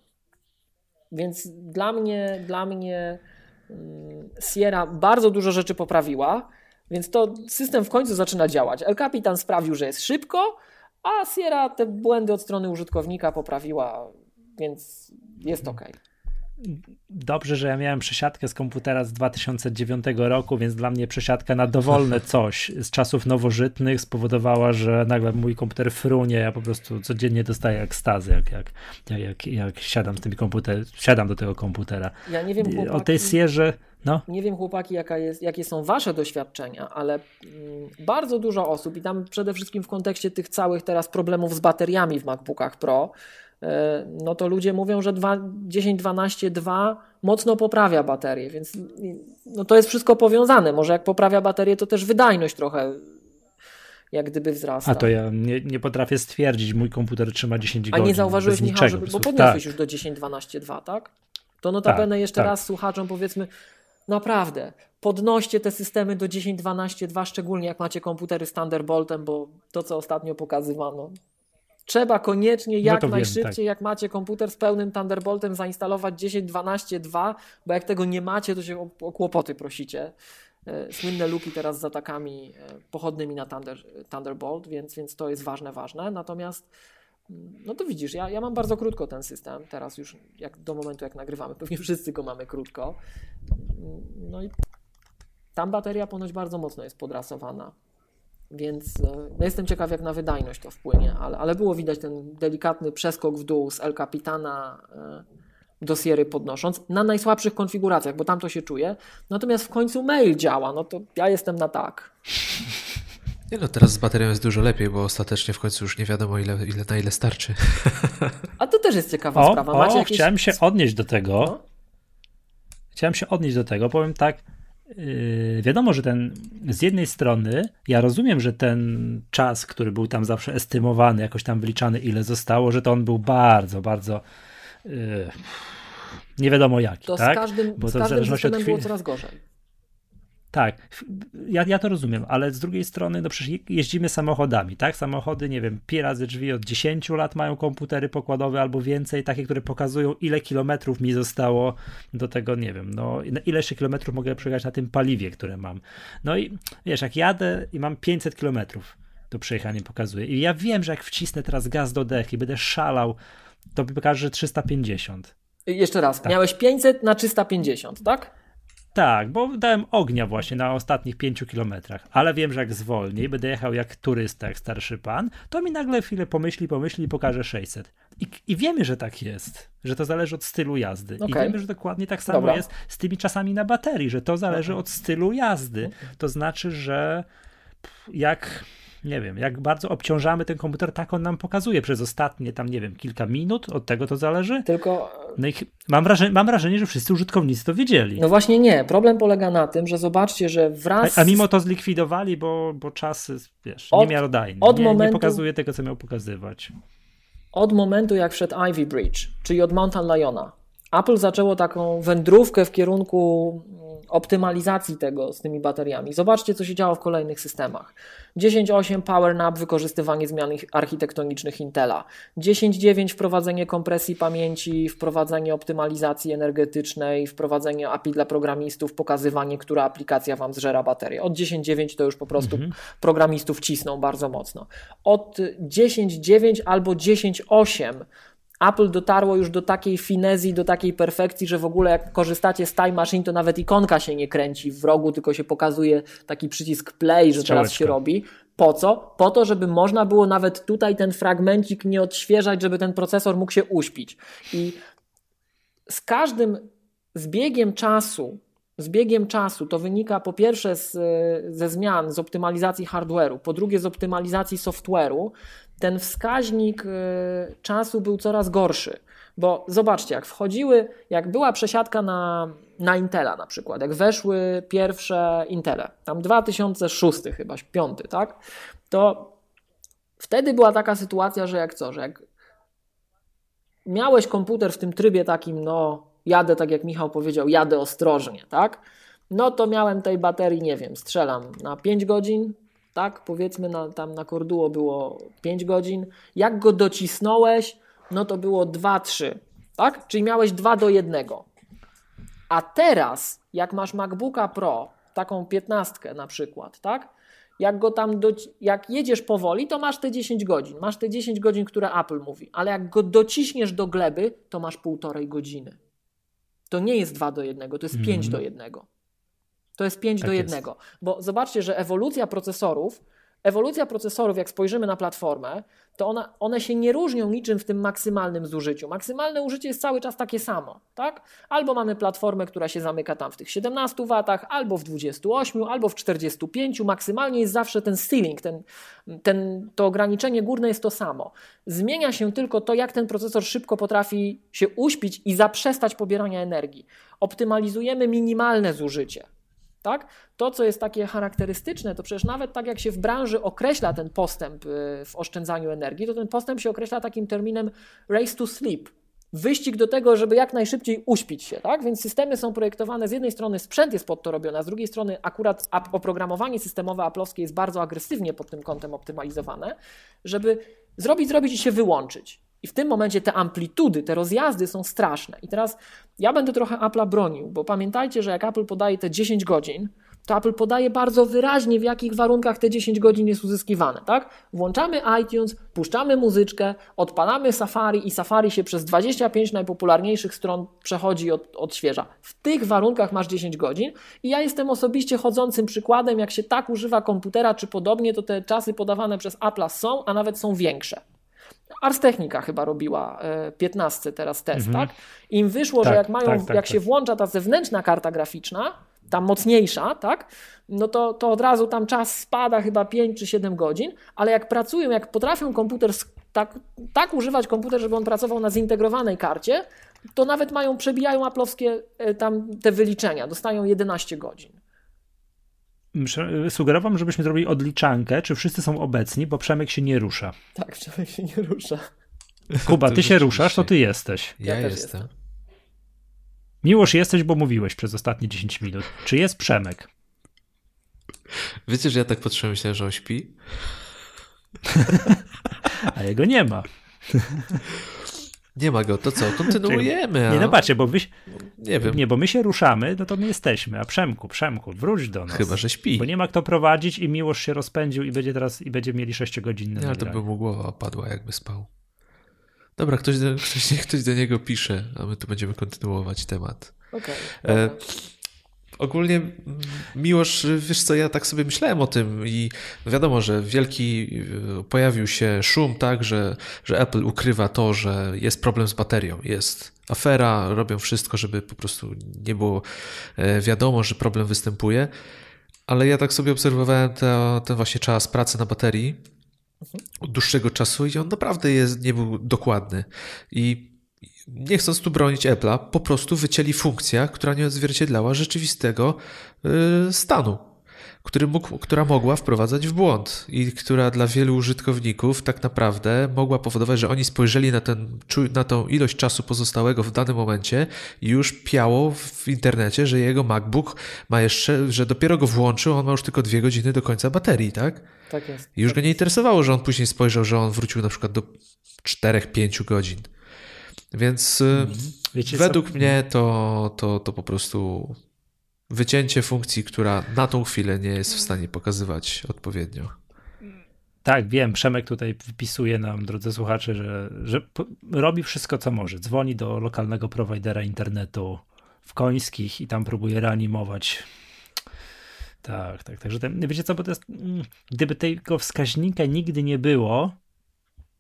Więc dla mnie, dla mnie mm, Sierra bardzo dużo rzeczy poprawiła, więc to system w końcu zaczyna działać. El Capitan sprawił, że jest szybko, a Sierra te błędy od strony użytkownika poprawiła, więc jest ok. Dobrze, że ja miałem przesiadkę z komputera z 2009 roku, więc dla mnie przesiadka na dowolne coś z czasów nowożytnych spowodowała, że nagle mój komputer frunie, ja po prostu codziennie dostaję ekstazy, jak, jak, jak, jak, siadam z tym komputer, siadam do tego komputera. Ja nie wiem, O tej chłopaki, Sierze, no, nie wiem, chłopaki jaka jest, jakie są wasze doświadczenia, ale mm, bardzo dużo osób i tam przede wszystkim w kontekście tych całych teraz problemów z bateriami w MacBookach Pro, no to ludzie mówią, że 10-12-2 mocno poprawia baterię, więc no to jest wszystko powiązane. Może jak poprawia baterię, to też wydajność trochę jak gdyby wzrasta. a to ja nie, nie potrafię stwierdzić, mój komputer trzyma 10 A godzin. nie zauważyłeś, Michał, żeby, bo podniosłeś tak. już do 10-12-2, tak? To notabene Tak, jeszcze tak. raz słuchaczom powiedzmy, naprawdę, podnoście te systemy do 10-12-2, szczególnie jak macie komputery z Thunderboltem, bo to, co ostatnio pokazywano. Trzeba koniecznie jak No to wiem, najszybciej, jak macie komputer z pełnym Thunderboltem, zainstalować 10-12-2, bo jak tego nie macie, to się o, o kłopoty prosicie. E, Słynne luki teraz z atakami e, pochodnymi na Thunder, Thunderbolt, więc, więc to jest ważne, ważne. Natomiast no to widzisz, ja, ja mam bardzo krótko ten system, teraz już jak do momentu jak nagrywamy, pewnie wszyscy go mamy krótko. No i tam bateria ponoć bardzo mocno jest podrasowana, więc e, no jestem ciekaw jak na wydajność to wpłynie, ale, ale było widać ten delikatny przeskok w dół z El Capitana e, dosiery podnosząc na najsłabszych konfiguracjach, bo tam to się czuje. Natomiast w końcu mail działa, no to ja jestem na tak. Nie no, teraz z baterią jest dużo lepiej, bo ostatecznie w końcu już nie wiadomo ile, ile na ile starczy. A to też jest ciekawa o, sprawa. Macie o, jakieś... chciałem się odnieść do tego. No? Chciałem się odnieść do tego, powiem tak, wiadomo, że ten z jednej strony ja rozumiem, że ten czas, który był tam zawsze estymowany, jakoś tam wyliczany, ile zostało, że to on był bardzo, bardzo yy, nie wiadomo jaki. To tak? z każdym, Bo to z każdym systemem było coraz gorzej. Tak, ja, ja to rozumiem, ale z drugiej strony, no przecież jeździmy samochodami, tak? Samochody, nie wiem, pi razy drzwi od 10 lat mają komputery pokładowe albo więcej, takie, które pokazują, ile kilometrów mi zostało do tego, nie wiem, no ile jeszcze kilometrów mogę przejechać na tym paliwie, które mam. No i wiesz, jak jadę i mam 500 kilometrów do przejechania pokazuje i ja wiem, że jak wcisnę teraz gaz do dech i będę szalał, to mi pokaże, że 350. Jeszcze raz, tak. miałeś 500 na 350, tak? Tak, bo dałem ognia właśnie na ostatnich pięciu kilometrach, ale wiem, że jak zwolnię i będę jechał jak turysta, jak starszy pan, to mi nagle chwilę pomyśli, pomyśli i pokaże 600. I, i wiemy, że tak jest, że to zależy od stylu jazdy. Okay. I wiemy, że dokładnie tak samo Dobra. jest z tymi czasami na baterii, że to zależy okay. od stylu jazdy. To znaczy, że jak nie wiem, jak bardzo obciążamy ten komputer, tak on nam pokazuje przez ostatnie tam, nie wiem, kilka minut, od tego to zależy. Tylko. No i mam wrażenie, mam wrażenie, że wszyscy użytkownicy to wiedzieli. No właśnie nie. Problem polega na tym, że zobaczcie, że wraz. A, a mimo to zlikwidowali, bo, bo czas, wiesz, od, niemiarodajny. Od nie, momentu... nie pokazuje tego, co miał pokazywać. Od momentu, jak wszedł Ivy Bridge, czyli od Mountain Liona, Apple zaczęło taką wędrówkę w kierunku optymalizacji tego z tymi bateriami. Zobaczcie, co się działo w kolejnych systemach. 10.8 PowerNap, wykorzystywanie zmian architektonicznych Intela. 10.9 wprowadzenie kompresji pamięci, wprowadzenie optymalizacji energetycznej, wprowadzenie API dla programistów, pokazywanie, która aplikacja Wam zżera baterię. Od 10.9 to już po prostu mhm. programistów cisną bardzo mocno. Od 10.9 albo 10.8 Apple dotarło już do takiej finezji, do takiej perfekcji, że w ogóle jak korzystacie z Time Machine, to nawet ikonka się nie kręci w rogu, tylko się pokazuje taki przycisk play, że teraz się robi. Po co? Po to, żeby można było nawet tutaj ten fragmencik nie odświeżać, żeby ten procesor mógł się uśpić. I z każdym zbiegiem czasu, z biegiem czasu to wynika po pierwsze z, ze zmian, z optymalizacji hardware'u, po drugie z optymalizacji software'u, ten wskaźnik y, czasu był coraz gorszy. Bo zobaczcie, jak wchodziły, jak była przesiadka na, na Intela na przykład, jak weszły pierwsze Intele, tam 2006 chyba, 5, tak? To wtedy była taka sytuacja, że jak co, że jak miałeś komputer w tym trybie takim, no jadę, tak jak Michał powiedział, jadę ostrożnie, tak? No to miałem tej baterii, nie wiem, strzelam na 5 godzin, tak? Powiedzmy na, tam na Korduo było 5 godzin. Jak go docisnąłeś, no to było 2-3, tak? Czyli miałeś 2 do 1. A teraz, jak masz MacBooka Pro, taką 15 na przykład, tak? Jak go tam, do, jak jedziesz powoli, to masz te 10 godzin. Masz te 10 godzin, które Apple mówi, ale jak go dociśniesz do gleby, to masz półtorej godziny. To nie jest 2 do 1, to jest mm. 5 do 1. To jest 5 tak do 1. Jest. Bo zobaczcie, że ewolucja procesorów, ewolucja procesorów, jak spojrzymy na platformę, to ona, one się nie różnią niczym w tym maksymalnym zużyciu. Maksymalne użycie jest cały czas takie samo, tak? Albo mamy platformę, która się zamyka tam w tych 17 watach, albo w 28, albo w 45. Maksymalnie jest zawsze ten ceiling, ten, ten, to ograniczenie górne jest to samo. Zmienia się tylko to, jak ten procesor szybko potrafi się uśpić i zaprzestać pobierania energii. Optymalizujemy minimalne zużycie. Tak? To, co jest takie charakterystyczne, to przecież nawet tak jak się w branży określa ten postęp y, w oszczędzaniu energii, to ten postęp się określa takim terminem race to sleep. Wyścig do tego, żeby jak najszybciej uśpić się, tak? Więc systemy są projektowane, z jednej strony sprzęt jest pod to robiony, a z drugiej strony akurat oprogramowanie systemowe aplowskie jest bardzo agresywnie pod tym kątem optymalizowane, żeby zrobić, zrobić i się wyłączyć. I w tym momencie te amplitudy, te rozjazdy są straszne. I teraz ja będę trochę Apple'a bronił, bo pamiętajcie, że jak Apple podaje te 10 godzin, to Apple podaje bardzo wyraźnie, w jakich warunkach te 10 godzin jest uzyskiwane, tak? Włączamy iTunes, puszczamy muzyczkę, odpalamy Safari i Safari się przez 25 najpopularniejszych stron przechodzi od, odświeża. W tych warunkach masz 10 godzin i ja jestem osobiście chodzącym przykładem, jak się tak używa komputera czy podobnie, to te czasy podawane przez Apple są, a nawet są większe. Ars Technica chyba robiła 15 teraz test, Mhm. tak? Im wyszło, Tak, że jak mają, tak, tak, jak tak. się włącza ta zewnętrzna karta graficzna, ta mocniejsza, tak? No to, to od razu tam czas spada chyba 5 czy 7 godzin, ale jak pracują, jak potrafią komputer tak, tak używać komputer, żeby on pracował na zintegrowanej karcie, to nawet mają, przebijają aplowskie e, tam te wyliczenia, dostają 11 godzin. Sugerowałem, żebyśmy zrobili odliczankę, czy wszyscy są obecni, bo Przemek się nie rusza. Tak, człowiek się nie rusza. Kuba, ty się ruszasz, to ty jesteś. Ja, Ja też jestem. Miłosz jesteś, bo mówiłeś przez ostatnie 10 minut. Czy jest Przemek? Wiecie, że ja tak patrzyłem, myślałem, że on śpi? A jego nie ma. Nie ma go, to co? Kontynuujemy, a... Nie no patrzcie, bo wy, Nie wiem, nie, bo my się ruszamy, no to my jesteśmy. A Przemku, Przemku, wróć do nas. chyba, że śpi. Bo nie ma kto prowadzić i Miłosz się rozpędził i będzie teraz, i będzie mieli 6-godzinne Nie, ale to by mu głowa opadła, jakby spał. Dobra, ktoś do, ktoś, ktoś do niego pisze, a my tu będziemy kontynuować temat. Okej. E, dobra. Ogólnie Miłosz, wiesz co, ja tak sobie myślałem o tym i wiadomo, że wielki y, pojawił się szum, tak, że, że Apple ukrywa to, że jest problem z baterią, jest afera, robią wszystko, żeby po prostu nie było e, wiadomo, że problem występuje, ale ja tak sobie obserwowałem te, ten właśnie czas pracy na baterii od dłuższego czasu i on naprawdę jest, nie był dokładny. I nie chcąc tu bronić Apple'a, po prostu wycięli funkcję, która nie odzwierciedlała rzeczywistego y, stanu, który mógł, która mogła wprowadzać w błąd i która dla wielu użytkowników tak naprawdę mogła powodować, że oni spojrzeli na, ten, na tą ilość czasu pozostałego w danym momencie i już piało w internecie, że jego MacBook ma jeszcze, że dopiero go włączył, on ma już tylko dwie godziny do końca baterii, tak? Tak jest. I już go nie interesowało, że on później spojrzał, że on wrócił na przykład do 4-5 godzin. Więc y, Wiecie według co? mnie to, to, to po prostu wycięcie funkcji, która na tą chwilę nie jest w stanie pokazywać odpowiednio. Tak, wiem, Przemek tutaj wypisuje nam, drodzy słuchacze, że, że robi wszystko, co może. Dzwoni do lokalnego prowajdera internetu w Końskich i tam próbuje reanimować. Tak, tak, także ten, wiecie co, bo to jest, mm, gdyby tego wskaźnika nigdy nie było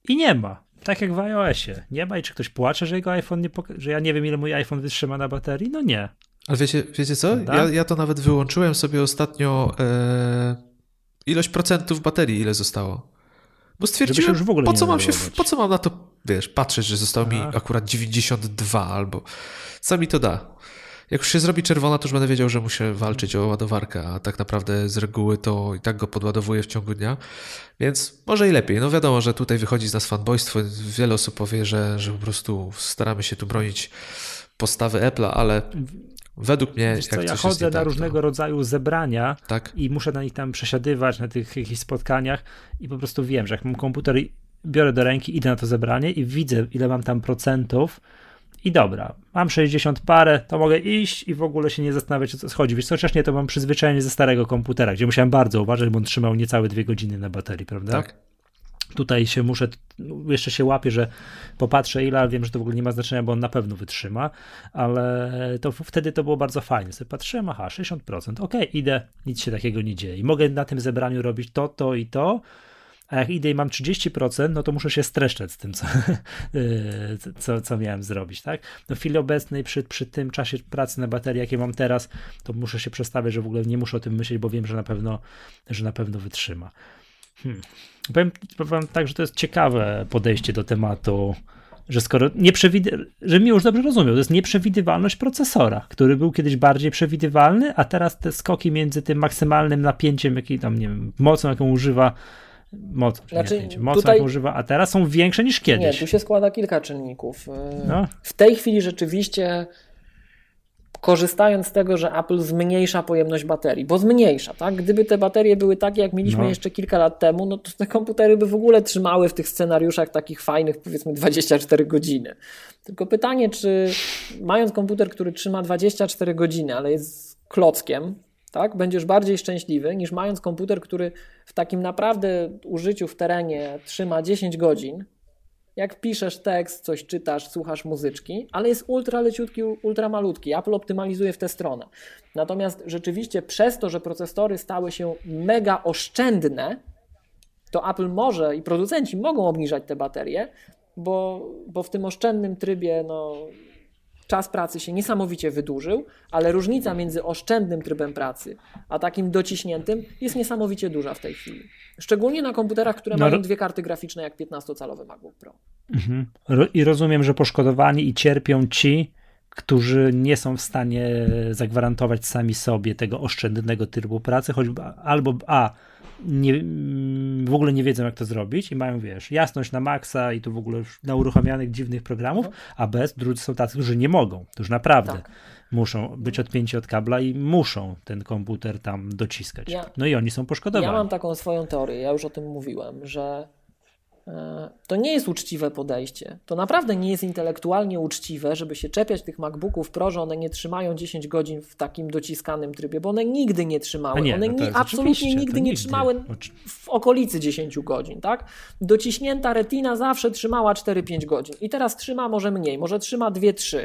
i nie ma, tak jak w iOSie, nie ma i czy ktoś płacze, że jego iPhone nie poka- że ja nie wiem ile mój iPhone wytrzyma na baterii, no nie. Ale wiecie, wiecie co? Ja, ja to nawet wyłączyłem sobie ostatnio e, ilość procentów baterii, ile zostało. Bo stwierdziłem, po co mam się, po co mam na to, wiesz, patrzeć, że zostało mi Tak. akurat 92 albo co mi to da? Jak już się zrobi czerwona, to już będę wiedział, że muszę walczyć o ładowarkę, a tak naprawdę z reguły to i tak go podładowuję w ciągu dnia, więc może i lepiej. No wiadomo, że tutaj wychodzi z nas fanboystwo, wiele osób powie, że, że po prostu staramy się tu bronić postawy Apple'a, ale według mnie, Wiesz co, jak ja coś jest chodzę na tak, różnego to, rodzaju zebrania tak? i muszę na nich tam przesiadywać, na tych jakichś spotkaniach i po prostu wiem, że jak mam komputer i biorę do ręki, idę na to zebranie i widzę, ile mam tam procentów i dobra, mam 60 parę, to mogę iść i w ogóle się nie zastanawiać, o co chodzi. Wiesz, co wcześniej to mam przyzwyczajenie ze starego komputera, gdzie musiałem bardzo uważać, bo on trzymał niecałe dwie godziny na baterii, prawda? Tak. Tutaj się muszę, jeszcze się łapię, że popatrzę ile, ale wiem, że to w ogóle nie ma znaczenia, bo on na pewno wytrzyma, ale to wtedy to było bardzo fajne. Sobie patrzyłem, aha, 60%, okej, idę, nic się takiego nie dzieje. I mogę na tym zebraniu robić to, to i to, a jak idę i mam 30%, no to muszę się streszczać z tym, co, yy, co, co miałem zrobić, tak? No w chwili obecnej, przy, przy tym czasie pracy na baterii, jakie mam teraz, to muszę się przestawiać, że w ogóle nie muszę o tym myśleć, bo wiem, że na pewno, że na pewno wytrzyma. Hmm. Powiem, powiem tak, że to jest ciekawe podejście do tematu, że skoro nie przewid- że mi już dobrze rozumiał, to jest nieprzewidywalność procesora, który był kiedyś bardziej przewidywalny, a teraz te skoki między tym maksymalnym napięciem, jaki tam, nie wiem, mocą, jaką używa, mocą, czy Znaczy, nie mocą, tutaj- używa, a teraz są większe niż Nie, kiedyś. tu się składa kilka czynników. Yy, No. W tej chwili rzeczywiście korzystając z tego, że Apple zmniejsza pojemność baterii, bo zmniejsza, tak? Gdyby te baterie były takie, jak mieliśmy No. jeszcze kilka lat temu, no to te komputery by w ogóle trzymały w tych scenariuszach takich fajnych, powiedzmy 24 godziny. Tylko pytanie, czy mając komputer, który trzyma 24 godziny, ale jest klockiem, tak, będziesz bardziej szczęśliwy niż mając komputer, który w takim naprawdę użyciu w terenie trzyma 10 godzin, jak piszesz tekst, coś czytasz, słuchasz muzyczki, ale jest ultra leciutki, ultra malutki. Apple optymalizuje w tę stronę. Natomiast rzeczywiście przez to, że procesory stały się mega oszczędne, to Apple może i producenci mogą obniżać te baterie, bo, bo w tym oszczędnym trybie no, czas pracy się niesamowicie wydłużył, ale różnica między oszczędnym trybem pracy a takim dociśniętym jest niesamowicie duża w tej chwili. Szczególnie na komputerach, które No, mają dwie karty graficzne jak 15-calowy MacBook Pro. Mhm. I rozumiem, że poszkodowani i cierpią ci, którzy nie są w stanie zagwarantować sami sobie tego oszczędnego trybu pracy, choćby albo a nie, w ogóle nie wiedzą, jak to zrobić i mają, wiesz, jasność na maksa i tu w ogóle już na uruchamianych dziwnych programów, a bez, drudzy są tacy, którzy nie mogą, którzy naprawdę Tak. muszą być odpięci od kabla i muszą ten komputer tam dociskać. Ja- no i oni są poszkodowani. Ja mam taką swoją teorię, ja już o tym mówiłem, że to nie jest uczciwe podejście. To naprawdę nie jest intelektualnie uczciwe, żeby się czepiać tych MacBooków Pro, że one nie trzymają 10 godzin w takim dociskanym trybie, bo one nigdy nie trzymały. Nie, one no jest absolutnie nigdy nie nigdy. trzymały w okolicy 10 godzin, tak? Dociśnięta retina zawsze trzymała 4-5 godzin i teraz trzyma może mniej, może trzyma 2-3.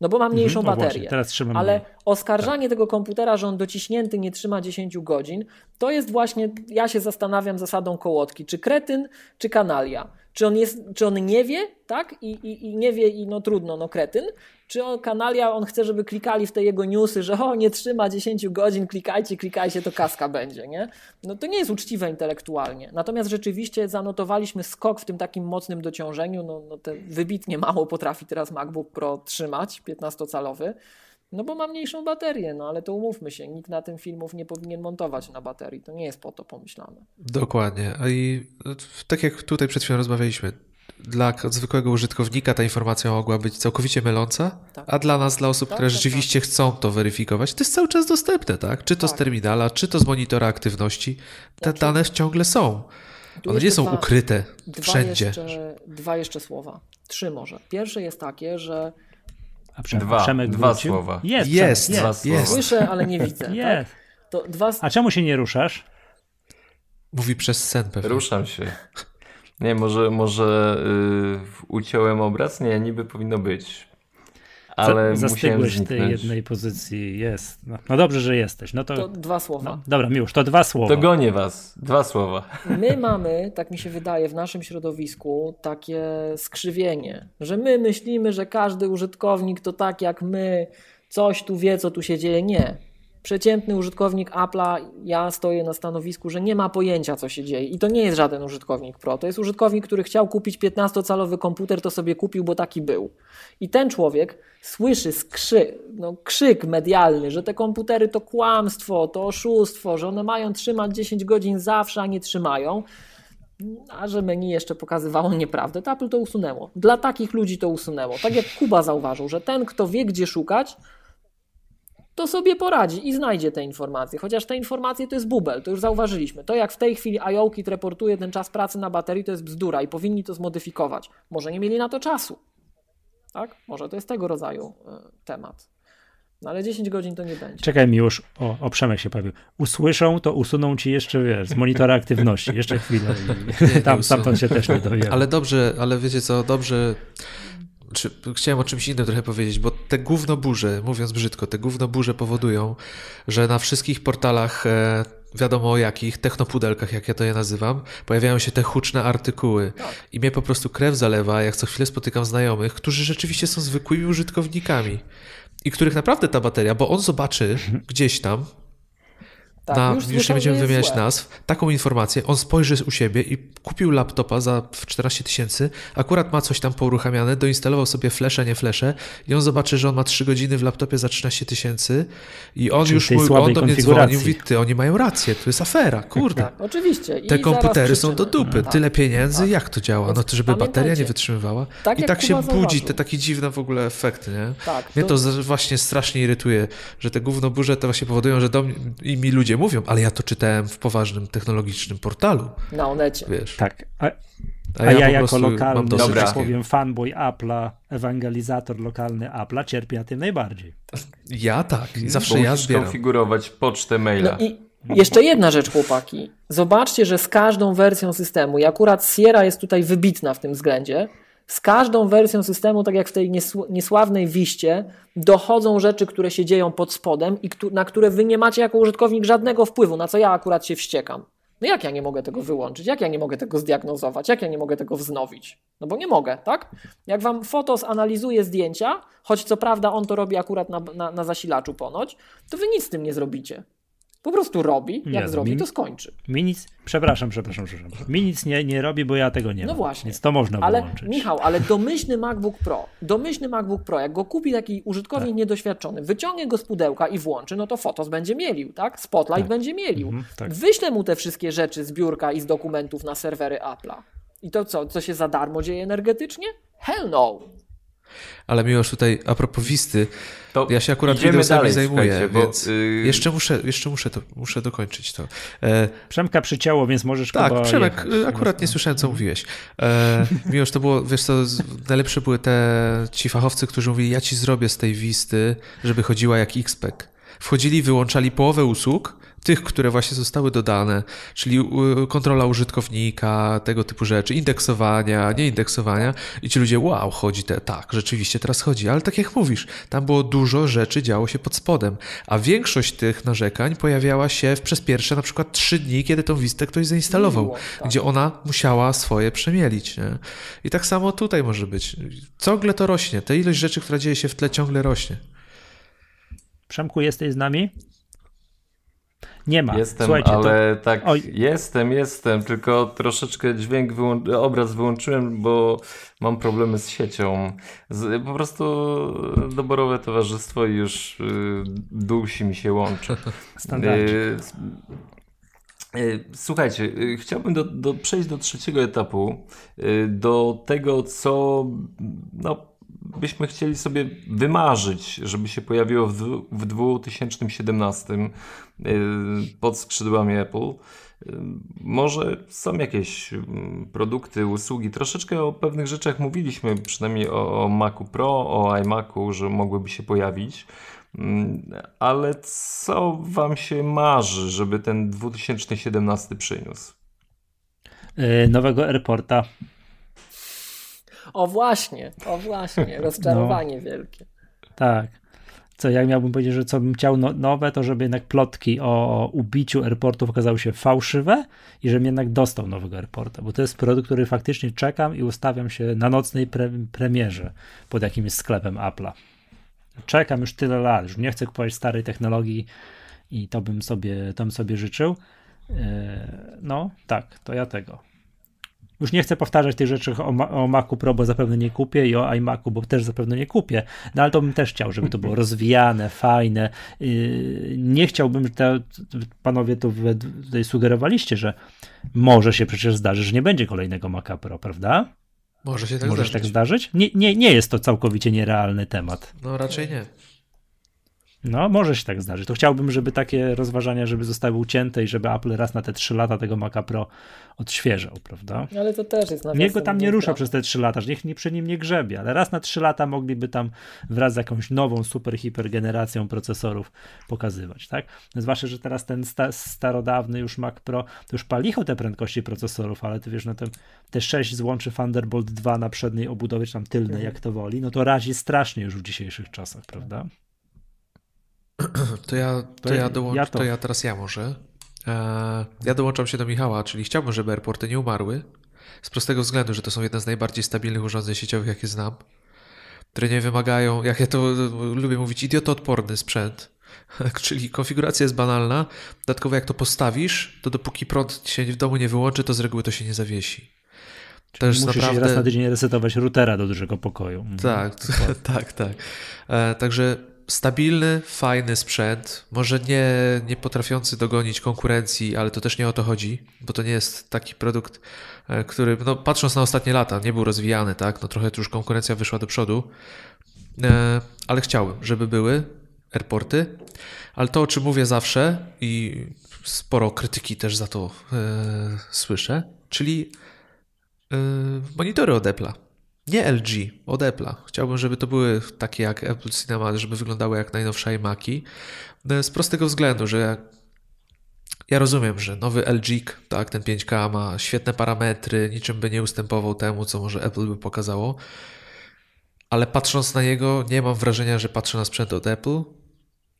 No bo ma mniejszą Mhm, baterię. właśnie, teraz trzymam Ale mniej. Oskarżanie tego komputera, że on dociśnięty nie trzyma 10 godzin, to jest właśnie, ja się zastanawiam zasadą kołotki, czy kretyn, czy kanalia. Czy on, jest, czy on nie wie, tak? I, i, I nie wie, i no trudno, no kretyn. Czy on, kanalia, on chce, żeby klikali w te jego newsy, że o, nie trzyma 10 godzin, klikajcie, klikajcie, to kaska będzie, nie? No to nie jest uczciwe intelektualnie. Natomiast rzeczywiście zanotowaliśmy skok w tym takim mocnym dociążeniu. No, no te wybitnie mało potrafi teraz MacBook Pro trzymać, 15-calowy. No bo ma mniejszą baterię, no ale to umówmy się, nikt na tym filmów nie powinien montować na baterii. To nie jest po to pomyślane. Dokładnie. A i tak jak tutaj przed chwilą rozmawialiśmy, dla zwykłego użytkownika ta informacja mogła być całkowicie myląca, Tak. a dla nas, dla osób, Tak, które tak, rzeczywiście chcą to weryfikować, to jest cały czas dostępne, tak? Czy to z Tak. terminala, czy to z monitora aktywności. Te Znaczy- dane ciągle są. Tu One nie są dwa- ukryte Dwa wszędzie. jeszcze, dwa jeszcze słowa. Trzy może. Pierwsze jest takie, że A Przemek, Dwa, Przemek dwa wrócił? słowa. Jest, Jest, Przemek, jest. słowa. jest. słyszę, ale nie widzę. tak? Jest. To dwa, A czemu się nie ruszasz? Mówi przez sen pewnie. Ruszam się. Nie, może, może yy, uciąłem obraz? Nie, niby powinno być. Ale Zastygłeś w tej jednej pozycji. Jest. No, no dobrze, że jesteś. No to, to dwa słowa. no, dobra, Miłosz, to dwa słowa. To gonię was. Dwa słowa. My mamy, tak mi się wydaje, w naszym środowisku takie skrzywienie, że my myślimy, że każdy użytkownik to tak jak my, coś tu wie, co tu się dzieje. Nie. Przeciętny użytkownik Apple'a, ja stoję na stanowisku, że nie ma pojęcia, co się dzieje. I to nie jest żaden użytkownik Pro. To jest użytkownik, który chciał kupić 15-calowy komputer, to sobie kupił, bo taki był. I ten człowiek słyszy skrzy, no, krzyk medialny, że te komputery to kłamstwo, to oszustwo, że one mają trzymać 10 godzin zawsze, a nie trzymają. A że menu jeszcze pokazywało nieprawdę, to Apple to usunęło. Dla takich ludzi to usunęło. Tak jak Kuba zauważył, że ten, kto wie, gdzie szukać, to sobie poradzi i znajdzie te informacje. Chociaż te informacje to jest bubel, to już zauważyliśmy. To jak w tej chwili iOKit reportuje ten czas pracy na baterii, to jest bzdura i powinni to zmodyfikować. Może nie mieli na to czasu. Tak? Może to jest tego rodzaju e, temat. No ale 10 godzin to nie będzie. Czekaj, Miłosz. O, o, Przemek się pojawił. Usłyszą, to usuną ci jeszcze, wiesz, z monitora aktywności. Jeszcze chwilę. I nie tam, stamtąd się też nie dowiemy. Ale dobrze, ale wiecie co, dobrze. Czy, chciałem o czymś innym trochę powiedzieć, bo te gównoburze, mówiąc brzydko, te gównoburze powodują, że na wszystkich portalach, e, wiadomo o jakich, technopudelkach, jak ja to je nazywam, pojawiają się te huczne artykuły. I mnie po prostu krew zalewa, jak co chwilę spotykam znajomych, którzy rzeczywiście są zwykłymi użytkownikami. I których naprawdę ta bateria, bo on zobaczy gdzieś tam, Tak, na, już, słyszą, nie będziemy wymieniać złe. nazw, taką informację, on spojrzy u siebie i kupił laptopa za w 14 tysięcy, akurat ma coś tam pouruchamiane, doinstalował sobie flesze, nie flesze i on zobaczy, że on ma 3 godziny w laptopie za 13 tysięcy i on Czyli już mówi, on do mnie dzwoni, mówi, ty, oni mają rację, to jest afera, kurde. Tak, oczywiście. I Te komputery są do dupy, Tak. tyle pieniędzy, Tak. jak to działa? No to żeby bateria nie wytrzymywała. tak I tak się budzi zauważył. te takie dziwne w ogóle efekty, nie? Tak, Mnie to- to z- właśnie strasznie irytuje, że te gównoburze to właśnie powodują, że do mnie, i mi ludzie mówią, ale ja to czytałem w poważnym technologicznym portalu, Na Onecie. wiesz. Tak. A, A, a ja, ja, po jako prostu lokalny, że tak Dobra. powiem, fanboy Apple'a, ewangelizator lokalny Apple'a, cierpię na tym najbardziej. Ja tak, i Bo zawsze ja zbieram. konfigurować pocztę maila. No i jeszcze jedna rzecz, chłopaki. Zobaczcie, że z każdą wersją systemu, i akurat Sierra jest tutaj wybitna w tym względzie, z każdą wersją systemu, tak jak w tej niesł- niesławnej wiście, dochodzą rzeczy, które się dzieją pod spodem i na które wy nie macie jako użytkownik żadnego wpływu, na co ja akurat się wściekam. No jak ja nie mogę tego wyłączyć? Jak ja nie mogę tego zdiagnozować? Jak ja nie mogę tego wznowić? No bo nie mogę, tak? Jak wam Fotos analizuje zdjęcia, choć co prawda on to robi akurat na, na, na zasilaczu ponoć, to wy nic z tym nie zrobicie. Po prostu robi, jak Nie, zrobi, mi- to skończy. Mi nic, przepraszam, przepraszam, przepraszam. Mi nic nie, nie robi, bo ja tego nie No mam. właśnie. Więc to można Ale wyłączyć. Michał, ale domyślny MacBook Pro, domyślny MacBook Pro, jak go kupi taki użytkownik Tak. niedoświadczony, wyciągnie go z pudełka i włączy, no to Fotos będzie mielił, tak? Spotlight Tak. będzie mielił. Mhm, tak. Wyślę mu te wszystkie rzeczy z biurka i z dokumentów na serwery Apple'a. I to co, co się za darmo dzieje energetycznie? Hell no! Ale Miłosz tutaj, a propos Wisty, To ja się akurat dalej, zajmuję, bo, więc y, jeszcze, muszę, jeszcze muszę, to, muszę dokończyć to. E, Przemka przycięło, więc możesz tak, Kuba, Przemek, jechać. y, akurat nie słyszałem, co mówiłeś. E, Miłosz, to było, wiesz co, z- najlepsze były te ci fachowcy, którzy mówili, ja ci zrobię z tej Wisty, żeby chodziła jak XPEC. Wchodzili, wyłączali połowę usług, tych, które właśnie zostały dodane, czyli kontrola użytkownika, tego typu rzeczy, indeksowania, nieindeksowania i ci ludzie, wow, chodzi te, tak, rzeczywiście teraz chodzi, ale tak jak mówisz, tam było dużo rzeczy, działo się pod spodem, a większość tych narzekań pojawiała się w- przez pierwsze na przykład trzy dni, kiedy tą Wistę ktoś zainstalował, tak. gdzie ona musiała swoje przemielić, nie? I tak samo tutaj może być. Ciągle to rośnie, ta ilość rzeczy, która dzieje się w tle ciągle rośnie. Przemku, jesteś z nami? Nie ma. Jestem, Słuchajcie, ale tak, Oj. jestem, jestem, tylko troszeczkę dźwięk, wyłą- obraz wyłączyłem, bo mam problemy z siecią. Z, po prostu doborowe towarzystwo już y, dusi mi się łączy. to standardzik. Y, y, Słuchajcie, y, chciałbym do, do, przejść do trzeciego etapu, do tego, co no, byśmy chcieli sobie wymarzyć, żeby się pojawiło w, w 2017 y, pod skrzydłami Apple. Y, Może są jakieś mm, produkty, usługi. Troszeczkę o pewnych rzeczach mówiliśmy, przynajmniej o, o Macu Pro, o iMacu, że mogłyby się pojawić. Mm, Ale co Wam się marzy, żeby ten 2017 przyniósł? Y, nowego airporta. O właśnie, o właśnie, rozczarowanie wielkie. Tak. Co, jak miałbym powiedzieć, że co bym chciał no, nowe, to żeby jednak plotki o ubiciu airportów okazały się fałszywe i żebym jednak dostał nowego airporta, bo to jest produkt, który faktycznie czekam i ustawiam się na nocnej pre premierze pod jakimś sklepem Apple'a. Czekam już tyle lat, już nie chcę kupować starej technologii i to bym sobie, to bym sobie życzył. Yy, No, tak, to ja tego. Już nie chcę powtarzać tych rzeczy o, Ma- o Macu Pro, bo zapewne nie kupię i o iMacu, bo też zapewne nie kupię. No ale to bym też chciał, żeby to było rozwijane, fajne. Yy, Nie chciałbym, te, panowie we- tutaj sugerowaliście, że może się przecież zdarzy, że nie będzie kolejnego Maca Pro, prawda? Może się tak może się zdarzyć. tak zdarzyć? Nie, nie, nie jest to całkowicie nierealny temat. No raczej nie. No, może się tak zdarzyć. To chciałbym, żeby takie rozważania, żeby zostały ucięte i żeby Apple raz na te 3 lata tego Maca Pro odświeżał, prawda? Ale to też jest Niech go tam nie rusza przez te 3 lata, że niech nie przy nim nie grzebie, ale raz na 3 lata mogliby tam wraz z jakąś nową, super, hiper generacją procesorów pokazywać, tak? Zwłaszcza, że teraz ten sta starodawny już Mac Pro, to już palicho te prędkości procesorów, ale ty wiesz, no te, te 6 złączy Thunderbolt 2 na przedniej obudowie, czy tam tylnej, Mhm. jak to woli, no to razi strasznie już w dzisiejszych czasach, prawda? To ja, to, To ja, dołącz, ja to... to- ja teraz ja może. E, ja dołączam się do Michała, czyli chciałbym, żeby airporty nie umarły. Z prostego względu, że to są jedne z najbardziej stabilnych urządzeń sieciowych, jakie znam. Które nie wymagają, jak ja to e, lubię mówić, idiotoodporny sprzęt. Czyli konfiguracja jest banalna. Dodatkowo jak to postawisz, to dopóki prąd się w domu nie wyłączy, to z reguły to się nie zawiesi. To Musisz naprawdę... raz na tydzień resetować routera do dużego pokoju. Mhm. Tak, tak, tak. E, także stabilny, fajny sprzęt, może nie, nie potrafiący dogonić konkurencji, ale to też nie o to chodzi, bo to nie jest taki produkt, e, który, no patrząc na ostatnie lata, nie był rozwijany, tak, no trochę już konkurencja wyszła do przodu, e, ale chciałbym, żeby były airporty, ale to, o czym mówię zawsze i sporo krytyki też za to e, słyszę, czyli e, monitory od Apple'a. Nie LG, od Apple'a. Chciałbym, żeby to były takie jak Apple Cinema, żeby wyglądały jak najnowsze iMaki. No, Z prostego względu, że ja rozumiem, że nowy LG, tak, ten 5K ma świetne parametry, niczym by nie ustępował temu, co może Apple by pokazało, ale patrząc na niego, nie mam wrażenia, że patrzę na sprzęt od Apple,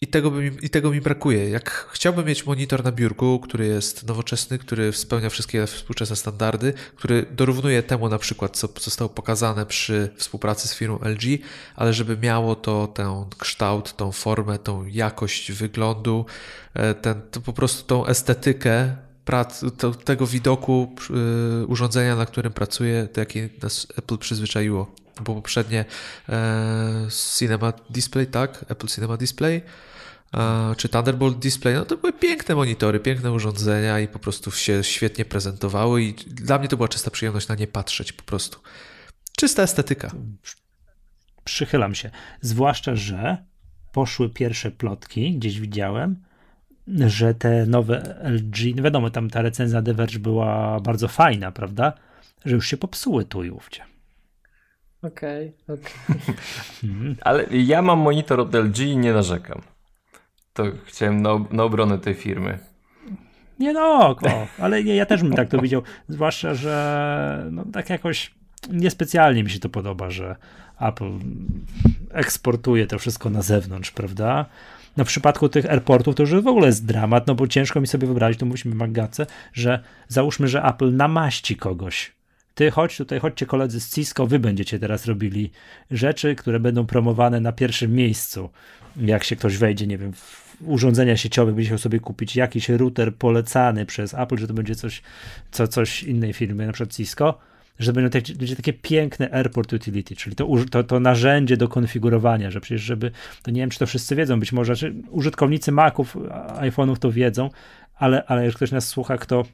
I tego, mi, I tego mi brakuje. Jak chciałbym mieć monitor na biurku, który jest nowoczesny, który spełnia wszystkie współczesne standardy, który dorównuje temu na przykład, co zostało pokazane przy współpracy z firmą LG, ale żeby miało to ten kształt, tą formę, tą jakość wyglądu, e, ten, po prostu tą estetykę prac, to, tego widoku yy, urządzenia, na którym pracuję, to jakie nas Apple przyzwyczaiło. Bo poprzednie e, Cinema Display, tak? Apple Cinema Display czy Thunderbolt Display, no to były piękne monitory, piękne urządzenia i po prostu się świetnie prezentowały i dla mnie to była czysta przyjemność na nie patrzeć po prostu. Czysta estetyka. Przychylam się. Zwłaszcza, że poszły pierwsze plotki, gdzieś widziałem, że te nowe LG, no wiadomo, tam ta recenzja The Verge była bardzo fajna, prawda? Że już się popsuły tu i ówdzie. Okej, okay, okej. Okay. Mhm. Ale ja mam monitor od LG i nie narzekam. To chciałem na, na obronę tej firmy. Nie no, oko, ale nie, ja też bym tak to widział. Zwłaszcza, że no, tak jakoś niespecjalnie mi się to podoba, że Apple eksportuje to wszystko na zewnątrz, prawda? No w przypadku tych airportów to już w ogóle jest dramat, no bo ciężko mi sobie wyobrazić, to w Magace, że załóżmy, że Apple namaści kogoś. Ty chodź tutaj, chodźcie koledzy z Cisco, wy będziecie teraz robili rzeczy, które będą promowane na pierwszym miejscu. Jak się ktoś wejdzie, nie wiem, w urządzenia sieciowe, będzie chciał sobie kupić jakiś router polecany przez Apple, że to będzie coś, co, coś innej firmy, na przykład Cisco, że będzie, będzie takie piękne Airport Utility, czyli to, to, to narzędzie do konfigurowania, że przecież żeby, to nie wiem, czy to wszyscy wiedzą, być może, czy użytkownicy Maców, iPhone'ów to wiedzą, ale, ale jak ktoś nas słucha, kto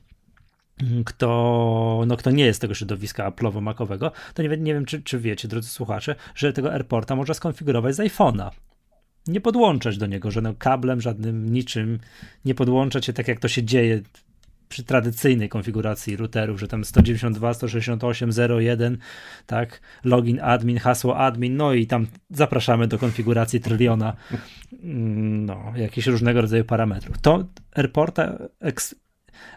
kto, no, kto nie jest tego środowiska Apple'owo-Macowego, to nie, nie wiem, czy, czy wiecie, drodzy słuchacze, że tego AirPorta można skonfigurować z iPhone'a nie podłączać do niego żadnym kablem, żadnym niczym, nie podłączać się tak jak to się dzieje przy tradycyjnej konfiguracji routerów, że tam 192, 168, 01, tak, login admin, hasło admin, no i tam zapraszamy do konfiguracji tryliona, mm, no, jakichś różnego rodzaju parametrów. To AirPorta Ex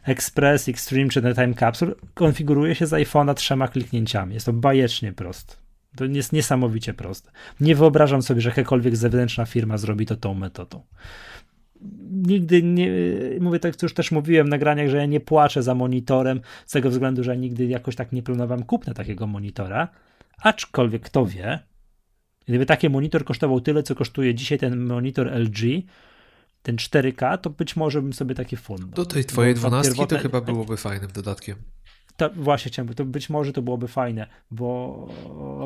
Express, Extreme czy Time Capsule konfiguruje się z iPhone'a trzema kliknięciami. Jest to bajecznie proste. To jest niesamowicie proste. Nie wyobrażam sobie, że jakakolwiek zewnętrzna firma zrobi to tą metodą. Nigdy nie, mówię tak, co już też mówiłem w nagraniach, że ja nie płaczę za monitorem, z tego względu, że nigdy jakoś tak nie planowałem kupna takiego monitora, aczkolwiek kto wie, gdyby taki monitor kosztował tyle, co kosztuje dzisiaj ten monitor LG, ten 4K, to być może bym sobie taki fundał. Do tej twojej dwunastki to chyba byłoby fajnym dodatkiem to właśnie chciałem, to być może to byłoby fajne, bo,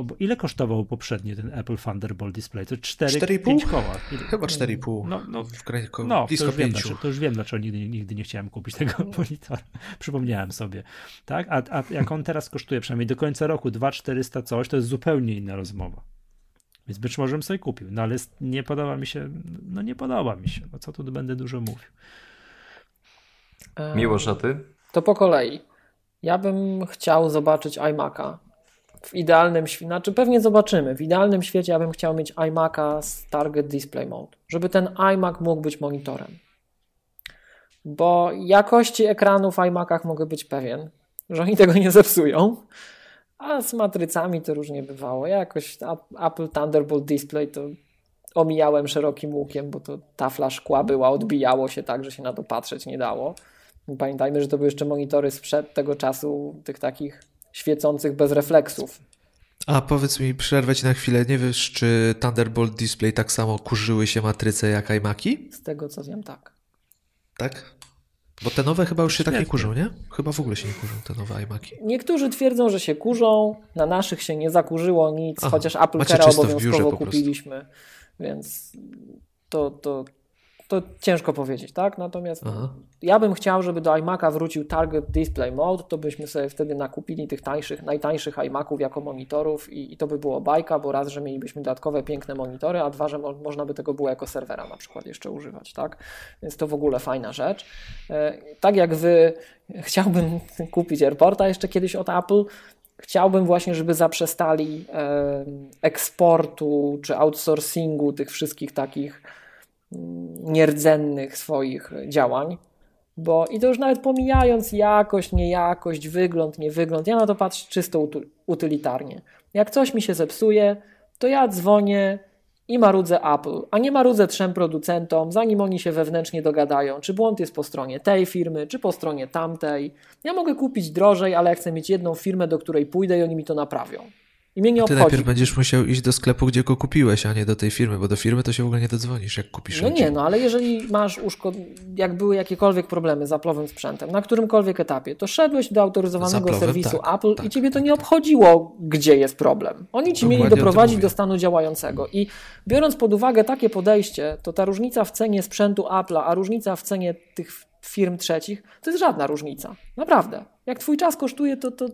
bo ile kosztował poprzedni ten Apple Thunderbolt Display? To 4,5 koła. Chyba 4,5. No, no, w granicy no to, już wiem, dlaczego, to już wiem, dlaczego nigdy, nigdy nie chciałem kupić tego monitora. Przypomniałem sobie. Tak? A, a jak on teraz kosztuje, przynajmniej do końca roku 2,400 coś, to jest zupełnie inna rozmowa. Więc być może bym sobie kupił, no ale nie podoba mi się, no nie podoba mi się. No co tu będę dużo mówił. Miłosz, a ty? To po kolei. Ja bym chciał zobaczyć iMac'a. W idealnym świecie, znaczy pewnie zobaczymy. W idealnym świecie ja bym chciał mieć iMac'a z Target Display Mode, żeby ten iMac mógł być monitorem. Bo jakości ekranów w iMacach mogę być pewien, że oni tego nie zepsują. A z matrycami to różnie bywało. Jakoś Apple Thunderbolt Display to omijałem szerokim łukiem, bo to tafla szkła była, odbijało się tak, że się na to patrzeć nie dało. Pamiętajmy, że to były jeszcze monitory sprzed tego czasu, tych takich świecących bez refleksów. A powiedz mi, przerwę ci na chwilę, nie wiesz, czy Thunderbolt Display tak samo kurzyły się matryce jak iMaki? Z tego co wiem, tak. Tak? Bo te nowe chyba już się tak nie kurzą, nie? Chyba w ogóle się nie kurzą te nowe iMaki. Niektórzy twierdzą, że się kurzą, na naszych się nie zakurzyło nic, Aha, chociaż Apple Care'a obowiązkowo kupiliśmy, więc to, to to ciężko powiedzieć, tak? Natomiast Aha. ja bym chciał, żeby do iMac'a wrócił Target Display Mode, to byśmy sobie wtedy nakupili tych tańszych, najtańszych iMaców jako monitorów i, i to by było bajka, bo raz, że mielibyśmy dodatkowe piękne monitory, a dwa, że mo można by tego było jako serwera na przykład jeszcze używać, tak? Więc to w ogóle fajna rzecz. E, tak jak Wy, chciałbym kupić AirPorta jeszcze kiedyś od Apple, Chciałbym właśnie, żeby zaprzestali e, eksportu czy outsourcingu tych wszystkich takich nierdzennych swoich działań, bo i to już nawet pomijając jakość, niejakość, wygląd, nie wygląd, ja na to patrzę czysto utylitarnie. Jak coś mi się zepsuje, to ja dzwonię i marudzę Apple, a nie marudzę trzem producentom, zanim oni się wewnętrznie dogadają, czy błąd jest po stronie tej firmy, czy po stronie tamtej. Ja mogę kupić drożej, ale ja chcę mieć jedną firmę, do której pójdę i oni mi to naprawią. I mnie nie Ty obchodzi. najpierw będziesz musiał iść do sklepu, gdzie go kupiłeś, a nie do tej firmy, bo do firmy to się w ogóle nie dodzwonisz, jak kupisz No nie, no ale jeżeli masz uszkod... jak były jakiekolwiek problemy z Apple'owym sprzętem, na którymkolwiek etapie, to szedłeś do autoryzowanego Apple'owym, serwisu tak, Apple tak. i ciebie to nie obchodziło, gdzie jest problem. Oni ci mieli Dokładnie tym doprowadzić do stanu działającego. I biorąc pod uwagę takie podejście, to ta różnica w cenie sprzętu Apple'a, a różnica w cenie tych firm trzecich, to jest żadna różnica. Naprawdę. Jak twój czas kosztuje, to, to,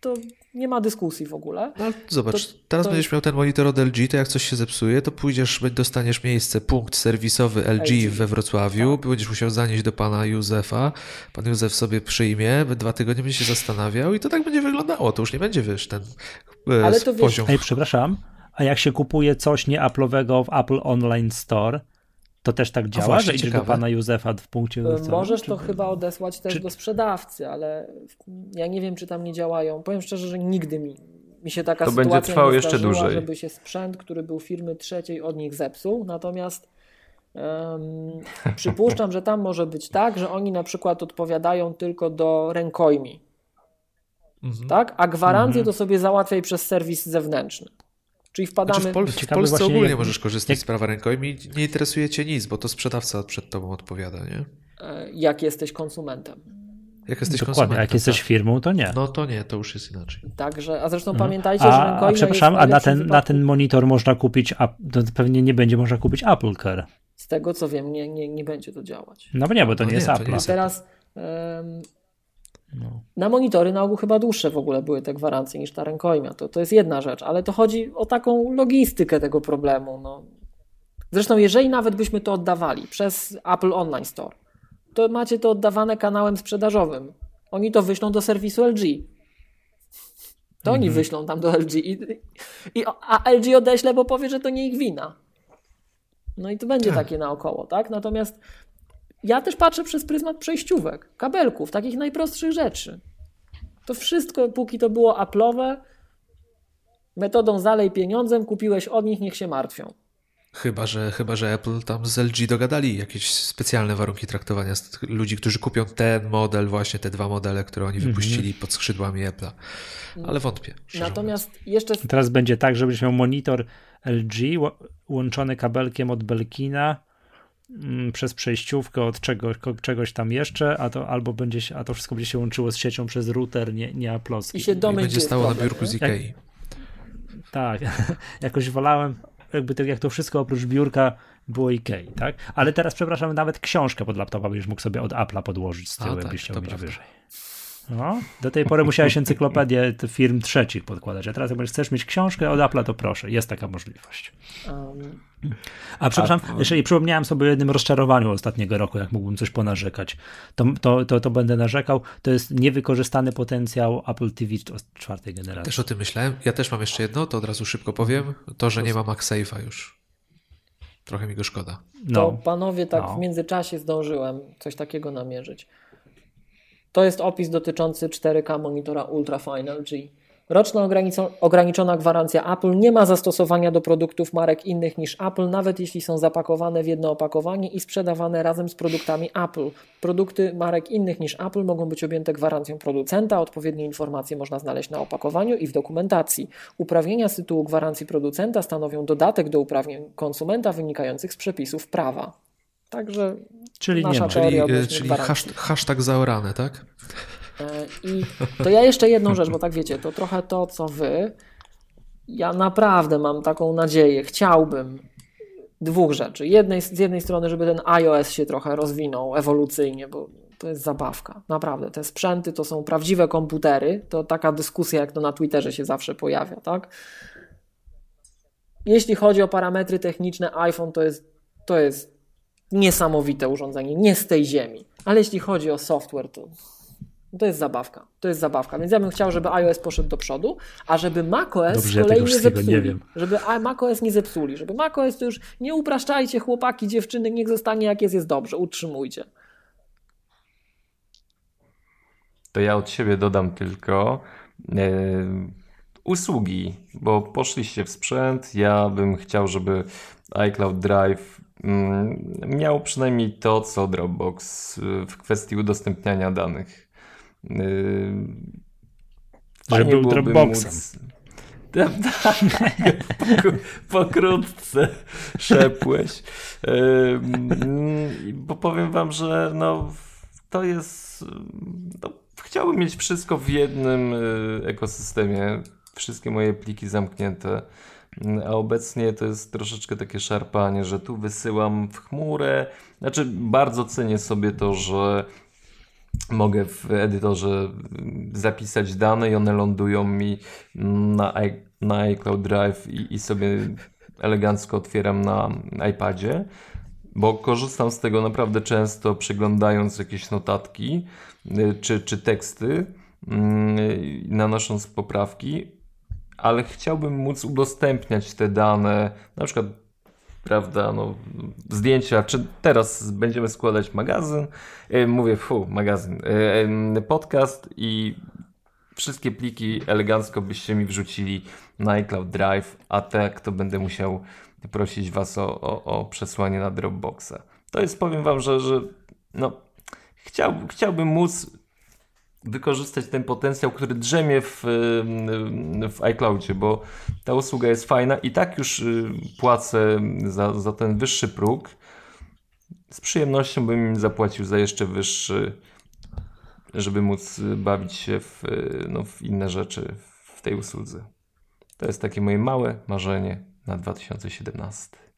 to nie ma dyskusji w ogóle. No zobacz, To- teraz to będziesz miał ten monitor od LG, to jak coś się zepsuje, to pójdziesz, dostaniesz miejsce, punkt serwisowy LG, LG. we Wrocławiu, Tak. będziesz musiał zanieść do pana Józefa, pan Józef sobie przyjmie, dwa tygodnie będzie się zastanawiał i to tak będzie wyglądało, to już nie będzie, wiesz, ten e, Ale to wiesz- poziom. Ej, przepraszam, a jak się kupuje coś nie Apple'owego w Apple Online Store, to też tak działa, właśnie, że idziesz ciekawe. do pana Józefa w punkcie E, Możesz czy- to chyba odesłać też czy- do sprzedawcy, ale ja nie wiem, czy tam nie działają. Powiem szczerze, że nigdy mi, mi się taka To będzie sytuacja trwało nie jeszcze dłużej. żeby się sprzęt, który był firmy trzeciej od nich zepsuł. Natomiast em, przypuszczam, że tam może być tak, że oni na przykład odpowiadają tylko do rękojmi, Mhm. tak? A gwarancję Mhm. to sobie załatwiaj przez serwis zewnętrzny. Czyli wpadamy... Znaczy w, Pol- w Polsce właśnie, ogólnie jak- możesz korzystać jak- z prawa rękojmi, nie interesuje cię nic, bo to sprzedawca przed tobą odpowiada, nie? e, jak jesteś konsumentem. Jak jesteś Dokładnie, konsumentem. jak jesteś tak. firmą, to nie. No to nie, to już jest inaczej. Także, a zresztą Mhm. pamiętajcie, że A, rękojmia a przepraszam, a na ten, na ten monitor można kupić, a to pewnie nie będzie można kupić Apple Care. Z tego co wiem, nie, nie, nie będzie to działać. No bo nie, bo to No nie nie, jest to Apple. nie A jest- teraz em, No. na monitory na ogół chyba dłuższe w ogóle były te gwarancje niż ta rękojmia. To, to jest jedna rzecz, ale to chodzi o taką logistykę tego problemu. No. Zresztą jeżeli nawet byśmy to oddawali przez Apple Online Store, to macie to oddawane kanałem sprzedażowym. Oni to wyślą do serwisu LG. To oni wyślą tam do LG i, i, a LG odeśle, bo powie, że to nie ich wina. No i to będzie Tak. takie naokoło, tak? Natomiast ja też patrzę przez pryzmat przejściówek, kabelków, takich najprostszych rzeczy. To wszystko, póki to było Apple'owe, metodą zalej pieniądzem, kupiłeś od nich, niech się martwią. Chyba że, chyba, że Apple tam z LG dogadali jakieś specjalne warunki traktowania ludzi, którzy kupią ten model, właśnie te dwa modele, które oni wypuścili pod skrzydłami Apple'a. Ale wątpię. Natomiast jeszcze I Teraz będzie tak, że będziesz miał monitor LG łączony kabelkiem od Belkina mm, przez przejściówkę od czegoś, czegoś tam jeszcze, a to albo będzie się, a to wszystko będzie się łączyło z siecią przez router, nie, nie Apple'owski. i się domyśl, będzie stało na problem, biurku z nie? Ikei. Tak, jakoś wolałem, jakby to, jak to wszystko oprócz biurka było Ikei, tak? Ale teraz, przepraszam, nawet książkę pod laptopa będziesz mógł sobie od Apple'a podłożyć z tyłu, A, tak, jakbyś chciał prawda. wyżej. No, do tej pory musiałeś encyklopedię firm trzecich podkładać, a teraz jak chcesz mieć książkę od Apple'a, to proszę, jest taka możliwość. Um, A przepraszam, jeżeli przypomniałem sobie o jednym rozczarowaniu ostatniego roku, jak mógłbym coś ponarzekać, to, to, to, to będę narzekał. To jest niewykorzystany potencjał Apple TV czwartej generacji. Też o tym myślałem. Ja też mam jeszcze jedno, to od razu szybko powiem. To, że nie ma MagSafe'a już. Trochę mi go szkoda. to No, panowie, tak No. w międzyczasie zdążyłem coś takiego namierzyć. To jest opis dotyczący 4K monitora Ultra Final G. Roczna ograniczona gwarancja Apple nie ma zastosowania do produktów marek innych niż Apple, nawet jeśli są zapakowane w jedno opakowanie i sprzedawane razem z produktami Apple. Produkty marek innych niż Apple mogą być objęte gwarancją producenta. Odpowiednie informacje można znaleźć na opakowaniu i w dokumentacji. Uprawnienia z tytułu gwarancji producenta stanowią dodatek do uprawnień konsumenta wynikających z przepisów prawa. Także czyli nie Czyli, e, czyli hashtag zaorane, tak? E, I to ja jeszcze jedną rzecz, bo tak wiecie, to trochę to, co wy. Ja naprawdę mam taką nadzieję, chciałbym dwóch rzeczy. Jednej, z jednej strony, żeby ten iOS się trochę rozwinął ewolucyjnie, bo to jest zabawka. Naprawdę, te sprzęty to są prawdziwe komputery. To taka dyskusja, jak to na Twitterze się zawsze pojawia, tak? Jeśli chodzi o parametry techniczne, iPhone to jest, to jest niesamowite urządzenie, nie z tej ziemi. Ale jeśli chodzi o software, to to jest zabawka. To jest zabawka. Więc ja bym chciał, żeby iOS poszedł do przodu, a żeby macOS Dobrze, z ja kolei tego nie zepsuli. nie wiem. Żeby macOS nie zepsuli. Żeby macOS to już nie upraszczajcie chłopaki, dziewczyny, niech zostanie jak jest, jest dobrze. Utrzymujcie. To ja od siebie dodam tylko. e, usługi, bo poszliście w sprzęt. Ja bym chciał, żeby iCloud Drive mm, miał przynajmniej to, co Dropbox y, w kwestii udostępniania danych. Y, że był Dropboxem. Móc... Pokrótce szepłeś. Bo powiem wam, że no, to jest. No, chciałbym mieć wszystko w jednym y, ekosystemie. Wszystkie moje pliki zamknięte. A obecnie to jest troszeczkę takie szarpanie, że tu wysyłam w chmurę. Znaczy, bardzo cenię sobie to, że mogę w edytorze zapisać dane i one lądują mi na, na iCloud Drive i, i sobie elegancko otwieram na iPadzie, bo korzystam z tego naprawdę często, przeglądając jakieś notatki y, czy, czy teksty, y, nanosząc poprawki, ale chciałbym móc udostępniać te dane, na przykład prawda, no, zdjęcia, czy teraz będziemy składać magazyn, e, mówię, fu, magazyn, e, podcast i wszystkie pliki elegancko byście mi wrzucili na iCloud Drive, a tak to będę musiał prosić was o, o, o przesłanie na Dropboxa. To jest, powiem wam, że, że no, chciał, chciałbym móc wykorzystać ten potencjał, który drzemie w, w iCloudzie, bo ta usługa jest fajna i tak już y, płacę za, za ten wyższy próg. Z przyjemnością bym im zapłacił za jeszcze wyższy, żeby móc bawić się w, no, w inne rzeczy w tej usłudze. To jest takie moje małe marzenie na 2017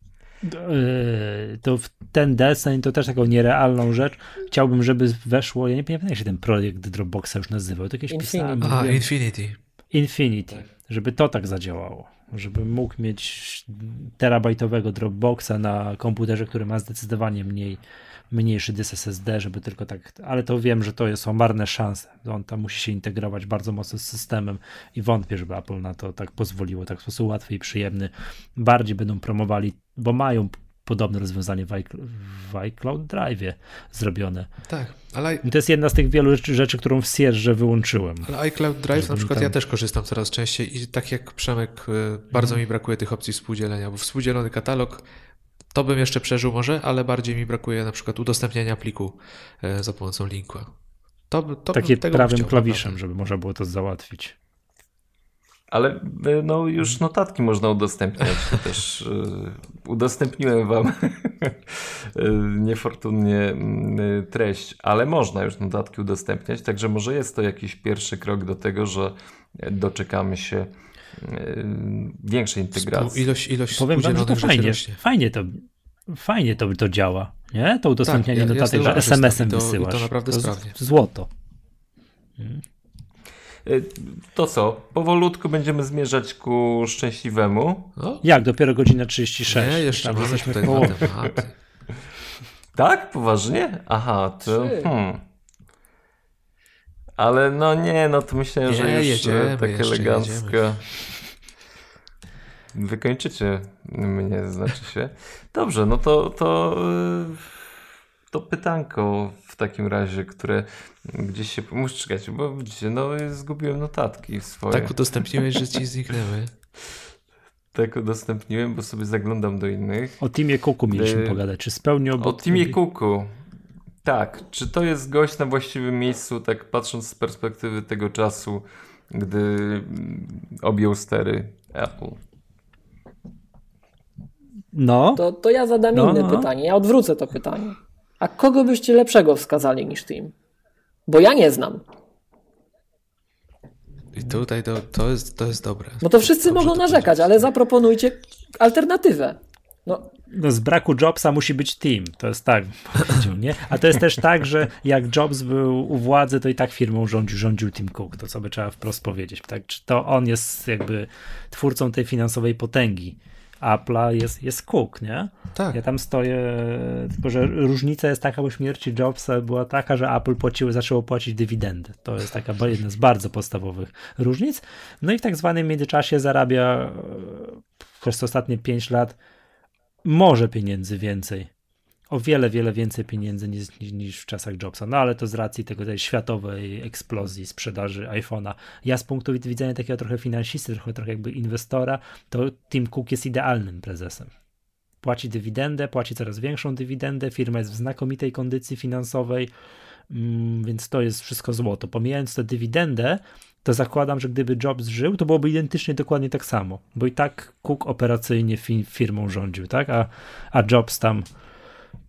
to w ten design to też taką nierealną rzecz. Chciałbym, żeby weszło, ja nie pamiętam jak się ten projekt Dropboxa już nazywał, to jakieś Infinity. pisałem. A, Infinity. Infinity, tak. żeby to tak zadziałało. Żeby mógł mieć terabajtowego Dropboxa na komputerze, który ma zdecydowanie mniej mniejszy dysk SSD, żeby tylko tak, ale to wiem, że to są marne szanse. On tam musi się integrować bardzo mocno z systemem i wątpię, żeby Apple na to tak pozwoliło, tak w sposób łatwy i przyjemny. Bardziej będą promowali, bo mają podobne rozwiązanie w, iCloud Drive zrobione. Tak, ale... I to jest jedna z tych wielu rzeczy, rzeczy którą w Sierze wyłączyłem. Ale iCloud Drive na przykład tam... ja też korzystam coraz częściej i tak jak Przemek, y, bardzo mhm. mi brakuje tych opcji współdzielenia, bo współdzielony katalog to bym jeszcze przeżył może, ale bardziej mi brakuje na przykład udostępniania pliku e, za pomocą linku. To, to Takie prawym chciał, klawiszem, żeby można było to załatwić. Ale e, no już notatki można udostępniać. To też y, udostępniłem wam niefortunnie y, treść, ale można już notatki udostępniać, także może jest to jakiś pierwszy krok do tego, że doczekamy się większej integracji. Ilość, ilość Powiem wam, że to fajnie, fajnie to, fajnie to, to działa, nie? To udostępnianie tak, notatek, że SMS-em to, wysyłasz. To naprawdę to sprawnie. Złoto. Y, to co? Powolutku będziemy zmierzać ku szczęśliwemu. No? Jak? Dopiero godzina 36. Nie, jeszcze mamy tutaj tematy. Tak? Poważnie? Aha, to... Hmm. Ale no nie, no to myślę, nie, że już jedziemy, tak elegancko. Jedziemy. Wykończycie mnie, znaczy się. Dobrze, no to, to, to pytanko w takim razie, które gdzieś się... Muszę czekać, bo widzicie, no zgubiłem notatki swoje. Tak udostępniłeś, że ci zniknęły. Tak udostępniłem, bo sobie zaglądam do innych. O Timie Kuku mieliśmy pogadać. Czy spełnił... O Timie Kuku. Tak, czy to jest gość na właściwym miejscu, tak patrząc z perspektywy tego czasu, gdy objął stery Apple? No. To, to ja zadam no, inne no. pytanie, ja odwrócę to pytanie. A kogo byście lepszego wskazali niż Tim? Bo ja nie znam. I tutaj to, to, jest, to jest dobre. No to wszyscy Dobrze mogą narzekać, ale zaproponujcie alternatywę. No, no z braku Jobsa musi być team. To jest tak, powiedział, nie? A to jest też tak, że jak Jobs był u władzy, to i tak firmą rządził, rządził Tim Cook. To co by trzeba wprost powiedzieć. Tak? To on jest jakby twórcą tej finansowej potęgi. Apple'a jest, jest Cook, nie? Tak. Ja tam stoję, tylko że różnica jest taka, bo śmierci Jobsa była taka, że Apple płaciły, zaczęło płacić dywidendy. To jest taka jedna z bardzo podstawowych różnic. No i w tak zwanym międzyczasie zarabia e, przez ostatnie 5 lat może pieniędzy więcej o wiele, wiele więcej pieniędzy niż, niż w czasach Jobsa. No ale to z racji tego tej światowej eksplozji sprzedaży iPhone'a. Ja z punktu widzenia takiego trochę finansisty, trochę, trochę jakby inwestora, to Tim Cook jest idealnym prezesem. Płaci dywidendę, płaci coraz większą dywidendę, firma jest w znakomitej kondycji finansowej, mm, więc to jest wszystko złoto. Pomijając tę dywidendę, to zakładam, że gdyby Jobs żył, to byłoby identycznie dokładnie tak samo, bo i tak Cook operacyjnie firmą rządził, tak? A, a Jobs tam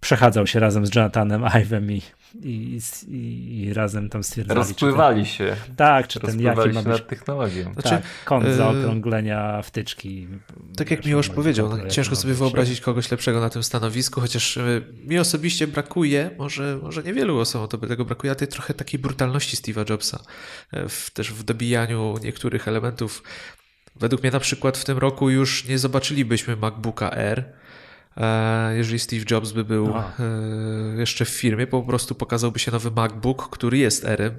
przechadzał się razem z Jonathanem Ive'em i, i, i, i, razem tam stwierdzali. Rozpływali ten, się. Tak, czy ten jaki ma być, nad technologią. Tak, znaczy, kąt yy, zaokrąglenia wtyczki. Tak jak Miłosz powiedział, no, ciężko sobie wyobrazić kogoś lepszego na tym stanowisku, chociaż yy, mi osobiście brakuje, może, może niewielu osobom to by tego brakuje, a tej trochę takiej brutalności Steve'a Jobsa. Yy, w, też w dobijaniu niektórych elementów. Według mnie na przykład w tym roku już nie zobaczylibyśmy MacBooka Air, E, jeżeli Steve Jobs by był e, jeszcze w firmie, po prostu pokazałby się nowy MacBook, który jest Erem,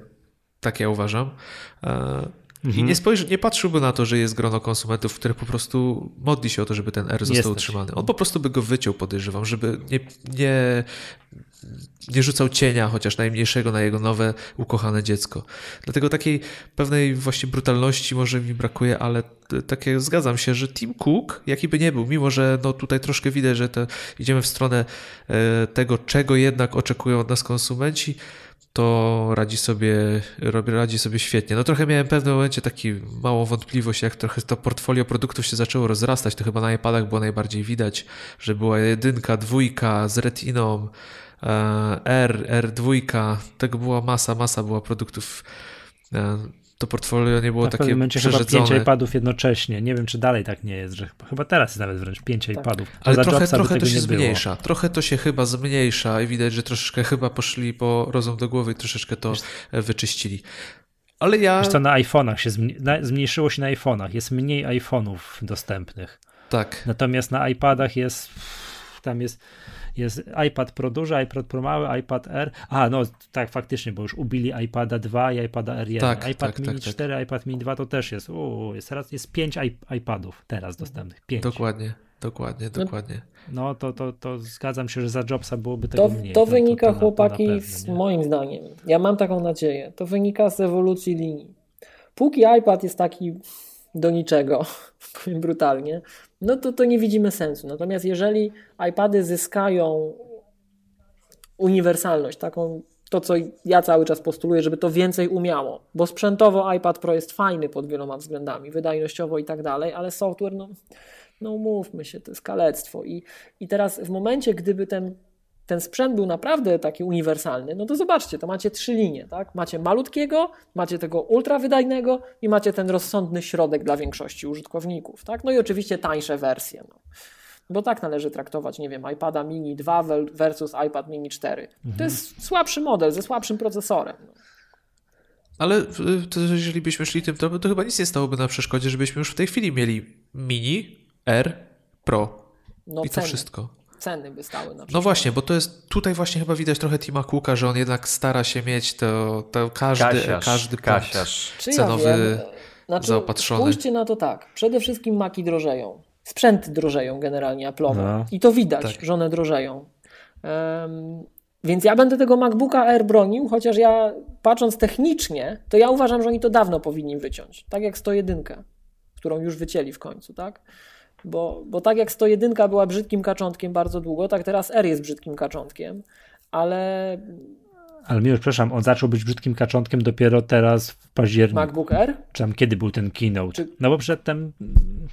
tak ja uważam. E, I mhm. nie, spojrzy, nie patrzyłby na to, że jest grono konsumentów, które po prostu modli się o to, żeby ten R został utrzymany. On po prostu by go wyciął, podejrzewam, żeby nie, nie, nie rzucał cienia chociaż najmniejszego na jego nowe, ukochane dziecko. Dlatego takiej pewnej właśnie brutalności może mi brakuje, ale takie zgadzam się, że Tim Cook, jaki by nie był, mimo że no tutaj troszkę widać, że idziemy w stronę e, tego, czego jednak oczekują od nas konsumenci, to radzi sobie, radzi sobie świetnie. No trochę miałem w pewnym momencie taki małą wątpliwość, jak trochę to portfolio produktów się zaczęło rozrastać, to chyba na iPadach było najbardziej widać, że była jedynka, dwójka z retiną, e, R, R2, tego była masa, masa była produktów e, to portfolio nie było Na takie momencie chyba pięć iPadów jednocześnie. Nie wiem, czy dalej tak nie jest, że chyba teraz jest nawet wręcz pięć tak. iPadów. Ale trochę, trochę to się zmniejsza. Było. Trochę to się chyba zmniejsza i widać, że troszeczkę chyba poszli po rozum do głowy i troszeczkę to Wiesz, wyczyścili. Ale ja... Wiesz co, na iPhone'ach się zmniejszyło się na iPhone'ach. Jest mniej iPhone'ów dostępnych. Tak. Natomiast na iPadach jest tam jest jest iPad Pro duży, iPad Pro mały, iPad R. A, no tak, faktycznie, bo już ubili iPada 2 i iPada R1. Tak, iPad tak, Mini tak, 4, tak. iPad Mini 2 to też jest. Uu, jest teraz jest 5 iPadów teraz dostępnych. 5. Dokładnie. Dokładnie, no, dokładnie. No to, to, to zgadzam się, że za Jobsa byłoby tego to, mniej. To wynika, to, to chłopaki, na, pewno, moim zdaniem, ja mam taką nadzieję, to wynika z ewolucji linii. Póki iPad jest taki do niczego, powiem brutalnie, no to, to nie widzimy sensu. Natomiast jeżeli iPady zyskają uniwersalność, taką to, co ja cały czas postuluję, żeby to więcej umiało, bo sprzętowo iPad Pro jest fajny pod wieloma względami, wydajnościowo i tak dalej, ale software, no, no umówmy się, to jest kalectwo. I, I teraz w momencie, gdyby ten ten sprzęt był naprawdę taki uniwersalny, no to zobaczcie, to macie trzy linie, tak? Macie malutkiego, macie tego ultrawydajnego i macie ten rozsądny środek dla większości użytkowników, tak? No i oczywiście tańsze wersje, no. Bo tak należy traktować, nie wiem, iPada mini 2 versus iPad mini 4. Mhm. To jest słabszy model ze słabszym procesorem. No. Ale to jeżeli byśmy szli tym tropem, to chyba nic nie stałoby na przeszkodzie, żebyśmy już w tej chwili mieli mini, R, Pro no i to ceny. wszystko ceny by stały na przykład. No właśnie, bo to jest, tutaj właśnie chyba widać trochę Tima Cooka, że on jednak stara się mieć to, to każdy, kasiarz, każdy kasiarz cenowy ja znaczy, zaopatrzony. Spójrzcie na to tak, przede wszystkim maki drożeją, sprzęty drożeją generalnie Apple'owe no. i to widać, tak. że one drożeją. Um, więc ja będę tego MacBooka Air bronił, chociaż ja patrząc technicznie, to ja uważam, że oni to dawno powinni wyciąć. Tak jak 101, którą już wycięli w końcu, tak? Bo, bo tak jak 101 była brzydkim kaczątkiem bardzo długo, tak teraz R jest brzydkim kaczątkiem, ale... Ale mi już, przepraszam, on zaczął być brzydkim kaczątkiem dopiero teraz w październiku. MacBook Air? Czy tam kiedy był ten keynote? Czy... No bo przedtem...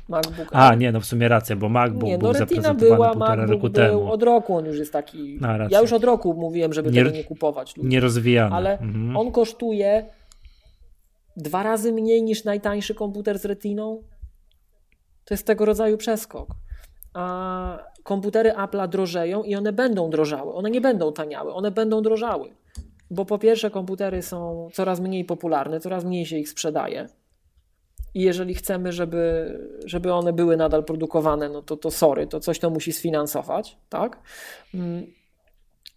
MacBook A, nie, no w sumie racja, bo MacBook nie, no był zaprezentowany była, MacBook roku był, temu. Od roku on już jest taki... No, ja już od roku mówiłem, żeby nie, tego nie kupować. Ludzi. Nie rozwijany. Ale mhm. on kosztuje dwa razy mniej niż najtańszy komputer z retiną to jest tego rodzaju przeskok. A komputery Apple'a drożeją i one będą drożały. One nie będą taniały, one będą drożały. Bo po pierwsze, komputery są coraz mniej popularne, coraz mniej się ich sprzedaje. I jeżeli chcemy, żeby, żeby one były nadal produkowane, no to, to sorry, to coś to musi sfinansować, tak? Mm.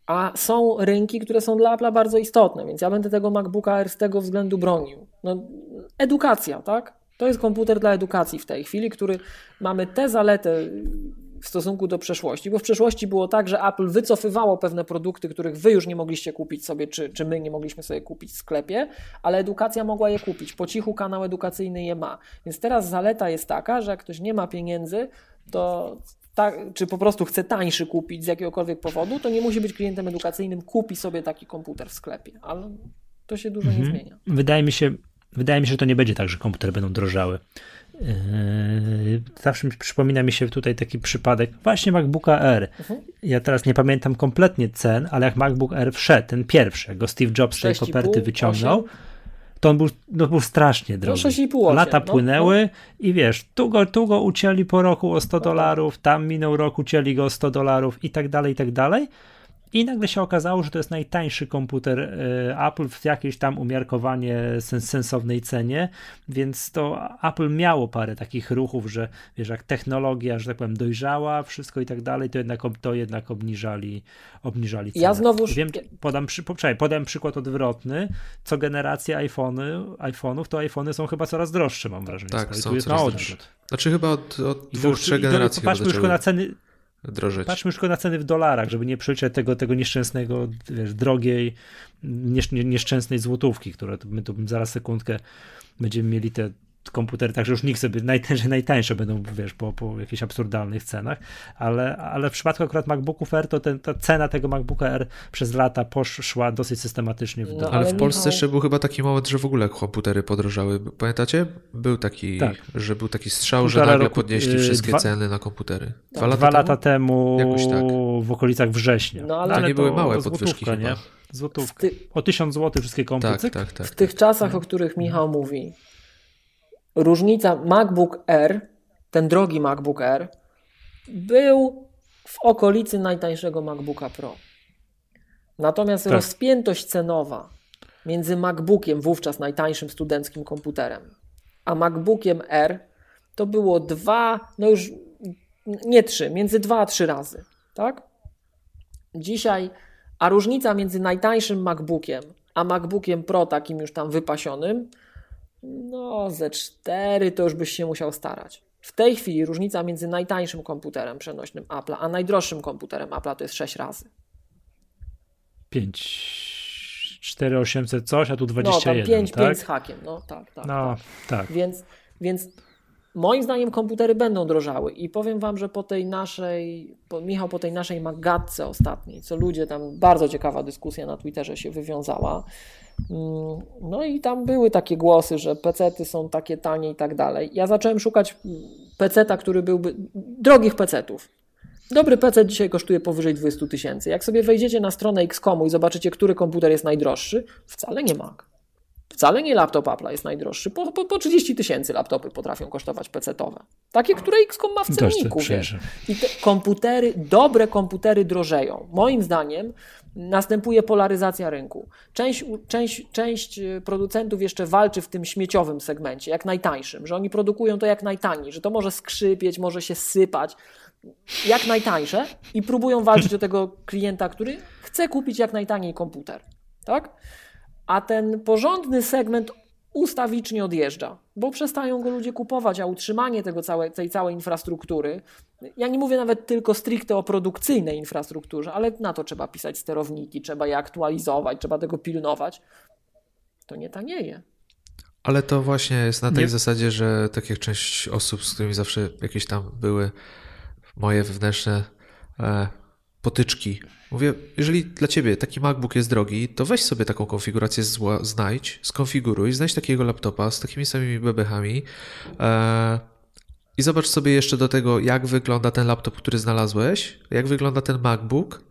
A są rynki, które są dla Apple'a bardzo istotne, więc ja będę tego MacBooka Air z tego względu bronił. No, edukacja, tak? To jest komputer dla edukacji w tej chwili, który mamy tę zaletę w stosunku do przeszłości, bo w przeszłości było tak, że Apple wycofywało pewne produkty, których wy już nie mogliście kupić sobie, czy, czy my nie mogliśmy sobie kupić w sklepie, ale edukacja mogła je kupić. Po cichu kanał edukacyjny je ma. Więc teraz zaleta jest taka, że jak ktoś nie ma pieniędzy, to tak, czy po prostu chce tańszy kupić z jakiegokolwiek powodu, to nie musi być klientem edukacyjnym, kupi sobie taki komputer w sklepie. Ale to się dużo mhm. nie zmienia. Wydaje mi się, wydaje mi się, że to nie będzie tak, że komputery będą drożały. Yy, zawsze przypomina mi się tutaj taki przypadek, właśnie MacBooka R. Mhm. Ja teraz nie pamiętam kompletnie cen, ale jak MacBook R wszedł, ten pierwszy, jak go Steve Jobs z tej koperty wyciągnął, 8? to on był, no, był strasznie drogi. No 6,5 Lata no, płynęły no. i wiesz, tu go, tu go ucięli po roku o 100 dolarów, tam minął rok, ucięli go o 100 dolarów i tak dalej, i tak dalej. I nagle się okazało, że to jest najtańszy komputer e, Apple w jakiejś tam umiarkowanie sens sensownej cenie, więc to Apple miało parę takich ruchów, że wiesz, jak technologia, że tak powiem, dojrzała, wszystko i tak dalej, to jednak, to jednak obniżali, obniżali cenę. Ja znowu... Wiem, podam, przy, podam przykład odwrotny. Co generacja iPhony, iPhone'ów, to iPhony są chyba coraz droższe, mam wrażenie. Tak, są tu jest coraz droższe. Znaczy chyba od, od dwóch, trzech generacji. Popatrzmy już na ceny drożeć. Patrzmy już na ceny w dolarach, żeby nie przeliczać tego, tego nieszczęsnego, wiesz, drogiej, niesz, nieszczęsnej złotówki, które my tu zaraz sekundkę będziemy mieli te komputery, także już nikt sobie najtańsze, najtańsze będą, wiesz, po, po jakichś absurdalnych cenach, ale, ale w przypadku akurat MacBooków R, to ten, ta cena tego MacBooka R przez lata poszła dosyć systematycznie w dół. No, ale, w Polsce jeszcze był chyba taki moment, że w ogóle komputery podrożały. Pamiętacie? Był taki, tak. że był taki strzał, że nagle roku, podnieśli y, wszystkie dwa, ceny na komputery. Dwa, tak. lata, dwa lata temu, tak. w okolicach września. No, ale, ale to nie były małe podwyżki nie? Złotówka. Ty... O tysiąc złotych wszystkie komputery. Tak, tak, tak, w tych czasach, o których Michał mówi, różnica MacBook Air, ten drogi MacBook Air, był w okolicy najtańszego MacBooka Pro. Natomiast tak. rozpiętość cenowa między MacBookiem, wówczas najtańszym studenckim komputerem, a MacBookiem R to było dwa, no już nie trzy, między dwa a trzy razy. Tak? Dzisiaj, a różnica między najtańszym MacBookiem a MacBookiem Pro, takim już tam wypasionym, no, ze 4 to już byś się musiał starać. W tej chwili różnica między najtańszym komputerem przenośnym Apple'a, a najdroższym komputerem Apple'a to jest 6 razy. 5, 4800 coś, a tu 21, No, tam 5, tak? 5 z hakiem, no tak, tak. No, tak. tak. Więc, więc moim zdaniem komputery będą drożały i powiem Wam, że po tej naszej, po, Michał, po tej naszej magatce ostatniej, co ludzie tam, bardzo ciekawa dyskusja na Twitterze się wywiązała, Mm, no i tam były takie głosy, że pecety są takie tanie i tak dalej. Ja zacząłem szukać peceta, który byłby drogich pecetów. Dobry PC dzisiaj kosztuje powyżej 20 tysięcy. Jak sobie wejdziecie na stronę XCOMu i zobaczycie, który komputer jest najdroższy, wcale nie Mac. Wcale nie laptop Apple jest najdroższy. Po, po, po 30 tysięcy laptopy potrafią kosztować PC-towe. Takie, które XCOM ma w cenniku. I te komputery, dobre komputery drożeją. Moim zdaniem następuje polaryzacja rynku. Część, część, część y, producentów jeszcze walczy w tym śmieciowym segmencie, jak najtańszym, że oni produkują to jak najtaniej, że to może skrzypieć, może się sypać, jak najtańsze i próbują walczyć o tego klienta, który chce kupić jak najtaniej komputer. Tak? A ten porządny segment ustawicznie odjeżdża, bo przestają go ludzie kupować, a utrzymanie tego całe, tej całej infrastruktury, ja nie mówię nawet tylko stricte o produkcyjnej infrastrukturze, ale na to trzeba pisać sterowniki, trzeba je aktualizować, trzeba tego pilnować, to nie tanieje. Ale to właśnie jest na tej nie. zasadzie, że tak jak część osób, z którymi zawsze jakieś tam były moje wewnętrzne e, potyczki. Mówię, jeżeli dla ciebie taki MacBook jest drogi, to weź sobie taką konfigurację, zła, znajdź, skonfiguruj, znajdź takiego laptopa z takimi samymi bebechami e, i zobacz sobie jeszcze do tego, jak wygląda ten laptop, który znalazłeś, jak wygląda ten MacBook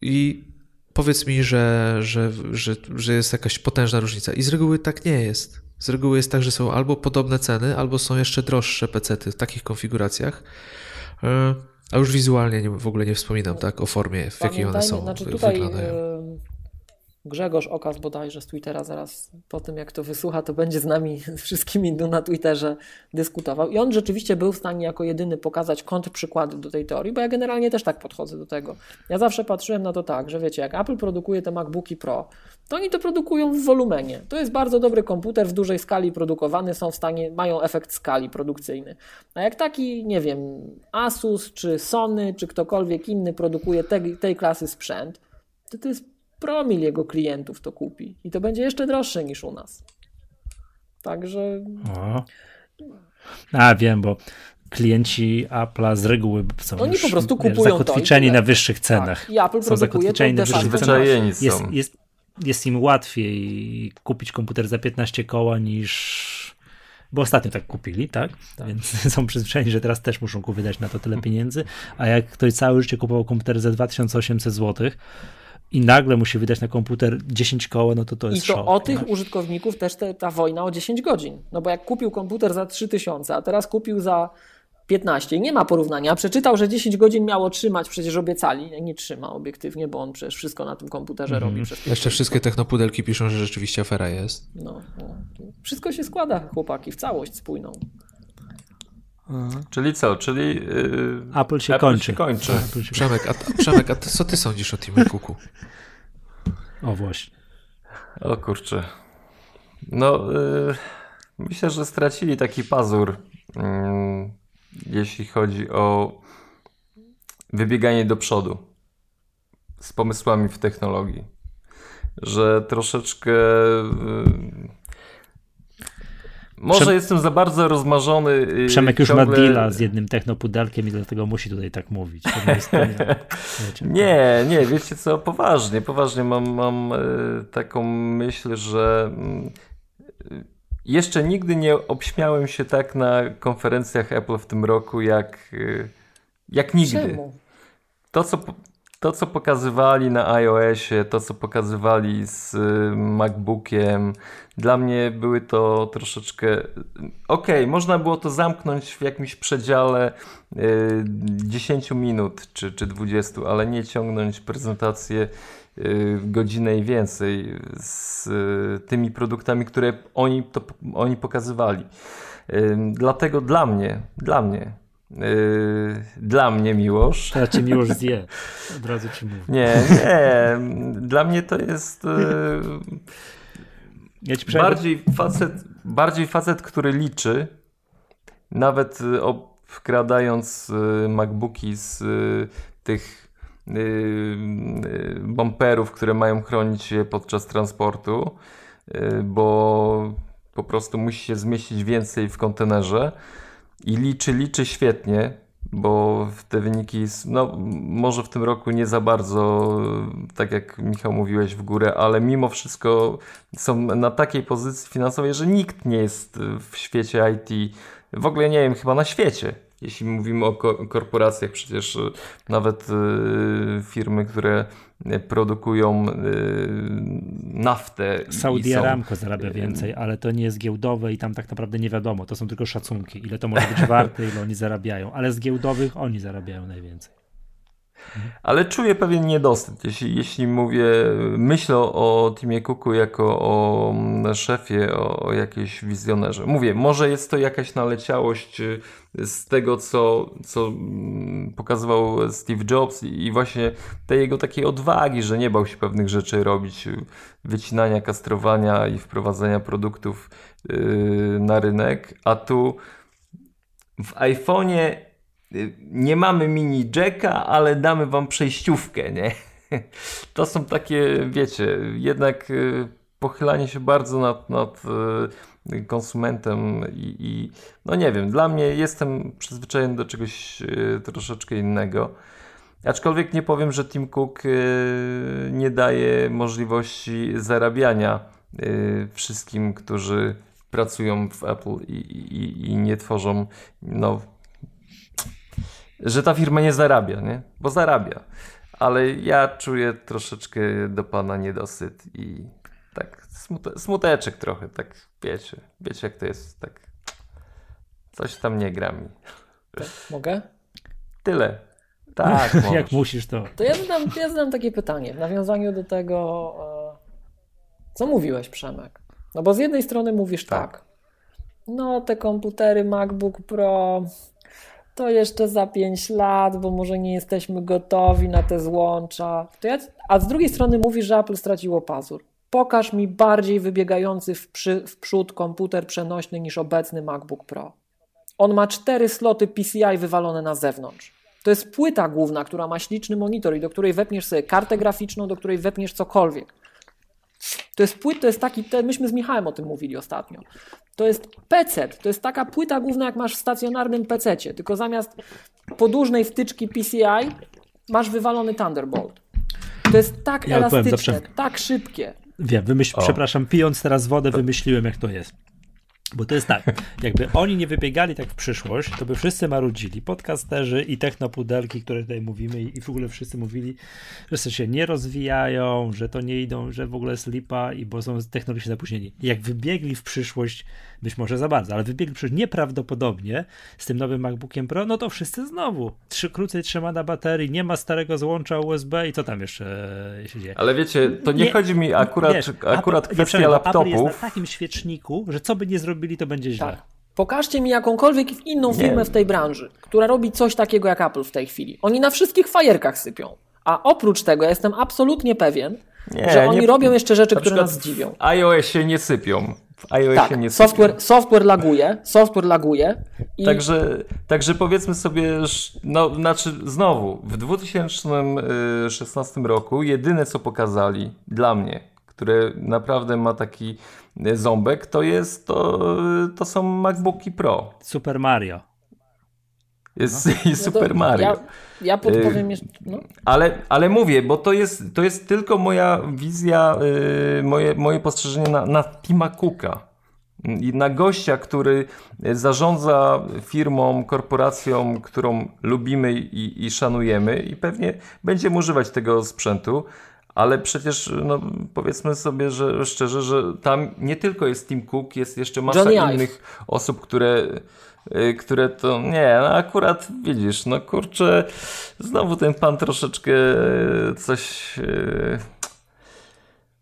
i powiedz mi, że, że, że, że jest jakaś potężna różnica. I z reguły tak nie jest. Z reguły jest tak, że są albo podobne ceny, albo są jeszcze droższe pecety w takich konfiguracjach. E, a już wizualnie nie, w ogóle nie wspominam tak o formie, w jakiej one są znaczy tutaj, wyglądają. Grzegorz Okaz bodajże z Twittera zaraz po tym, jak to wysłucha, to będzie z nami z wszystkimi na Twitterze dyskutował. I on rzeczywiście był w stanie jako jedyny pokazać kontrprzykłady do tej teorii, bo ja generalnie też tak podchodzę do tego. Ja zawsze patrzyłem na to tak, że wiecie, jak Apple produkuje te MacBooki Pro, to oni to produkują w wolumenie. To jest bardzo dobry komputer, w dużej skali produkowany, są w stanie, mają efekt skali produkcyjny. A jak taki, nie wiem, Asus, czy Sony, czy ktokolwiek inny produkuje te, tej klasy sprzęt, to to jest promil jego klientów to kupi i to będzie jeszcze droższe niż u nas. Także. O. A wiem, bo klienci Apple'a z reguły są Oni już, po prostu wiesz, kupują zakotwiczeni to na wyższych cenach. Tak. I Apple są zakotwiczeni na wyższych cenach. Jest, jest, jest im łatwiej kupić komputer za 15 koła niż. Bo ostatnio tak kupili, tak? Więc są przyzwyczajeni, że teraz też muszą wydać na to tyle pieniędzy. A jak ktoś całe życie kupował komputer za 2800 zł i nagle musi wydać na komputer 10 koła, no to to I jest to szok. o tych użytkowników też te, ta wojna o 10 godzin. No bo jak kupił komputer za 3000, a teraz kupił za 15, nie ma porównania. Przeczytał, że 10 godzin miało trzymać, przecież obiecali. Nie trzyma obiektywnie, bo on przecież wszystko na tym komputerze Mhm. robi. Przez Jeszcze wszystkie technopudelki piszą, że rzeczywiście afera jest. no, no. Wszystko się składa, chłopaki, w całość spójną. Czyli co? Czyli yy, Apple się kończy. Się kończy. Apple się... Przemek, a, Przemek, a ty, co ty sądzisz o Timie Cooku? O właśnie. O kurczę. No, yy, myślę, że stracili taki pazur, yy, jeśli chodzi o wybieganie do przodu z pomysłami w technologii. Że troszeczkę. Może Przem- jestem za bardzo rozmarzony. yy, Przemek już ciągle... ma deala z jednym technopudelkiem i dlatego musi tutaj tak mówić. To nie nie, wiecie, Nie, nie, wiecie co, poważnie, poważnie mam, mam e, taką myśl, że mm, jeszcze nigdy nie obśmiałem się tak na konferencjach Apple w tym roku, jak, e, jak nigdy. Czemu? To co, po- to, co pokazywali na iOSie, to, co pokazywali z y, MacBookiem, dla mnie były to troszeczkę. Okej, można było to zamknąć w jakimś przedziale y, 10 minut czy, czy 20, ale nie ciągnąć prezentację y, godzinę i więcej z y, tymi produktami, które oni, to, oni pokazywali. Y, Dlatego dla mnie, dla mnie, y, dla mnie Miłosz. Teraz cię miłość zje. Od razu ci mówię. Nie, nie. Dla mnie to jest Ja ci przejdę. bardziej facet, bardziej facet, który liczy, nawet obkradając e, MacBooki z tych bumperów, które mają chronić je podczas transportu, bo po prostu musi się zmieścić więcej w kontenerze i liczy, liczy świetnie, bo te wyniki, no może w tym roku nie za bardzo, tak jak Michał mówiłeś, w górę, ale mimo wszystko są na takiej pozycji finansowej, że nikt nie jest w świecie IT, w ogóle nie wiem, chyba na świecie. Jeśli mówimy o ko- korporacjach, przecież y, nawet y, firmy, które y, produkują y, naftę. Saudi są- Aramco zarabia więcej, ale to nie jest giełdowe i tam tak naprawdę nie wiadomo. To są tylko szacunki, ile to może być warte, ile oni zarabiają. Ale z giełdowych oni zarabiają najwięcej. Ale czuję pewien niedosyt, jeśli, jeśli mówię, myślę o Timie Cooku jako o mm, szefie, o, o jakiejś wizjonerze. Mówię, może jest to jakaś naleciałość y, z tego, co, co mm, pokazywał Steve Jobs i właśnie tej jego takiej odwagi, że nie bał się pewnych rzeczy robić, y, wycinania, kastrowania i wprowadzania produktów y, na rynek, a tu w iPhone'ie nie mamy mini jacka, ale damy wam przejściówkę, nie? To są takie, wiecie, jednak y, pochylanie się bardzo nad, nad y, konsumentem i, i no nie wiem, dla mnie jestem przyzwyczajony do czegoś y, troszeczkę innego. Aczkolwiek nie powiem, że Tim Cook nie daje możliwości zarabiania wszystkim, którzy pracują w Apple i, i, i nie tworzą, no, że ta firma nie zarabia, nie? Bo zarabia. Ale ja czuję troszeczkę do pana niedosyt i tak smute, smuteczek trochę, tak wiecie, wiecie jak to jest, tak coś tam nie gra mi. Tak, mogę? Tyle. Tak, Jak musisz to. To ja zadam, ja zadam takie pytanie w nawiązaniu do tego, Co mówiłeś, Przemek? No bo z jednej strony mówisz tak. tak. No, te komputery MacBook Pro to jeszcze za 5 lat, bo może nie jesteśmy gotowi na te złącza. Ja, a z drugiej strony mówisz, że Apple straciło pazur. Pokaż mi bardziej wybiegający w, przy, w przód komputer przenośny niż obecny MacBook Pro. On ma cztery sloty PCI wywalone na zewnątrz. To jest płyta główna, która ma śliczny monitor i do której wepniesz sobie kartę graficzną, do której wepniesz cokolwiek. To jest płyt, to jest taki, te, myśmy z Michałem o tym mówili ostatnio. To jest PC, to jest taka płyta główna, jak masz w stacjonarnym PC, tylko zamiast podłużnej wtyczki PCI masz wywalony Thunderbolt. To jest tak ja elastyczne, tak szybkie. Wiem, wymyśl, przepraszam, pijąc teraz wodę, wymyśliłem, jak to jest. Bo to jest tak, jakby oni nie wybiegali tak w przyszłość, to by wszyscy marudzili, podcasterzy i technopudelki, które tutaj mówimy i w ogóle wszyscy mówili, że się nie rozwijają, że to nie idą, że w ogóle jest lipa i bo są technologicznie zapóźnieni. Jak wybiegli w przyszłość, być może za bardzo, ale wybiegli przecież nieprawdopodobnie z tym nowym MacBookiem Pro, no to wszyscy znowu. Trzy, krócej trzymana baterii, nie ma starego złącza USB i co tam jeszcze się dzieje. Ale wiecie, to nie, nie chodzi mi akurat, wiesz, akurat Apple, kwestia laptopów. Apple jest na takim świeczniku, że co by nie zrobili, to będzie źle. Tak. Pokażcie mi jakąkolwiek inną firmę nie. w tej branży, która robi coś takiego jak Apple w tej chwili. Oni na wszystkich fajerkach sypią. A oprócz tego ja jestem absolutnie pewien, nie, że oni nie, robią jeszcze rzeczy, które nas dziwią. W iOSie nie sypią. W iOSie tak, nie software, software laguje, software laguje. I... Także, także powiedzmy sobie, no, znaczy znowu, w 2016 roku jedyne co pokazali dla mnie, które naprawdę ma taki ząbek, to jest to, to są MacBooki Pro. Super Mario. Jest, no. jest no Super Mario. Ja, ja podpowiem jeszcze. No. Ale, ale mówię, bo to jest, to jest tylko moja wizja, yy, moje, moje postrzeżenie na, na Tima Cooka. I na gościa, który zarządza firmą, korporacją, którą lubimy i, i szanujemy, i pewnie będziemy używać tego sprzętu, ale przecież no, powiedzmy sobie że szczerze, że tam nie tylko jest Tim Cook, jest jeszcze masa Johnny innych Ive. osób, które Y, które to nie, no akurat widzisz, no kurczę, znowu ten pan troszeczkę coś y,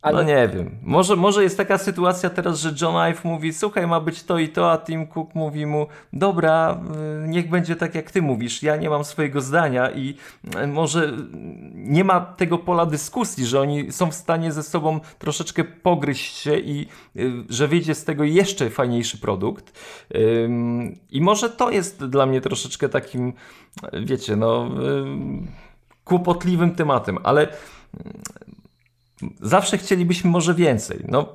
ale... No nie wiem. Może, może jest taka sytuacja teraz, że John Ive mówi, słuchaj, ma być to i to, a Tim Cook mówi mu, dobra, y, niech będzie tak jak ty mówisz, ja nie mam swojego zdania i y, może nie ma tego pola dyskusji, że oni są w stanie ze sobą troszeczkę pogryźć się i y, że wyjdzie z tego jeszcze fajniejszy produkt. I może to jest dla mnie troszeczkę takim, wiecie, no kłopotliwym tematem, ale Zawsze chcielibyśmy może więcej. No,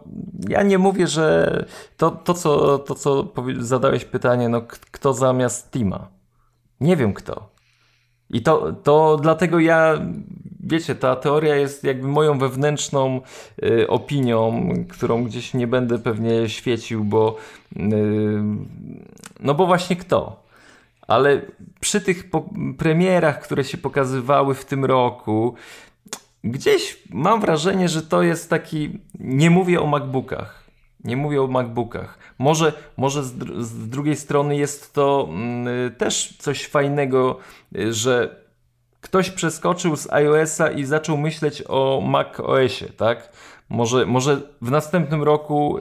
ja nie mówię, że to, to, co, to, co zadałeś pytanie, no, kto zamiast Tima? Nie wiem kto. I to, to dlatego ja, wiecie, ta teoria jest jakby moją wewnętrzną y, opinią, którą gdzieś nie będę pewnie świecił, bo y, no bo właśnie kto? Ale przy tych premierach, które się pokazywały w tym roku, gdzieś mam wrażenie, że to jest taki. Nie mówię o MacBookach. Nie mówię o MacBookach. Może, może z, dr z drugiej strony jest to mm, też coś fajnego, że ktoś przeskoczył z iOS-a i zaczął myśleć o macOSie, tak? Może, może w następnym roku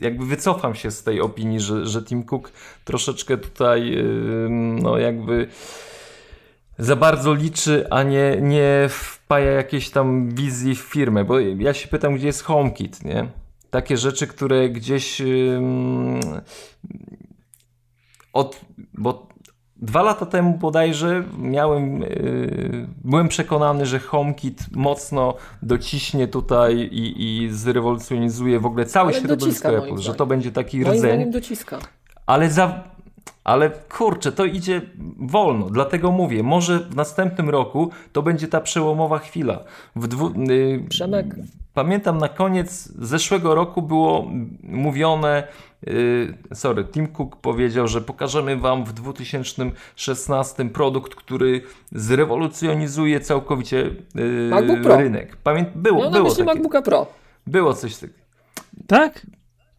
jakby wycofam się z tej opinii, że, że Tim Cook troszeczkę tutaj, yy, no jakby za bardzo liczy, a nie, nie wpaja jakiejś tam wizji w firmę, bo ja się pytam, gdzie jest HomeKit, nie? Takie rzeczy, które gdzieś od, bo dwa lata temu bodajże miałem, yy, byłem przekonany, że HomeKit mocno dociśnie tutaj i, i zrewolucjonizuje w ogóle cały Ale środowisko Apple, że to będzie taki rdzeń. dociska. Ale za ale kurczę, to idzie wolno, dlatego mówię, może w następnym roku to będzie ta przełomowa chwila. W dwu, yy, Przemek. Pamiętam na koniec zeszłego roku było mówione, yy, sorry, Tim Cook powiedział, że pokażemy wam w 2016 produkt, który zrewolucjonizuje całkowicie yy, rynek. Pamię było, no, było takie. MacBooka Pro. Było coś takiego. Tak?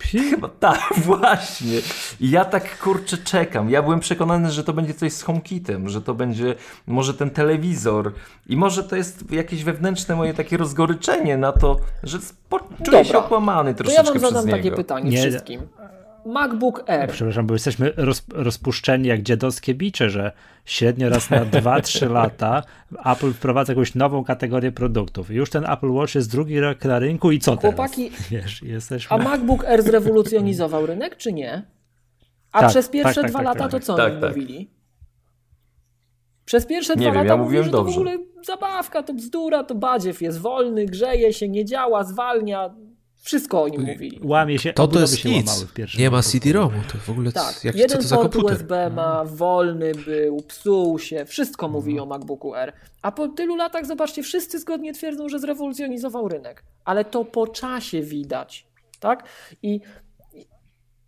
Chyba tak, właśnie. I ja tak kurczę czekam. Ja byłem przekonany, że to będzie coś z HomeKitem, że to będzie może ten telewizor i może to jest jakieś wewnętrzne moje takie rozgoryczenie na to, że czuję się okłamany troszeczkę To ja wam zadam takie niego. pytanie Nie. wszystkim. MacBook Air. Przepraszam, bo jesteśmy roz, rozpuszczeni jak dziadowskie bicze, że średnio raz na 2-3 lata Apple wprowadza jakąś nową kategorię produktów. Już ten Apple Watch jest drugi rok na rynku i co Chłopaki, teraz? Wiesz, jesteśmy... A MacBook Air zrewolucjonizował rynek, czy nie? A tak, przez pierwsze tak, tak, dwa tak, lata tak. to co tak, oni mówili? Przez pierwsze nie dwa wiem, lata ja mówili, że to w ogóle zabawka, to bzdura, to badziew jest wolny, grzeje się, nie działa, zwalnia, wszystko o nim mówili. Łamie się, to to jest się nic. Nie ma CD-ROMu, to w ogóle tak. jak, Jeden co to port USB ma, wolny był, psuł się, wszystko mhm. mówi o MacBooku R. A po tylu latach, zobaczcie, wszyscy zgodnie twierdzą, że zrewolucjonizował rynek. Ale to po czasie widać, tak? I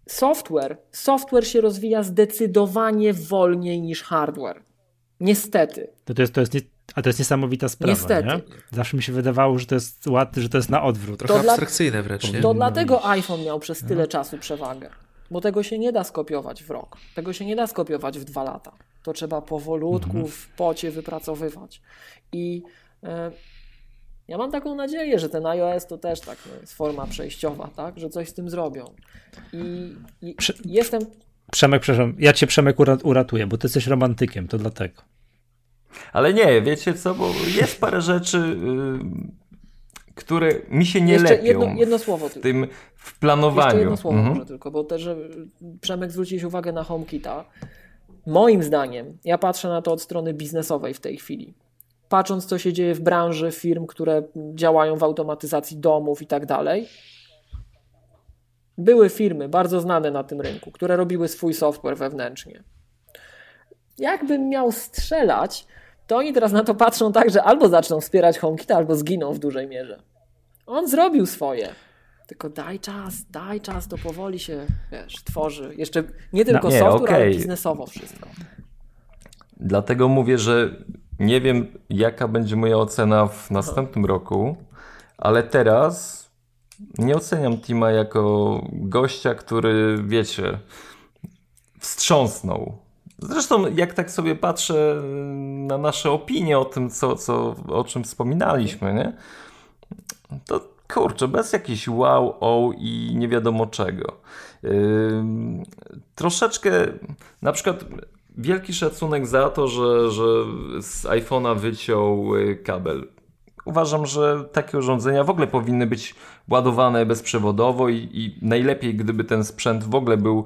software, software się rozwija zdecydowanie wolniej niż hardware. Niestety. To, to jest, to jest nie a to jest niesamowita sprawa. Niestety. Nie? Zawsze mi się wydawało, że to jest łatwe, że to jest na odwrót. Trochę to abstrakcyjne wręcz. Nie? To dlatego iPhone miał przez tyle no. czasu przewagę. Bo tego się nie da skopiować w rok. Tego się nie da skopiować w dwa lata. To trzeba powolutku, mhm. w pocie wypracowywać. I e, ja mam taką nadzieję, że ten iOS to też tak no, jest forma przejściowa, tak? że coś z tym zrobią. I, i Prze jestem. Przemek, przepraszam, ja cię Przemek uratuję, bo ty jesteś romantykiem, to dlatego. Ale nie, wiecie co, bo jest parę rzeczy, yy, które mi się nie Jeszcze lepią. Jedno, jedno słowo w tym w planowaniu. Jeszcze jedno słowo mhm. może tylko, bo też Przemek zwróciłeś uwagę na HomeKita. Moim zdaniem, ja patrzę na to od strony biznesowej w tej chwili. Patrząc, co się dzieje w branży firm, które działają w automatyzacji domów i tak dalej, były firmy bardzo znane na tym rynku, które robiły swój software wewnętrznie. Jakbym miał strzelać, to oni teraz na to patrzą tak, że albo zaczną wspierać HomeKit, albo zginą w dużej mierze. On zrobił swoje. Tylko daj czas, daj czas, to powoli się, wiesz, tworzy. Jeszcze nie tylko no, nie, software, okay. ale biznesowo wszystko. Dlatego mówię, że nie wiem, jaka będzie moja ocena w następnym roku, ale teraz nie oceniam Tima jako gościa, który, wiecie, wstrząsnął Zresztą, jak tak sobie patrzę na nasze opinie o tym, co, co, o czym wspominaliśmy, nie? to kurczę, bez jakichś wow, o i nie wiadomo czego. Yy, troszeczkę, na przykład, wielki szacunek za to, że, że z iPhone'a wyciął y, kabel. Uważam, że takie urządzenia w ogóle powinny być ładowane bezprzewodowo i, i najlepiej, gdyby ten sprzęt w ogóle był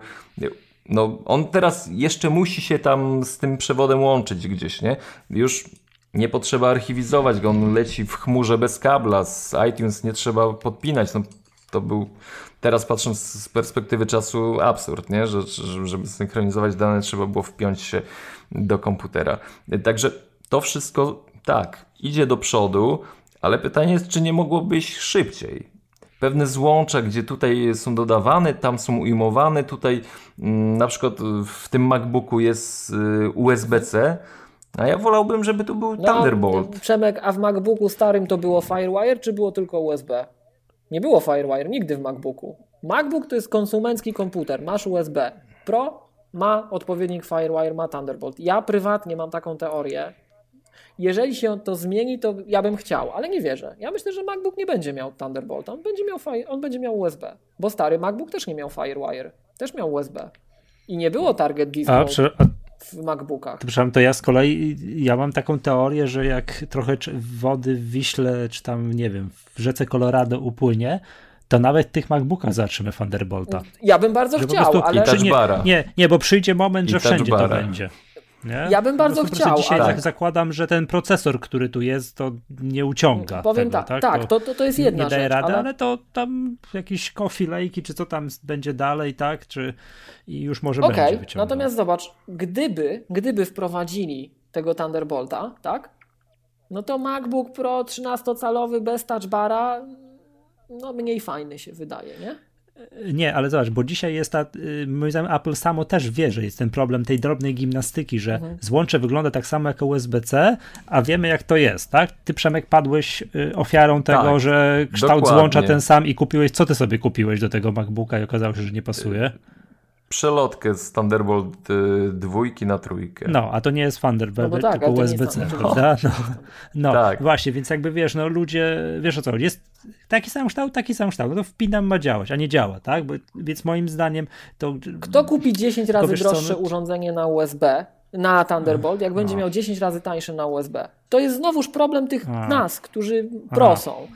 no on teraz jeszcze musi się tam z tym przewodem łączyć gdzieś, nie? Już nie potrzeba archiwizować go, on leci w chmurze bez kabla, z iTunes nie trzeba podpinać, no to był teraz patrząc z perspektywy czasu absurd, nie? Że, żeby synchronizować dane trzeba było wpiąć się do komputera. Także to wszystko tak, idzie do przodu, ale pytanie jest, czy nie mogłoby szybciej? Pewne złącza, gdzie tutaj są dodawane, tam są ujmowane, tutaj mm, na przykład w tym MacBooku jest y, USB-C, a ja wolałbym, żeby tu był no, Thunderbolt. Przemek, a w MacBooku starym to było FireWire, czy było tylko USB? Nie było FireWire nigdy w MacBooku. MacBook to jest konsumencki komputer, masz USB. Pro ma odpowiednik FireWire, ma Thunderbolt. Ja prywatnie mam taką teorię, jeżeli się to zmieni, to ja bym chciał, ale nie wierzę. Ja myślę, że MacBook nie będzie miał Thunderbolt, on będzie miał, on będzie miał USB, bo stary MacBook też nie miał FireWire, też miał USB. I nie było Target Display w MacBookach. Przepraszam, to ja z kolei, ja mam taką teorię, że jak trochę wody w Wiśle, czy tam, nie wiem, w rzece Colorado upłynie, to nawet tych MacBookach zatrzymy Thunderbolta. Ja bym bardzo że chciał, ale... I nie, nie, nie, bo przyjdzie moment, że wszędzie to będzie. Nie? Ja bym bardzo chciał. Dzisiaj ale... tak zakładam, że ten procesor, który tu jest, to nie uciąga. Powiem tego, tak, tak, to, to, to jest jedna nie rzecz. Nie daje rady, ale... ale... to tam jakieś coffee lejki, czy co tam będzie dalej, tak? Czy i już może okay, będzie wyciągał. Natomiast zobacz, gdyby, gdyby wprowadzili tego Thunderbolta, tak? No to MacBook Pro 13-calowy bez touch bara, no mniej fajny się wydaje, nie? Nie, ale zobacz, bo dzisiaj jest ta, y, moim zdaniem Apple samo też wie, że jest ten problem tej drobnej gimnastyki, że mhm. złącze wygląda tak samo jak USB-C, a wiemy jak to jest, tak? Ty Przemek padłeś y, ofiarą tego, tak, że kształt dokładnie. złącza ten sam i kupiłeś, co ty sobie kupiłeś do tego MacBooka i okazało się, że nie pasuje? przelotkę z Thunderbolt y, dwójki na trójkę. No, a to nie jest Thunderbolt, no tak, tylko USB-C, prawda? No, no tak. właśnie, więc jakby wiesz, no ludzie, wiesz o co, jest taki sam kształt, taki sam kształt, no to wpinam ma działać, a nie działa, tak? Bo, więc moim zdaniem to... Kto kupi 10 razy droższe urządzenie na USB, na Thunderbolt, jak będzie no. miał 10 razy tańsze na USB? To jest znowuż problem tych a. nas, którzy prosą.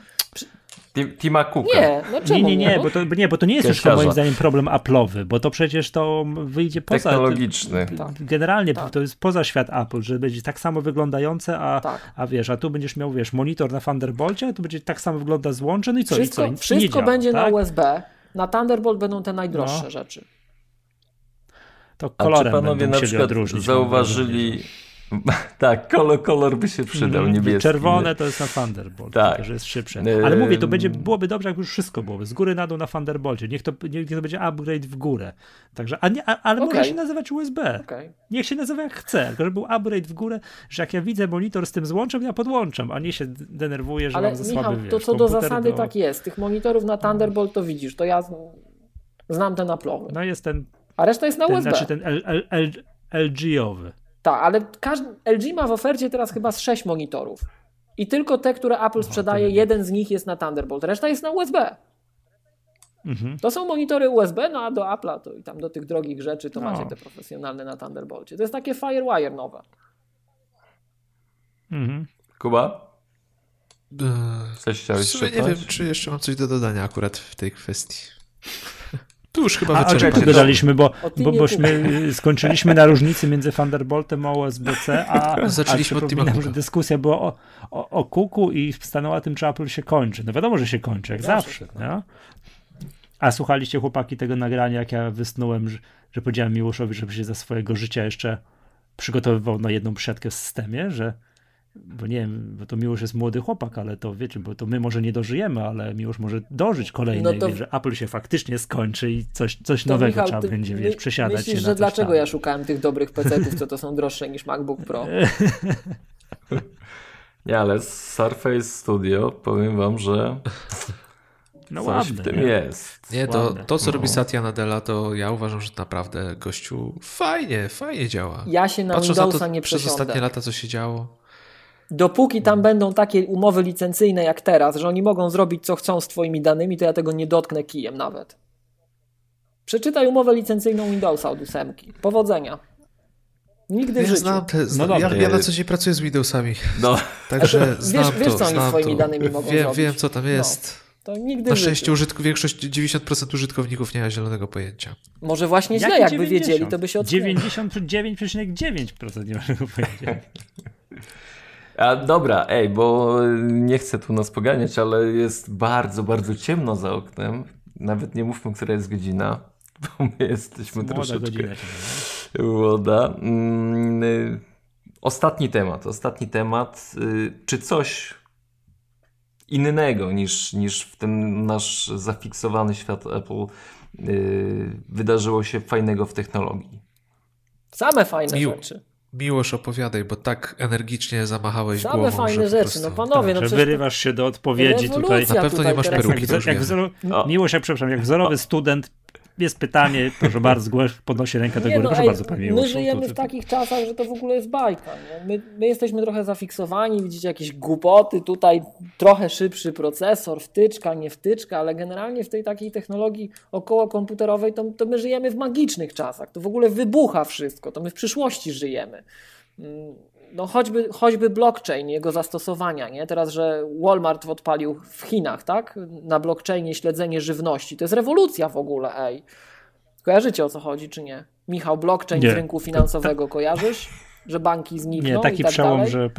Tima Cooka. Nie, no czemu nie, nie, nie, bo to, nie, bo to nie jest już moim zdaniem problem Apple'owy, bo to przecież to wyjdzie poza... Technologiczny. Tak. Generalnie tak. to jest poza świat Apple, że będzie tak samo wyglądające, a, tak. a wiesz, a tu będziesz miał, wiesz, monitor na Thunderbolcie, a tu będzie tak samo wygląda złącze, no i co? Wszystko, i co? wszystko działa, będzie tak? na USB, na Thunderbolt będą te najdroższe no. rzeczy. To kolorem a czy panowie na przykład zauważyli tak, kolor, kolor by się przydał, mm, niebieski. Czerwone to jest na Thunderbolt, tak. że jest szybsze. Ale mówię, to będzie, byłoby dobrze, jak już wszystko byłoby, z góry na dół na Thunderbolcie. Niech to, niech to będzie upgrade w górę. Także, a nie, a, ale okay. może się nazywać USB. Okay. Niech się nazywa jak chce, tylko żeby był upgrade w górę, że jak ja widzę monitor z tym złączem, ja podłączam, a nie się denerwuję, że ale mam za Michał, słaby, wiesz, to co do zasady do... tak jest. Tych monitorów na Thunderbolt to widzisz, to ja znam ten Apple'owy. No jest ten... A reszta jest na ten, USB. Znaczy ten LG-owy. Tak, ale każdy, LG ma w ofercie teraz chyba z 6 monitorów. I tylko te, które Apple sprzedaje, jeden z nich jest na Thunderbolt, reszta jest na USB. Mhm. To są monitory USB, no a do Apple'a to i tam do tych drogich rzeczy to no. macie te profesjonalne na Thunderbolcie. To jest takie Firewire nowe. Mhm. Kuba? Coś chciałeś Nie wiem, czy jeszcze mam coś do dodania akurat w tej kwestii. Tu już chyba czekaj, dodaliśmy, bo, bo bośmy skończyliśmy na różnicy między Thunderboltem a USB-C, a, Zaczęliśmy a od że dyskusja była o, o, o kuku i stanęła tym, czy Apple się kończy. No wiadomo, że się kończy, jak zawsze. Nie? A słuchaliście chłopaki tego nagrania, jak ja wysnułem, że, że powiedziałem Miłoszowi, żeby się za swojego życia jeszcze przygotowywał na jedną przysiadkę w systemie, że bo nie wiem, bo to Miłosz jest młody chłopak, ale to wiecie, bo to my może nie dożyjemy, ale Miłosz może dożyć kolejnej, no to... że Apple się faktycznie skończy i coś, coś nowego Michał, trzeba będzie, wiesz, przesiadać myślisz, się że dlaczego tam. ja szukałem tych dobrych PC-ów, co to są droższe niż MacBook Pro? nie, ale Surface Studio, powiem wam, że no Coś ładne, w tym nie? jest. Nie, to, to co robi no. Satya Nadella, to ja uważam, że naprawdę gościu fajnie, fajnie działa. Ja się na Patrząc Windowsa na to, nie Przez ostatnie lata, co się działo. Dopóki tam będą takie umowy licencyjne jak teraz, że oni mogą zrobić co chcą z twoimi danymi, to ja tego nie dotknę kijem nawet. Przeczytaj umowę licencyjną Windowsa od ósemki. Powodzenia. Nigdy ja w znam te, no ja, ja na co dzień pracuję z Windowsami. No. Także to, znam wiesz, to, wiesz, co oni swoimi to. danymi mogą wiem, zrobić. Wiem, co tam jest. No. To nigdy na szczęście użytku, większość, 90% użytkowników nie ma zielonego pojęcia. Może właśnie źle, jakby 90? wiedzieli, to by się odsunęli. 99,9% nie ma żadnego pojęcia. A dobra, ej, bo nie chcę tu nas poganiać, ale jest bardzo, bardzo ciemno za oknem. Nawet nie mówmy, która jest godzina, bo my jesteśmy Młoda troszeczkę... Godzina, Młoda. Mm, ostatni temat, ostatni temat. Y, czy coś innego niż, niż w ten nasz zafiksowany świat Apple y, wydarzyło się fajnego w technologii? Same fajne rzeczy. Miłosz opowiadaj, bo tak energicznie zamachałeś Same głową. fajne rzeczy, no panowie. Tak, no że wyrywasz się do odpowiedzi tutaj. Na pewno tutaj nie masz peruki. Jak, jak wzoro... Miłość, jak przepraszam, jak wzorowy student jest pytanie, proszę bardzo, podnosi rękę do góry, no, proszę ej, bardzo Panie My żyjemy w takich czasach, że to w ogóle jest bajka. My, my, jesteśmy trochę zafiksowani, widzicie jakieś głupoty, tutaj trochę szybszy procesor, wtyczka, nie wtyczka, ale generalnie w tej takiej technologii około komputerowej to, to my żyjemy w magicznych czasach, to w ogóle wybucha wszystko, to my w przyszłości żyjemy. Mm, no choćby, choćby blockchain, jego zastosowania, nie? Teraz, że Walmart odpalił w Chinach, tak? Na blockchainie śledzenie żywności. To jest rewolucja w ogóle, ej. Kojarzycie o co chodzi, czy nie? Michał, blockchain nie. z rynku finansowego kojarzysz? Że banki znikną nie, taki i tak przełom, dalej? że...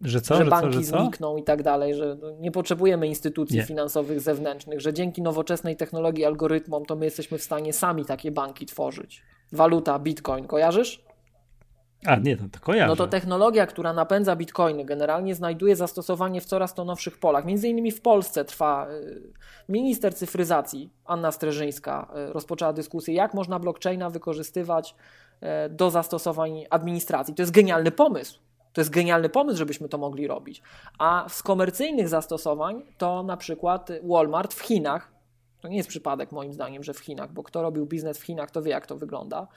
Że co? Że, że banki co, że znikną i tak dalej, że nie potrzebujemy instytucji nie. finansowych zewnętrznych, że dzięki nowoczesnej technologii, algorytmom, to my jesteśmy w stanie sami takie banki tworzyć. Waluta, bitcoin, kojarzysz? A nie, no to kojarzę. No to technologia, która napędza bitcoiny, generalnie znajduje zastosowanie w coraz to nowszych polach. Między innymi w Polsce trwa y, minister cyfryzacji Anna Streżyńska y, rozpoczęła dyskusję, jak można blockchaina wykorzystywać y, do zastosowań administracji. To jest genialny pomysł. To jest genialny pomysł, żebyśmy to mogli robić. A z komercyjnych zastosowań to na przykład Walmart w Chinach, to nie jest przypadek moim zdaniem, że w Chinach, bo kto robił biznes w Chinach, to wie jak to wygląda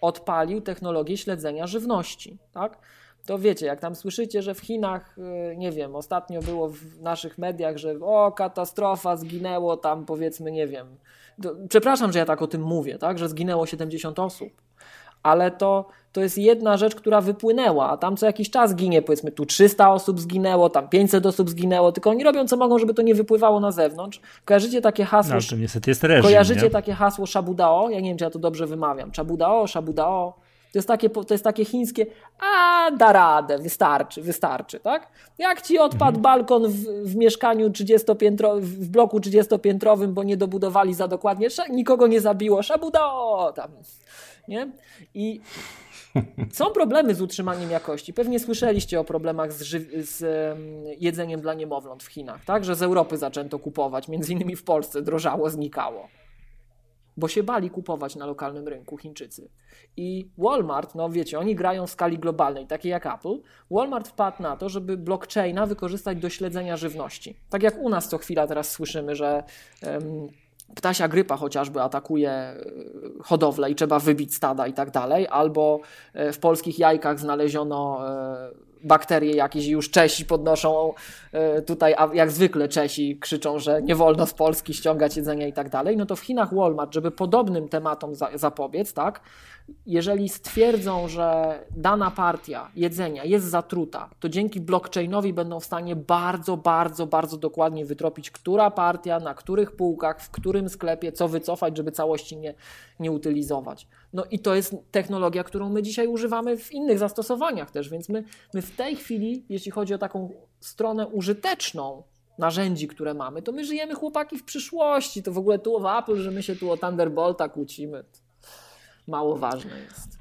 odpalił technologię śledzenia żywności, tak? To wiecie, jak tam słyszycie, że w Chinach, y, nie wiem, ostatnio było w naszych mediach, że o, katastrofa, zginęło tam powiedzmy, nie wiem. Przepraszam, że ja tak o tym mówię, tak? Że zginęło 70 osób ale to, to jest jedna rzecz, która wypłynęła, a tam co jakiś czas ginie, powiedzmy tu 300 osób zginęło, tam 500 osób zginęło, tylko oni robią co mogą, żeby to nie wypływało na zewnątrz. Kojarzycie takie hasło? No, niestety jest reżim, Kojarzycie nie? takie hasło Shabudao? Ja nie wiem, czy ja to dobrze wymawiam. Shabudao, Shabudao. To jest takie, to jest takie chińskie, a da radę, wystarczy, wystarczy, tak? Jak ci odpadł mhm. balkon w, w mieszkaniu 30 w bloku 30-piętrowym, bo nie dobudowali za dokładnie, nikogo nie zabiło, szabudo, tam nie? I są problemy z utrzymaniem jakości. Pewnie słyszeliście o problemach z, z jedzeniem dla niemowląt w Chinach, tak? Że z Europy zaczęto kupować, między innymi w Polsce drożało, znikało. Bo się bali kupować na lokalnym rynku Chińczycy. I Walmart, no wiecie, oni grają w skali globalnej, takie jak Apple. Walmart wpadł na to, żeby blockchaina wykorzystać do śledzenia żywności. Tak jak u nas co chwila teraz słyszymy, że um, ptasia grypa chociażby atakuje e, hodowlę i trzeba wybić stada i tak dalej, albo e, w polskich jajkach znaleziono e, bakterie jakieś już Czesi podnoszą tutaj, a jak zwykle Czesi krzyczą, że nie wolno z Polski ściągać jedzenia i tak dalej, no to w Chinach Walmart, żeby podobnym tematom zapobiec, tak, jeżeli stwierdzą, że dana partia jedzenia jest zatruta, to dzięki blockchainowi będą w stanie bardzo, bardzo, bardzo dokładnie wytropić, która partia, na których półkach, w którym sklepie, co wycofać, żeby całości nie, nie utylizować. No i to jest technologia, którą my dzisiaj używamy w innych zastosowaniach też, więc my, my w tej chwili, jeśli chodzi o taką stronę użyteczną, narzędzi, które mamy, to my żyjemy chłopaki w przyszłości. To w ogóle tu w Apple, że my się tu o Thunderbolta kłócimy mało ważne jest.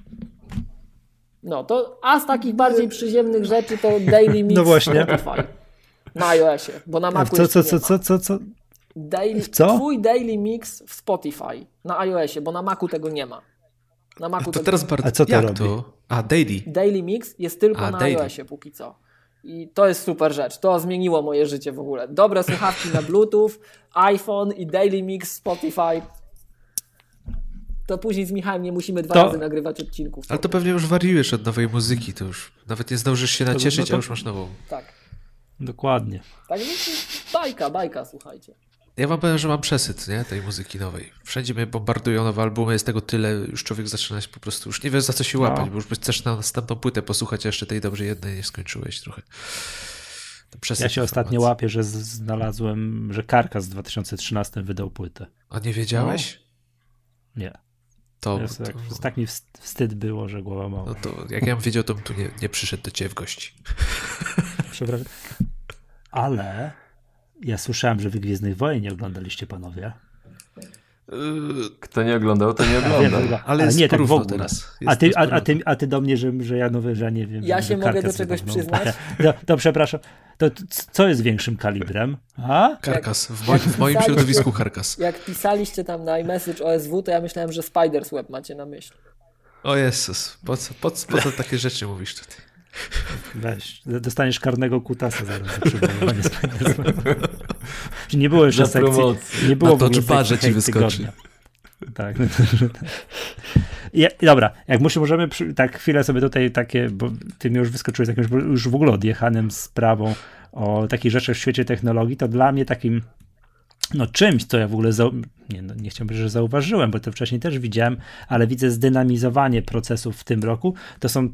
No to, a z takich bardziej przyziemnych rzeczy to Daily Mix no właśnie. Spotify na iOSie, bo na Macu co, co, co, co, co, co? Daily, co? Twój Daily Mix w Spotify na iOSie, bo na Macu tego nie ma. Na Macu to teraz bardzo... A co to jak robi? To? A, Daily. Daily Mix jest tylko a, na daily. iOSie póki co. I to jest super rzecz. To zmieniło moje życie w ogóle. Dobre słuchawki na Bluetooth, iPhone i Daily Mix Spotify to później z Michałem nie musimy dwa to... razy nagrywać odcinków. Ale to pewnie już wariujesz od nowej muzyki, to już nawet nie zdążysz się nacieszyć, no to... a już masz nową. Tak. Dokładnie. Tak, bajka, bajka, słuchajcie. Ja wam powiem, że mam przesyt nie, tej muzyki nowej. Wszędzie mnie bombardują nowe albumy, jest tego tyle, już człowiek zaczyna się po prostu, już nie wie za co się łapać, no. bo już chcesz na następną płytę posłuchać, a jeszcze tej dobrze jednej nie skończyłeś trochę. Ja się ostatnio łapię, że znalazłem, że Karkas w 2013 wydał płytę. A nie wiedziałeś? No. Nie. To, tak, to... tak mi wstyd było, że głowa mała. No to jak ja bym wiedział, to bym tu nie, nie przyszedł do ciebie w gości. Przepraszam. Ale ja słyszałem, że wy Gwiezdnych Wojen nie oglądaliście, panowie. Kto nie oglądał, to nie oglądał. Ale, ale jest nie tak w ogóle. teraz. a, ty, a, a, ty, a ty do mnie, że, że ja nowy, że nie wiem. Ja się mogę do czegoś przyznać. To, to przepraszam. To, co jest większym kalibrem? A? Karkas. W moim, w moim środowisku Karkas. Jak pisaliście tam na iMessage OSW, to ja myślałem, że Spiders Web macie na myśli. O Jezus, po co, po, po co takie rzeczy mówisz tutaj? Weź, dostaniesz karnego kutasa zaraz za przywoływanie Nie było jeszcze Za sekcji. Nie było Na to barze ci wyskoczy. Tygodnia. Tak. Ja, dobra, jak muszę, możemy przy, tak chwilę sobie tutaj takie, bo ty mi już wyskoczyłeś jakimś już w ogóle odjechanym sprawą o takich rzeczach w świecie technologii, to dla mnie takim no czymś, co ja w ogóle zau- nie, no, nie chciałbym, że zauważyłem, bo to wcześniej też widziałem, ale widzę zdynamizowanie procesów w tym roku, to są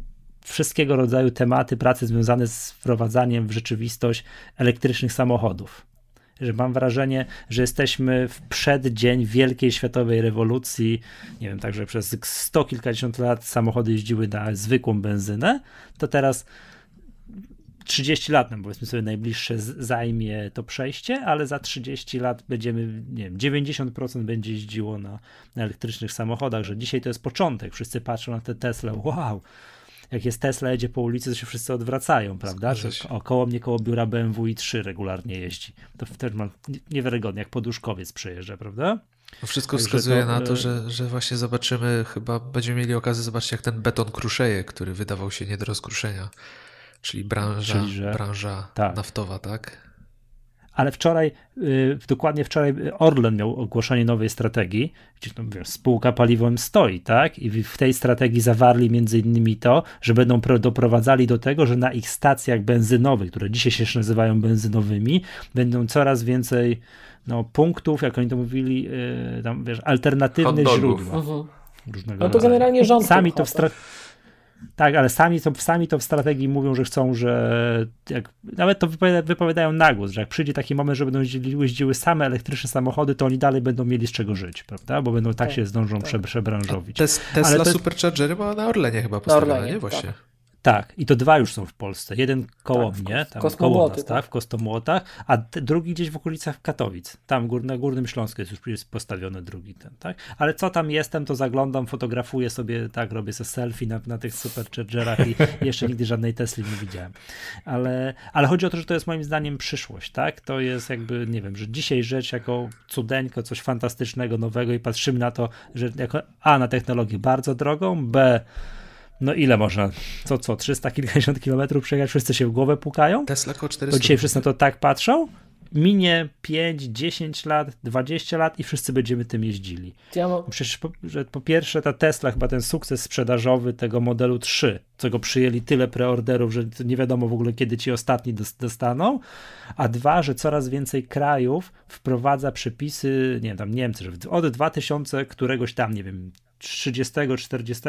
wszystkiego rodzaju tematy pracy związane z wprowadzaniem w rzeczywistość elektrycznych samochodów. Że mam wrażenie, że jesteśmy w przeddzień wielkiej światowej rewolucji. Nie wiem, także przez sto kilkadziesiąt lat samochody jeździły na zwykłą benzynę, to teraz 30 lat, no powiedzmy sobie najbliższe zajmie to przejście, ale za 30 lat będziemy, nie wiem, 90% będzie jeździło na, na elektrycznych samochodach, że dzisiaj to jest początek, wszyscy patrzą na te Tesla, wow, jak jest Tesla, jedzie po ulicy, to się wszyscy odwracają, prawda? Około mnie, koło biura BMW i3 regularnie jeździ. To wtedy mam niewiarygodnie, jak poduszkowiec przejeżdża, prawda? No wszystko Także wskazuje to, na to, że, że właśnie zobaczymy, chyba będziemy mieli okazję zobaczyć, jak ten beton kruszeje, który wydawał się nie do rozkruszenia. Czyli branża, Czyli, że... branża tak. naftowa, tak? Ale wczoraj, yy, dokładnie wczoraj Orlen miał ogłoszenie nowej strategii, gdzie no, wiesz, spółka paliwowym stoi, tak? I w tej strategii zawarli między innymi to, że będą doprowadzali do tego, że na ich stacjach benzynowych, które dzisiaj się jeszcze nazywają benzynowymi, będą coraz więcej no, punktów, jak oni to mówili, yy, tam, wiesz, alternatywnych źródła. Mhm. No to generalnie rząd Sami to w strategii tak, ale sami to, sami to w strategii mówią, że chcą, że jak, nawet to wypowiadają na głos, że jak przyjdzie taki moment, że będą jeździły same elektryczne samochody, to oni dalej będą mieli z czego żyć, prawda? Bo będą tak, tak się zdążą tak. przebranżowić. Tes, Tesla ale Superchargery ma na Orlenie chyba postawione, nie? Właśnie. Tak. Tak, i to dwa już są w Polsce. Jeden koło tak, mnie, tam koło nas, tak, tak, w Kostomłotach, a drugi gdzieś w okolicach Katowic. Tam gór, na Górnym Śląsku jest już jest postawiony drugi ten, tak? Ale co tam jestem, to zaglądam, fotografuję sobie, tak, robię sobie selfie na, na tych superchargerach i jeszcze nigdy żadnej Tesli nie widziałem. Ale, ale chodzi o to, że to jest moim zdaniem przyszłość, tak? To jest jakby, nie wiem, że dzisiaj rzecz jako cudeńko, coś fantastycznego, nowego i patrzymy na to, że jako A, na technologię bardzo drogą, B, no ile można? Co, co, 300 kilkadziesiąt kilometrów przejechać, wszyscy się w głowę pukają? Tesla około 400. To dzisiaj wszyscy na to tak patrzą? Minie 5, 10 lat, 20 lat i wszyscy będziemy tym jeździli. Ja mam... Przecież po, że po pierwsze ta Tesla, chyba ten sukces sprzedażowy tego modelu 3, co go przyjęli tyle preorderów, że nie wiadomo w ogóle kiedy ci ostatni dostaną, a dwa, że coraz więcej krajów wprowadza przepisy, nie wiem, tam Niemcy, że od 2000 któregoś tam, nie wiem, 30, 40,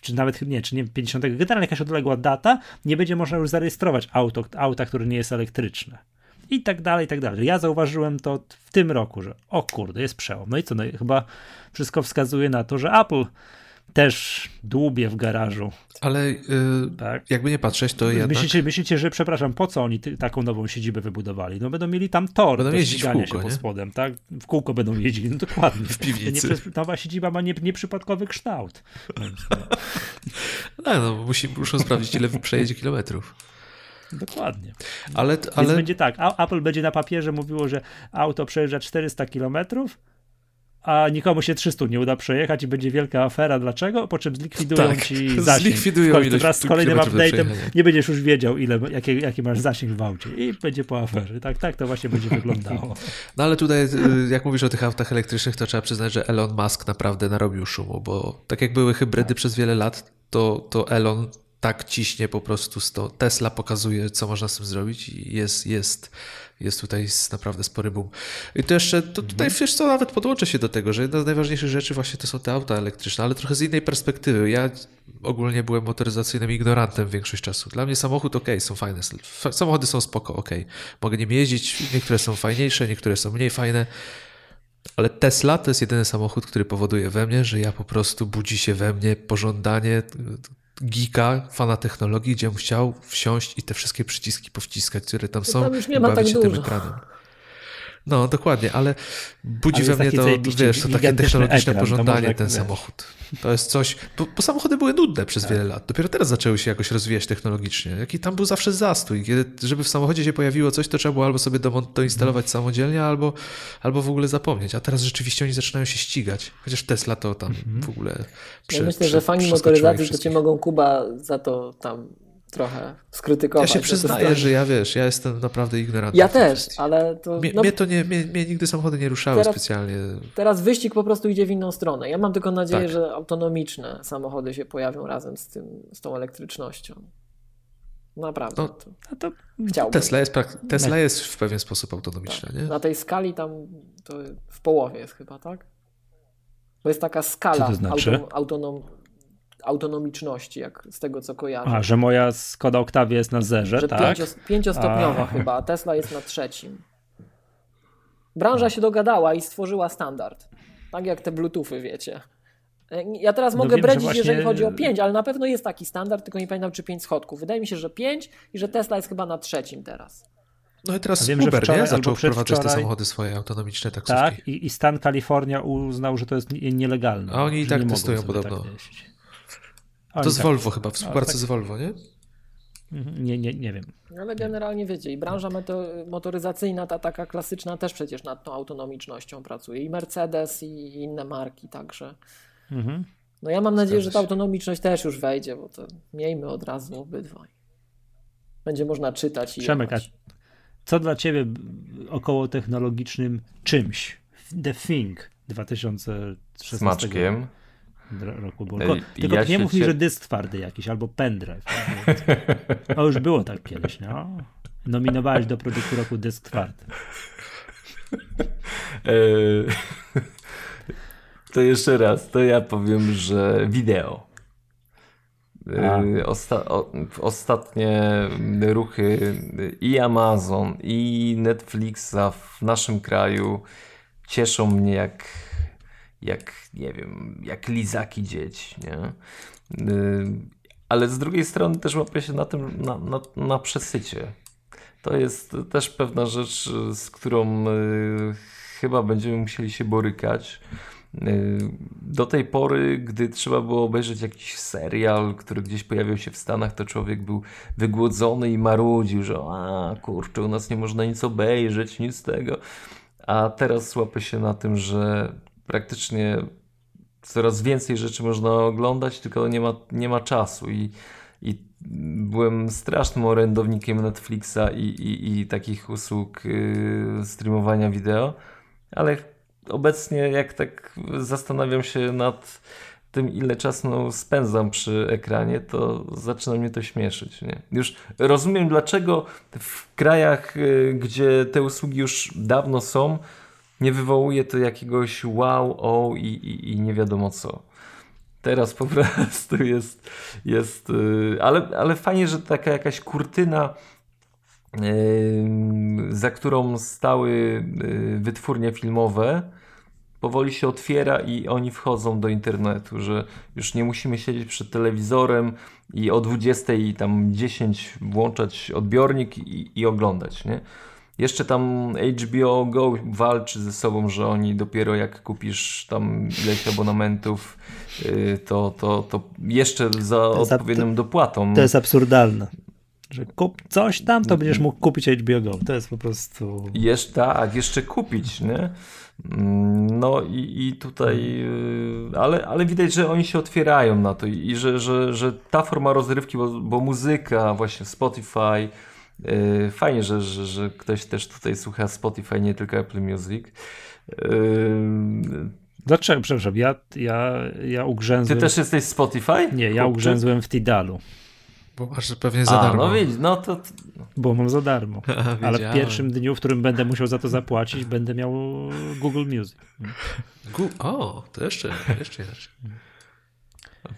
czy nawet nie, czy nie 50, generalnie jakaś odległa data, nie będzie można już zarejestrować auto, auta, które nie jest elektryczne. I tak dalej, i tak dalej. Ja zauważyłem to w tym roku, że o kurde, jest przełom. No i co, no i chyba wszystko wskazuje na to, że Apple też dłubie w garażu. Ale yy, tak? jakby nie patrzeć, to jednak... Myślicie, myślicie, że, przepraszam, po co oni taką nową siedzibę wybudowali? No będą mieli tam tor będą jeździć w kółko, pod spodem, tak? W kółko będą jeździć, no dokładnie. W piwnicy. Nie, nowa siedziba ma nie, nieprzypadkowy kształt. no, no musi, muszą sprawdzić, ile przejedzie kilometrów. Dokładnie. Ale, ale... Więc będzie tak, Apple będzie na papierze mówiło, że auto przejeżdża 400 kilometrów, a nikomu się 300 nie uda przejechać i będzie wielka afera. Dlaczego? Po czym zlikwidują tak, ci zasięg. Zlikwidują końcu, wraz z kolejnym update'em nie będziesz już wiedział, ile, jaki, jaki masz zasięg w aucie i będzie po aferze. Tak, tak to właśnie będzie wyglądało. No ale tutaj, y, jak mówisz o tych autach elektrycznych, to trzeba przyznać, że Elon Musk naprawdę narobił szumu, bo tak jak były hybrydy tak. przez wiele lat, to, to Elon tak ciśnie po prostu to Tesla pokazuje, co można z tym zrobić i jest, jest, jest tutaj naprawdę spory boom. I to jeszcze, to tutaj mhm. wiesz co, nawet podłączę się do tego, że jedna z najważniejszych rzeczy właśnie to są te auta elektryczne, ale trochę z innej perspektywy. Ja ogólnie byłem motoryzacyjnym ignorantem większość czasu. Dla mnie samochód ok, są fajne, samochody są spoko, ok. Mogę nim jeździć, niektóre są fajniejsze, niektóre są mniej fajne. Ale Tesla to jest jedyny samochód, który powoduje we mnie, że ja po prostu budzi się we mnie pożądanie geeka, fana technologii, gdzie on chciał wsiąść i te wszystkie przyciski powciskać, które tam są tam już nie ma tak się dużo. tym ekranem. No, dokładnie, ale budzi ale we mnie to, wiesz, to takie technologiczne ekran, pożądanie, może, ten wiesz. samochód. To jest coś, bo, bo, samochody były nudne przez tak. wiele lat. Dopiero teraz zaczęły się jakoś rozwijać technologicznie. Jaki tam był zawsze zastój. Kiedy, żeby w samochodzie się pojawiło coś, to trzeba było albo sobie doinstalować hmm. samodzielnie, albo, albo w ogóle zapomnieć. A teraz rzeczywiście oni zaczynają się ścigać. Chociaż Tesla to tam hmm. w ogóle prze, Ja myślę, że fani motoryzacji to cię mogą Kuba za to tam trochę skrytykować. Ja się przyznaję, że ja wiesz, ja jestem naprawdę ignorantem. Ja też, ale to... Mnie, no, mnie to nie, mnie, mnie, nigdy samochody nie ruszały teraz, specjalnie. Teraz wyścig po prostu idzie w inną stronę. Ja mam tylko nadzieję, tak. że autonomiczne samochody się pojawią razem z, tym, z tą elektrycznością. Naprawdę. No, to, no to chciałbym. Tesla, jest, Tesla jest w pewien sposób autonomiczna, tak. nie? Na tej skali tam to w połowie jest chyba, tak? To jest taka skala to znaczy? autonom, autonomiczności, jak z tego co kojarzę. A, że moja Skoda Octavia jest na zerze, że tak? pięciostopniowa a... chyba, a Tesla jest na trzecim. Branża się dogadała i stworzyła standard. Tak jak te Bluetoothy, wiecie. Ja teraz no mogę wiem, bredzić, właśnie... jeżeli chodzi o 5, ale na pewno jest taki standard, tylko nie pamiętam, czy 5 schodków. Wydaje mi się, że 5 i że Tesla jest chyba na trzecim teraz. No i teraz wiem, Uber wczoraj, nie? zaczął wprowadzać te samochody swoje autonomiczne taksówki. Tak, i, i stan Kalifornia uznał, że to jest nielegalne. A oni i tak testują podobno. Tak to z tak. Volvo chyba, współpracy tak. z Volvo, nie? Mhm, nie, nie, nie wiem. Ale generalnie wiecie, i branża motoryzacyjna, ta taka klasyczna, też przecież nad tą autonomicznością pracuje. I Mercedes, i inne marki także. Mhm. No ja mam nadzieję, że ta autonomiczność też już wejdzie, bo to miejmy od razu obydwaj. Będzie można czytać i. Przemek, co dla ciebie około technologicznym czymś? The Thing 2016 Smaczkiem. Roku było. Tylko, ja nie mów mi, że dysk twardy jakiś albo pendrive. To już było tak kiedyś, no. Nominowałeś do produktu roku dysk twardy. E, to jeszcze raz, to ja powiem, że wideo. Y, osta o, ostatnie ruchy i Amazon, i Netflixa w naszym kraju cieszą mnie jak, jak nie wiem, jak lizaki dzieci, nie? Y, ale z drugiej strony też łapię się na tym, na, na, na przesycie. To jest też pewna rzecz, z którą y, chyba będziemy musieli się borykać. Y, do tej pory, gdy trzeba było obejrzeć jakiś serial, który gdzieś pojawiał się w Stanach, to człowiek był wygłodzony i marudził, że a kurczę, u nas nie można nic obejrzeć, nic z tego. A teraz łapę się na tym, że praktycznie coraz więcej rzeczy można oglądać, tylko nie ma, nie ma czasu i, i byłem strasznym orędownikiem Netflixa i, i, i takich usług yy, streamowania wideo, ale obecnie jak tak zastanawiam się nad tym, ile czasu spędzam przy ekranie, to zaczyna mnie to śmieszyć. Nie? Już rozumiem, dlaczego w krajach, y, gdzie te usługi już dawno są, nie wywołuje to jakiegoś wow, o i, i, i nie wiadomo co. Teraz po prostu jest, jest y, ale, ale fajnie, że taka jakaś kurtyna za którą stały y, wytwórnie filmowe, powoli się otwiera i oni wchodzą do internetu, że już nie musimy siedzieć przed telewizorem i o 20 i tam 10 włączać odbiornik i, i oglądać, nie? Jeszcze tam HBO Go walczy ze sobą, że oni dopiero jak kupisz tam ileś abonamentów, y, to, to, to jeszcze za odpowiednią dopłatą. To jest absurdalne że kup coś tam, to będziesz mógł kupić HBO Go. To jest po prostu... Jeszcze tak, jeszcze kupić, nie? No i, i tutaj, y, ale, ale widać, że oni się otwierają na to i, że, że, że ta forma rozrywki, bo, bo muzyka, właśnie Spotify, fajnie, że, że, że ktoś też tutaj słucha Spotify, nie tylko Apple Music. Yy, Dlaczego? Przepraszam, ja, ja, ja ugrzęzłem... Ty też jesteś Spotify? Nie, ja ugrzęzłem w Tidalu. Bo masz pewnie za A, darmo. No widzisz, no to... Bo mam za darmo. Ale w pierwszym dniu, w którym będę musiał za to zapłacić, będę miał Google Music. Gu o, to jeszcze, jeszcze inaczej.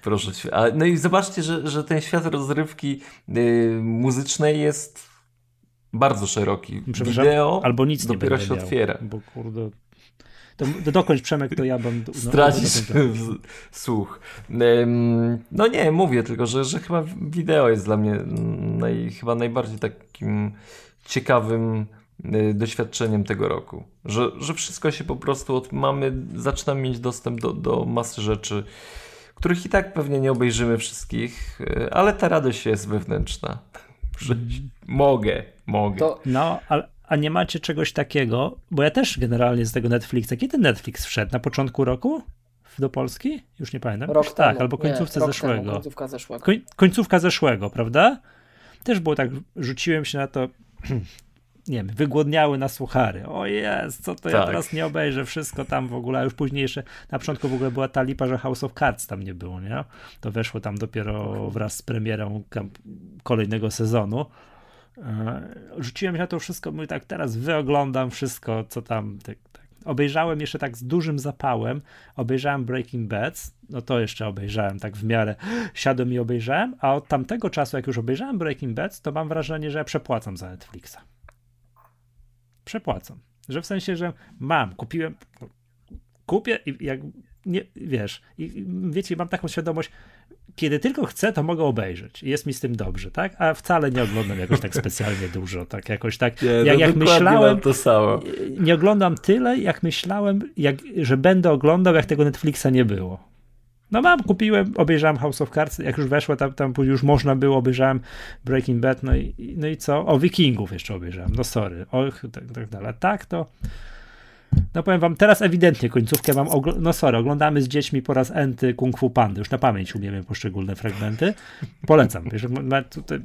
Proszę cię. No i zobaczcie, że, że ten świat rozrywki yy, muzycznej jest bardzo szeroki. Wideo albo nic dopiero nie się miał, otwiera. Bo kurde, to dokończ Przemek, to ja bym... No, Stracisz no, słuch. No nie, mówię tylko, że, że chyba wideo jest dla mnie naj, chyba najbardziej takim ciekawym y, doświadczeniem tego roku. Że, że wszystko się po prostu od, mamy, zaczynamy mieć dostęp do, do masy rzeczy, których i tak pewnie nie obejrzymy wszystkich, y, ale ta radość jest wewnętrzna. Że mogę, mogę. To... No, ale, a nie macie czegoś takiego, bo ja też generalnie z tego Netflixa, kiedy Netflix wszedł? Na początku roku? Do Polski? Już nie pamiętam. Rok Już, tak, albo końcówce nie, zeszłego. Temu, końcówka zeszłego. Koń, końcówka zeszłego, prawda? Też było tak, rzuciłem się na to, nie wiem, wygłodniały na suchary. O jest, co to tak. ja teraz nie obejrzę, wszystko tam w ogóle, a już później jeszcze, na początku w ogóle była ta lipa, że House of Cards tam nie było, nie? To weszło tam dopiero wraz z premierą kolejnego sezonu. E, rzuciłem się na to wszystko, mówię tak, teraz wyoglądam wszystko, co tam. Tak, tak. Obejrzałem jeszcze tak z dużym zapałem, obejrzałem Breaking Bad, no to jeszcze obejrzałem tak w miarę, siadłem i obejrzałem, a od tamtego czasu, jak już obejrzałem Breaking Bad, to mam wrażenie, że ja przepłacam za Netflixa. Przepłacam. Że w sensie, że mam, kupiłem, kupię i jak nie, wiesz, i wiecie, mam taką świadomość, kiedy tylko chcę, to mogę obejrzeć. Jest mi z tym dobrze, tak? A wcale nie oglądam jakoś tak specjalnie dużo, tak jakoś tak. Nie, jak, jak myślałem, to samo. nie oglądam tyle, jak myślałem, jak, że będę oglądał, jak tego Netflixa nie było. No mam, kupiłem, obejrzałem House of Cards, jak już weszło, tam, tam już można było, obejrzałem Breaking Bad, no i, no i co? O, Wikingów jeszcze obejrzałem, no sorry, och, tak, tak dalej. Tak, to no powiem wam, teraz ewidentnie końcówkę mam, no sorry, oglądamy z dziećmi po raz enty Kung Fu Pandy, już na pamięć umiemy poszczególne fragmenty. Polecam, wiesz,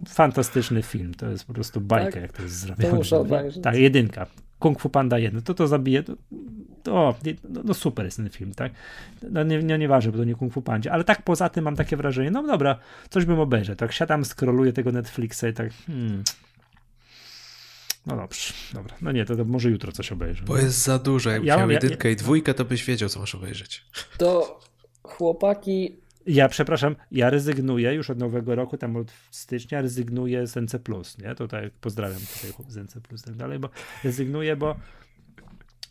fantastyczny film, to jest po prostu bajka, tak? jak to jest zrobione. Tak, jedynka. Kung Fu Panda 1, to to zabije, to, to no, no, super jest ten film, tak? No nie, nie, nieważne, bo to nie Kung Fu Pandzie, ale tak poza tym mam takie wrażenie, no dobra, coś bym obejrzał, tak siadam, scrolluję tego Netflixa i tak, hmm, no dobrze, dobra. No nie, to, to może jutro coś obejrzę. Bo jest za dużo. Jakbyś ja miał jedynkę ja, i dwójkę, to byś wiedział, co masz obejrzeć. To chłopaki... Ja przepraszam, ja rezygnuję już od nowego roku, tam od stycznia rezygnuję z NC+, nie? Tutaj pozdrawiam tutaj z NC+, i tak dalej, bo rezygnuję, bo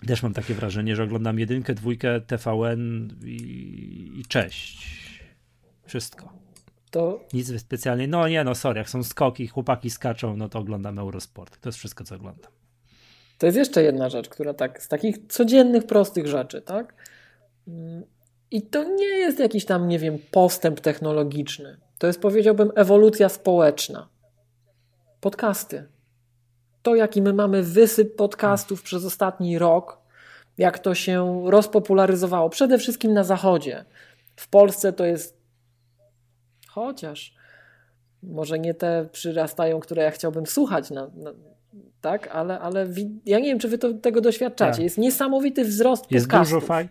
też mam takie wrażenie, że oglądam jedynkę, dwójkę, TVN i, i cześć. Wszystko to... Nic specjalnie. No nie, no sorry, jak są skoki, chłopaki skaczą, no to oglądam Eurosport. To jest wszystko, co oglądam. To jest jeszcze jedna rzecz, która tak, z takich codziennych, prostych rzeczy, tak? I to nie jest jakiś tam, nie wiem, postęp technologiczny. To jest, powiedziałbym, ewolucja społeczna. Podcasty. To, jaki my mamy wysyp podcastów przez ostatni rok, jak to się rozpopularyzowało, przede wszystkim na Zachodzie. W Polsce to jest chociaż może nie te przyrastają, które ja chciałbym słuchać, na, na, tak, ale, ale ja nie wiem, czy wy to, tego doświadczacie. Tak. Jest niesamowity wzrost jest podcastów. Dużo faj...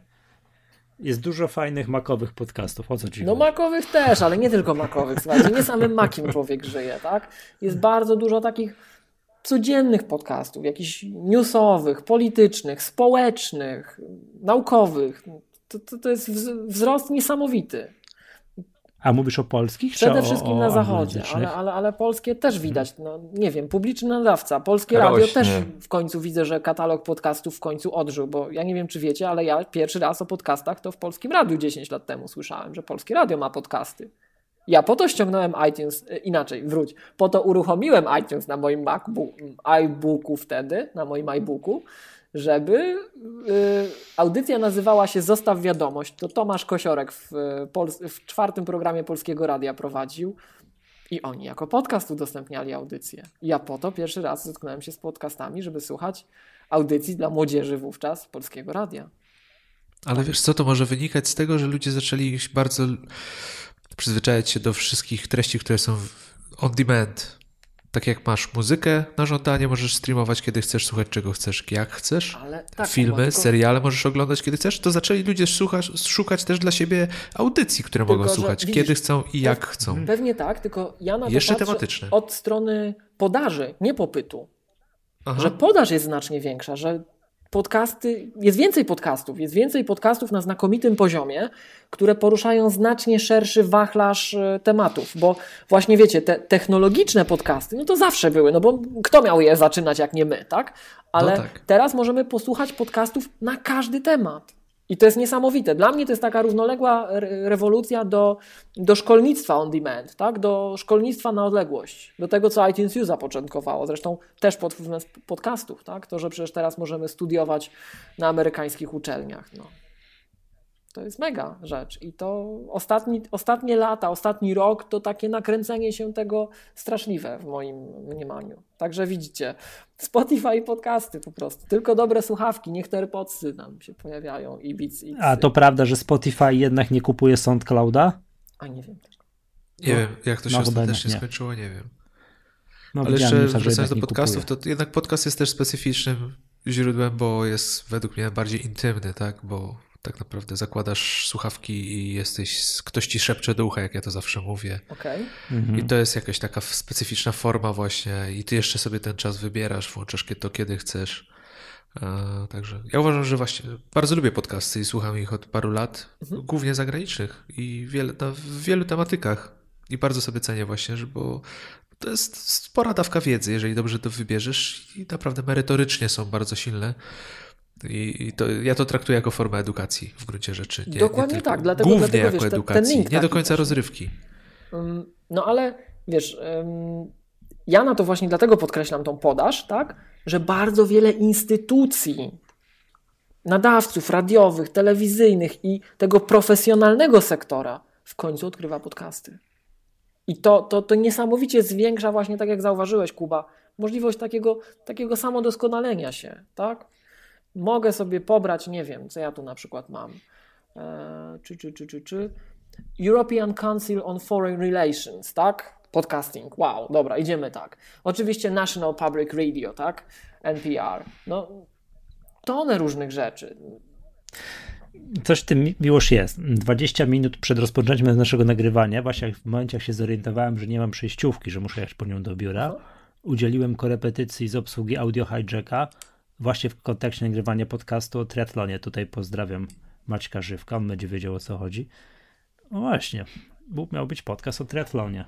Jest dużo fajnych makowych podcastów, o co ci No chodzi? makowych też, ale nie tylko makowych, słuchajcie, nie samym makiem człowiek żyje, tak? Jest bardzo dużo takich codziennych podcastów, jakichś newsowych, politycznych, społecznych, naukowych. To, to, to jest wzrost niesamowity. A mówisz o polskich? Przede o, wszystkim o na zachodzie, ale, ale, ale polskie też widać. No, nie wiem, publiczny nadawca, polskie Rośnie. radio też w końcu widzę, że katalog podcastów w końcu odżył, bo ja nie wiem, czy wiecie, ale ja pierwszy raz o podcastach to w polskim radiu 10 lat temu słyszałem, że polskie radio ma podcasty. Ja po to ściągnąłem iTunes, e, inaczej, wróć, po to uruchomiłem iTunes na moim MacBook, iBooku wtedy, na moim iBooku, żeby y, audycja nazywała się Zostaw Wiadomość. To Tomasz Kosiorek w, w czwartym programie Polskiego Radia prowadził. I oni jako podcast udostępniali audycję. Ja po to pierwszy raz zetknąłem się z podcastami, żeby słuchać audycji dla młodzieży wówczas Polskiego Radia. Ale wiesz co, to może wynikać z tego, że ludzie zaczęli bardzo przyzwyczajać się do wszystkich treści, które są on demand. Tak jak masz muzykę na żądanie, możesz streamować kiedy chcesz, słuchać czego chcesz, jak chcesz. Tak, Filmy, tylko... seriale możesz oglądać kiedy chcesz. To zaczęli ludzie szukać, szukać też dla siebie audycji, które tylko, mogą słuchać, widzisz, kiedy chcą i jak chcą. Pewnie tak, tylko ja na to Jeszcze tematyczne. od strony podaży, nie popytu. Aha. Że podaż jest znacznie większa, że podcasty, jest więcej podcastów, jest więcej podcastów na znakomitym poziomie, które poruszają znacznie szerszy wachlarz e, tematów, bo właśnie wiecie, te technologiczne podcasty, no to zawsze były, no bo kto miał je zaczynać jak nie my, tak? Ale no tak. teraz możemy posłuchać podcastów na każdy temat. I to jest niesamowite. Dla mnie to jest taka równoległa rewolucja do, do szkolnictwa on demand, tak? do szkolnictwa na odległość, do tego, co iTunes U zapoczątkowało. Zresztą też pod wpływem podcastów. Tak? To, że przecież teraz możemy studiować na amerykańskich uczelniach. No. To jest mega rzecz. I to ostatni, ostatnie lata, ostatni rok to takie nakręcenie się tego straszliwe w moim mniemaniu. Także widzicie, Spotify i podcasty po prostu. Tylko dobre słuchawki, niech te AirPodsy nam się pojawiają i Beats. A to prawda, że Spotify jednak nie kupuje SoundClouda? A nie wiem. Nie no, wiem, jak to się no, ostatecznie nie. skończyło, nie wiem. No, Ale jeszcze wracając do podcastów, to jednak podcast jest też specyficznym źródłem, bo jest według mnie bardziej intymny, tak? Bo tak naprawdę zakładasz słuchawki i jesteś, ktoś ci szepcze do ucha, jak ja to zawsze mówię. Okay. Mhm. I to jest jakaś taka specyficzna forma właśnie i ty jeszcze sobie ten czas wybierasz, włączasz to kiedy chcesz. Także ja uważam, że właśnie bardzo lubię podcasty i słucham ich od paru lat, mhm. głównie zagranicznych i wiele, na, w wielu tematykach. I bardzo sobie cenię właśnie, że bo to jest spora dawka wiedzy, jeżeli dobrze to wybierzesz i naprawdę merytorycznie są bardzo silne. I, to, ja to traktuję jako formę edukacji w gruncie rzeczy. Nie, Dokładnie nie tak, dlatego, głównie dlatego, jako wiesz, edukacji, nie do końca rozrywki. Um, no ale wiesz, ja na to właśnie dlatego podkreślam tą podaż, tak, że bardzo wiele instytucji, nadawców radiowych, telewizyjnych i tego profesjonalnego sektora w końcu odkrywa podcasty. I to, to, to niesamowicie zwiększa właśnie, tak jak zauważyłeś, Kuba, możliwość takiego, takiego samodoskonalenia się, tak? Mogę sobie pobrać, nie wiem, co ja tu na przykład mam, eee, czy, czy, czy, czy, czy, European Council on Foreign Relations, tak? Podcasting, wow, dobra, idziemy tak. Oczywiście National Public Radio, tak? NPR. No, tonę różnych rzeczy. Coś w tym miłość jest. 20 minut przed rozpoczęciem naszego nagrywania, właśnie w momencie jak się zorientowałem, że nie mam przejściówki, że muszę jechać po nią do biura, udzieliłem korepetycji z obsługi Audio Hijacka właśnie w kontekście nagrywania podcastu o triatlonie. Tutaj pozdrawiam Maćka Żywka, on będzie wiedział o co chodzi. No właśnie, miał być podcast o triatlonie.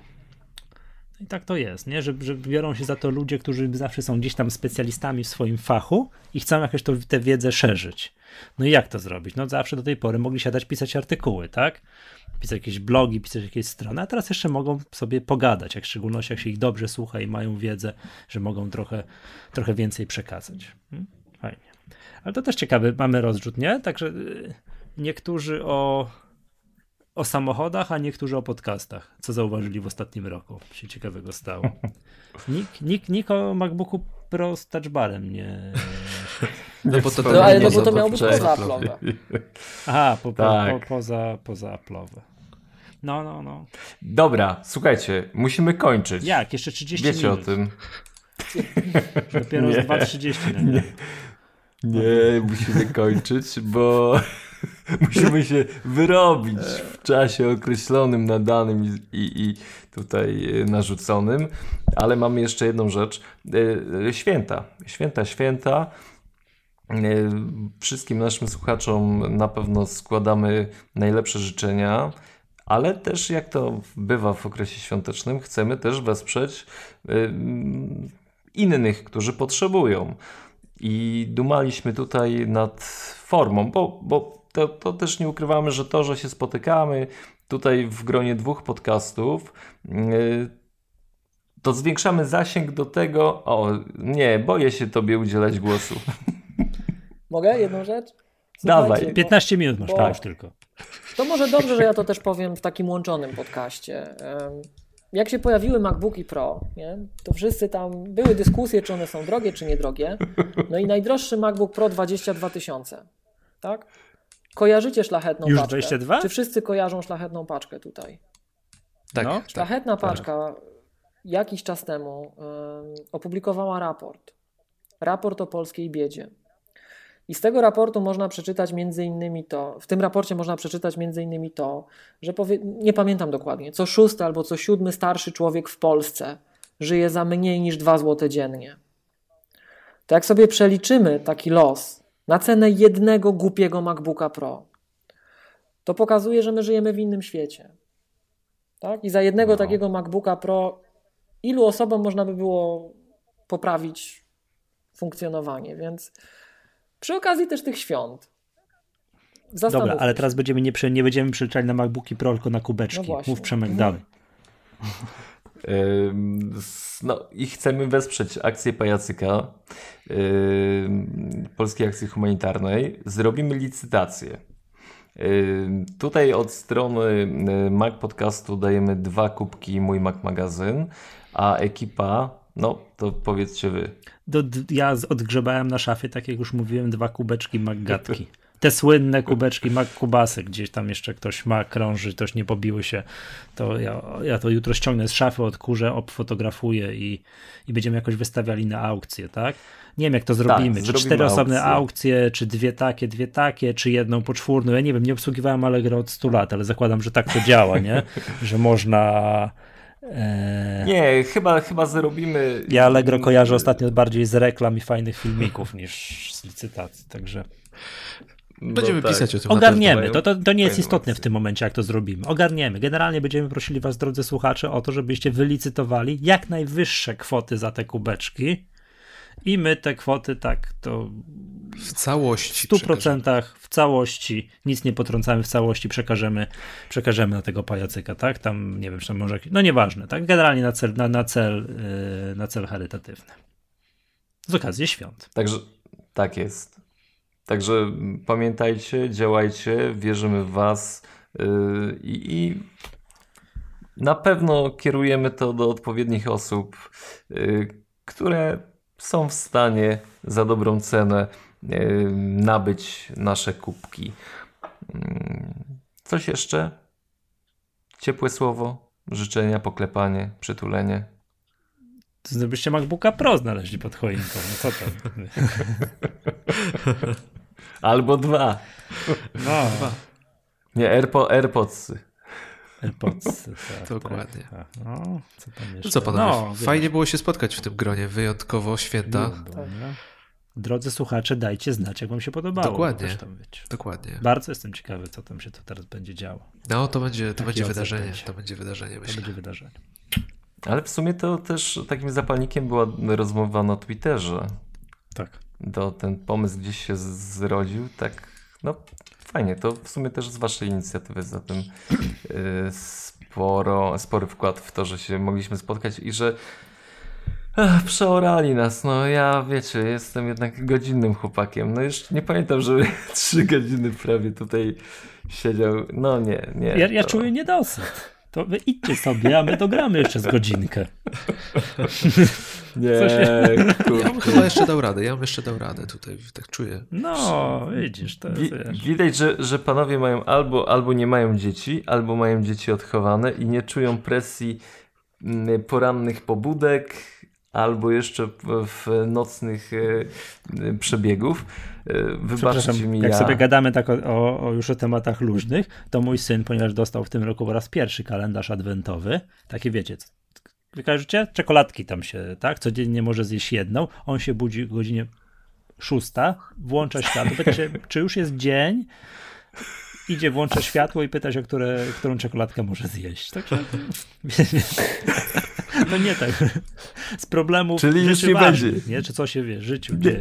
I tak to jest, nie? Że, że biorą się za to ludzie, którzy zawsze są gdzieś tam specjalistami w swoim fachu i chcą jakoś tę wiedzę szerzyć. No i jak to zrobić? No zawsze do tej pory mogli siadać pisać artykuły, tak? Pisać jakieś blogi, pisać jakieś strony, a teraz jeszcze mogą sobie pogadać, jak w szczególności jak się ich dobrze słucha i mają wiedzę, że mogą trochę, trochę więcej przekazać. Hmm? Fajnie. Ale to też ciekawe, mamy rozrzut, nie? Także y, niektórzy o o samochodach, a niektórzy o podcastach. Co zauważyli w ostatnim roku? Się ciekawego stało. Nikt, nikt, nikt o MacBooku Pro z touchbarem nie. No bo to, no, ale no bo to miało być poza Apple'owe. Aha, po, po, tak. po, poza, poza Apple'owe. No, no, no. Dobra, słuchajcie, musimy kończyć. Jak? Jeszcze 30 Wiecie minut. Wiecie o tym. Dopiero nie. 2.30 nie. nie, musimy kończyć, bo musimy się wyrobić w czasie określonym, nadanym i, i, tutaj narzuconym. Ale mamy jeszcze jedną rzecz. E, święta. Święta, święta. E, wszystkim naszym słuchaczom na pewno składamy najlepsze życzenia, ale też jak to bywa w okresie świątecznym, chcemy też wesprzeć e, innych, którzy potrzebują. I dumaliśmy tutaj nad formą, bo, bo to, to też nie ukrywamy, że to, że się spotykamy tutaj w gronie dwóch podcastów, yy, to zwiększamy zasięg do tego. O, nie, boję się tobie udzielać głosu. Mogę jedną rzecz? Słuchajcie, Dawaj. 15 minut masz tak tylko. To może dobrze, że ja to też powiem w takim łączonym podcaście. Jak się pojawiły MacBooki Pro, nie, to wszyscy tam były dyskusje, czy one są drogie, czy niedrogie. No i najdroższy MacBook Pro 22 tysiące. Tak? Kojarzycie szlachetną Już paczkę? 22? Czy wszyscy kojarzą szlachetną paczkę tutaj? Tak. No, Szlachetna tak. paczka jakiś czas temu opublikowała raport. Raport o polskiej biedzie. I z tego raportu można przeczytać między innymi to, w tym raporcie można przeczytać między innymi to, że powie, nie pamiętam dokładnie, co szósty albo co siódmy starszy człowiek w Polsce żyje za mniej niż 2 zł dziennie. To jak sobie przeliczymy taki los na cenę jednego głupiego MacBooka Pro, to pokazuje, że my żyjemy w innym świecie. Tak? I za jednego no. takiego MacBooka Pro ilu osobom można by było poprawić funkcjonowanie, więc przy okazji też tych świąt. Dobra, ale teraz będziemy nie, nie będziemy przeliczali na MacBooki Pro, tylko na kubeczki. No Mów Przemek dalej. No i chcemy wesprzeć akcję Pajacyka, Polskiej Akcji Humanitarnej. Zrobimy licytację. Tutaj od strony Mac Podcastu dajemy dwa kubki Mój Mac Magazyn, a ekipa, no to powiedzcie wy. Do, ja odgrzebałem na szafie, tak jak już mówiłem, dwa kubeczki Maggatki. te słynne kubeczki kubasy, gdzieś tam jeszcze ktoś ma, krąży, też nie pobiły się, to ja, ja to jutro ściągnę z szafy, odkurzę, obfotografuję i, i będziemy jakoś wystawiali na aukcję, tak? Nie wiem, jak to zrobimy. Tak, czy cztery aukcje. osobne aukcje, czy dwie takie, dwie takie, czy jedną poczwórną. Ja nie wiem, nie obsługiwałem Allegro od 100 lat, ale zakładam, że tak to działa, nie? Że można. E... Nie, chyba, chyba zrobimy. Ja Allegro kojarzę ostatnio bardziej z reklam i fajnych filmików niż z licytacji, także. Będziemy no tak. pisać o tym. Ogarniemy. To, to, to nie jest istotne w tym momencie, jak to zrobimy. Ogarniemy. Generalnie będziemy prosili Was, drodzy słuchacze, o to, żebyście wylicytowali jak najwyższe kwoty za te kubeczki i my te kwoty tak to w całości. W 100% w całości, nic nie potrącamy w całości, przekażemy, przekażemy na tego pajacyka, tak? Tam nie wiem, czy może. No nieważne, tak? Generalnie na cel, na, na cel, yy, na cel charytatywny. Z okazji świąt. Także tak jest. Także pamiętajcie, działajcie, wierzymy w Was yy, i na pewno kierujemy to do odpowiednich osób, yy, które są w stanie za dobrą cenę yy, nabyć nasze kubki. Coś jeszcze? Ciepłe słowo, życzenia, poklepanie, przytulenie. Gdybyście MacBooka Pro znaleźli pod choinką, no co tam? Albo dwa. No. Nie, AirPo, AirPodsy. AirPods. Tak, Dokładnie. Tak, tak. No, co tam jeszcze? No co panowie, no, fajnie było się spotkać w tym gronie, wyjątkowo święta. Było, tak. Drodzy słuchacze, dajcie znać, jak wam się podobało. Dokładnie. Dokładnie. Bardzo jestem ciekawy, co tam się to teraz będzie działo. No, to będzie, to będzie wydarzenie. To będzie wydarzenie, myślę. To będzie wydarzenie. Ale w sumie to też takim zapalnikiem była rozmowa na Twitterze. Tak. To ten pomysł gdzieś się zrodził, tak, no fajnie, to w sumie też z waszej inicjatywy, zatem yy, sporo, spory wkład w to, że się mogliśmy spotkać i że Ach, przeorali nas, no ja wiecie, jestem jednak godzinnym chłopakiem, no już nie pamiętam, żeby trzy godziny prawie tutaj siedział, no nie, nie. Ja, ja to... czuję niedosyt. To wy idźcie sobie, a my dogramy jeszcze z godzinkę. Nie, Ja bym chyba jeszcze dał radę, ja bym jeszcze dał radę tutaj, tak czuję. No, widzisz, to Wi Widać, że, że panowie mają albo, albo nie mają dzieci, albo mają dzieci odchowane i nie czują presji mm, porannych pobudek, albo jeszcze w nocnych e, przebiegów. E, wybaczcie mi jak ja... sobie gadamy tak o, o, już o tematach luźnych, to mój syn, ponieważ dostał w tym roku po raz pierwszy kalendarz adwentowy, taki wiecie, wykażecie? Czekoladki tam się, tak? Codziennie może zjeść jedną. On się budzi o godzinie szósta, włącza światło, pyta się, czy już jest dzień, idzie, włącza światło i pyta się, które, którą czekoladkę może zjeść. Także no nie tak. Z problemów Czyli już nie ważnych, będzie. Nie? Czy co się wie, życiu nie. dzieje.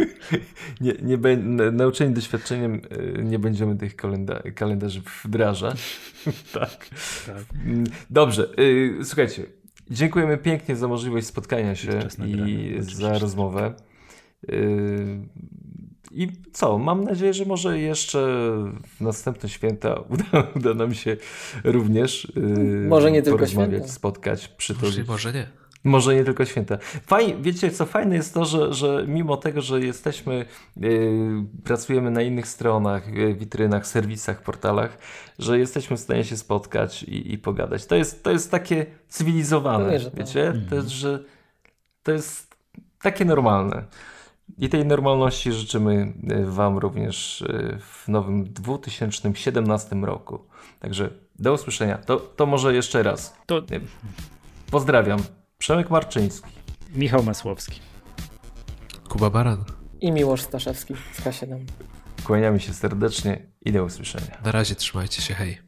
nie, nie be, nauczeni doświadczeniem y, nie będziemy tych kalenda kalendarzy wdrażać. tak. tak. Dobrze. Y, słuchajcie, dziękujemy pięknie za możliwość spotkania się i za rozmowę. I co? Mam nadzieję, że może jeszcze w następne święta uda, uda nam się również yy, może nie tylko święta. spotkać, przytulić. Może, może nie. Może nie tylko święta. Fajnie, wiecie, co fajne jest to, że, że mimo tego, że jesteśmy, yy, pracujemy na innych stronach, yy, witrynach, serwisach, portalach, że jesteśmy w stanie się spotkać i, i pogadać. To jest, to jest takie cywilizowane, no, wiecie? To jest, że to jest takie normalne. I tej normalności życzymy e, Wam również e, w nowym 2017 roku. Także do usłyszenia. To, to może jeszcze raz. To... Pozdrawiam. Przemek Marczyński. Michał Masłowski. Kuba Baran. I Miłosz Staszewski z K7. Kłaniamy się serdecznie i do usłyszenia. Na razie trzymajcie się, hej.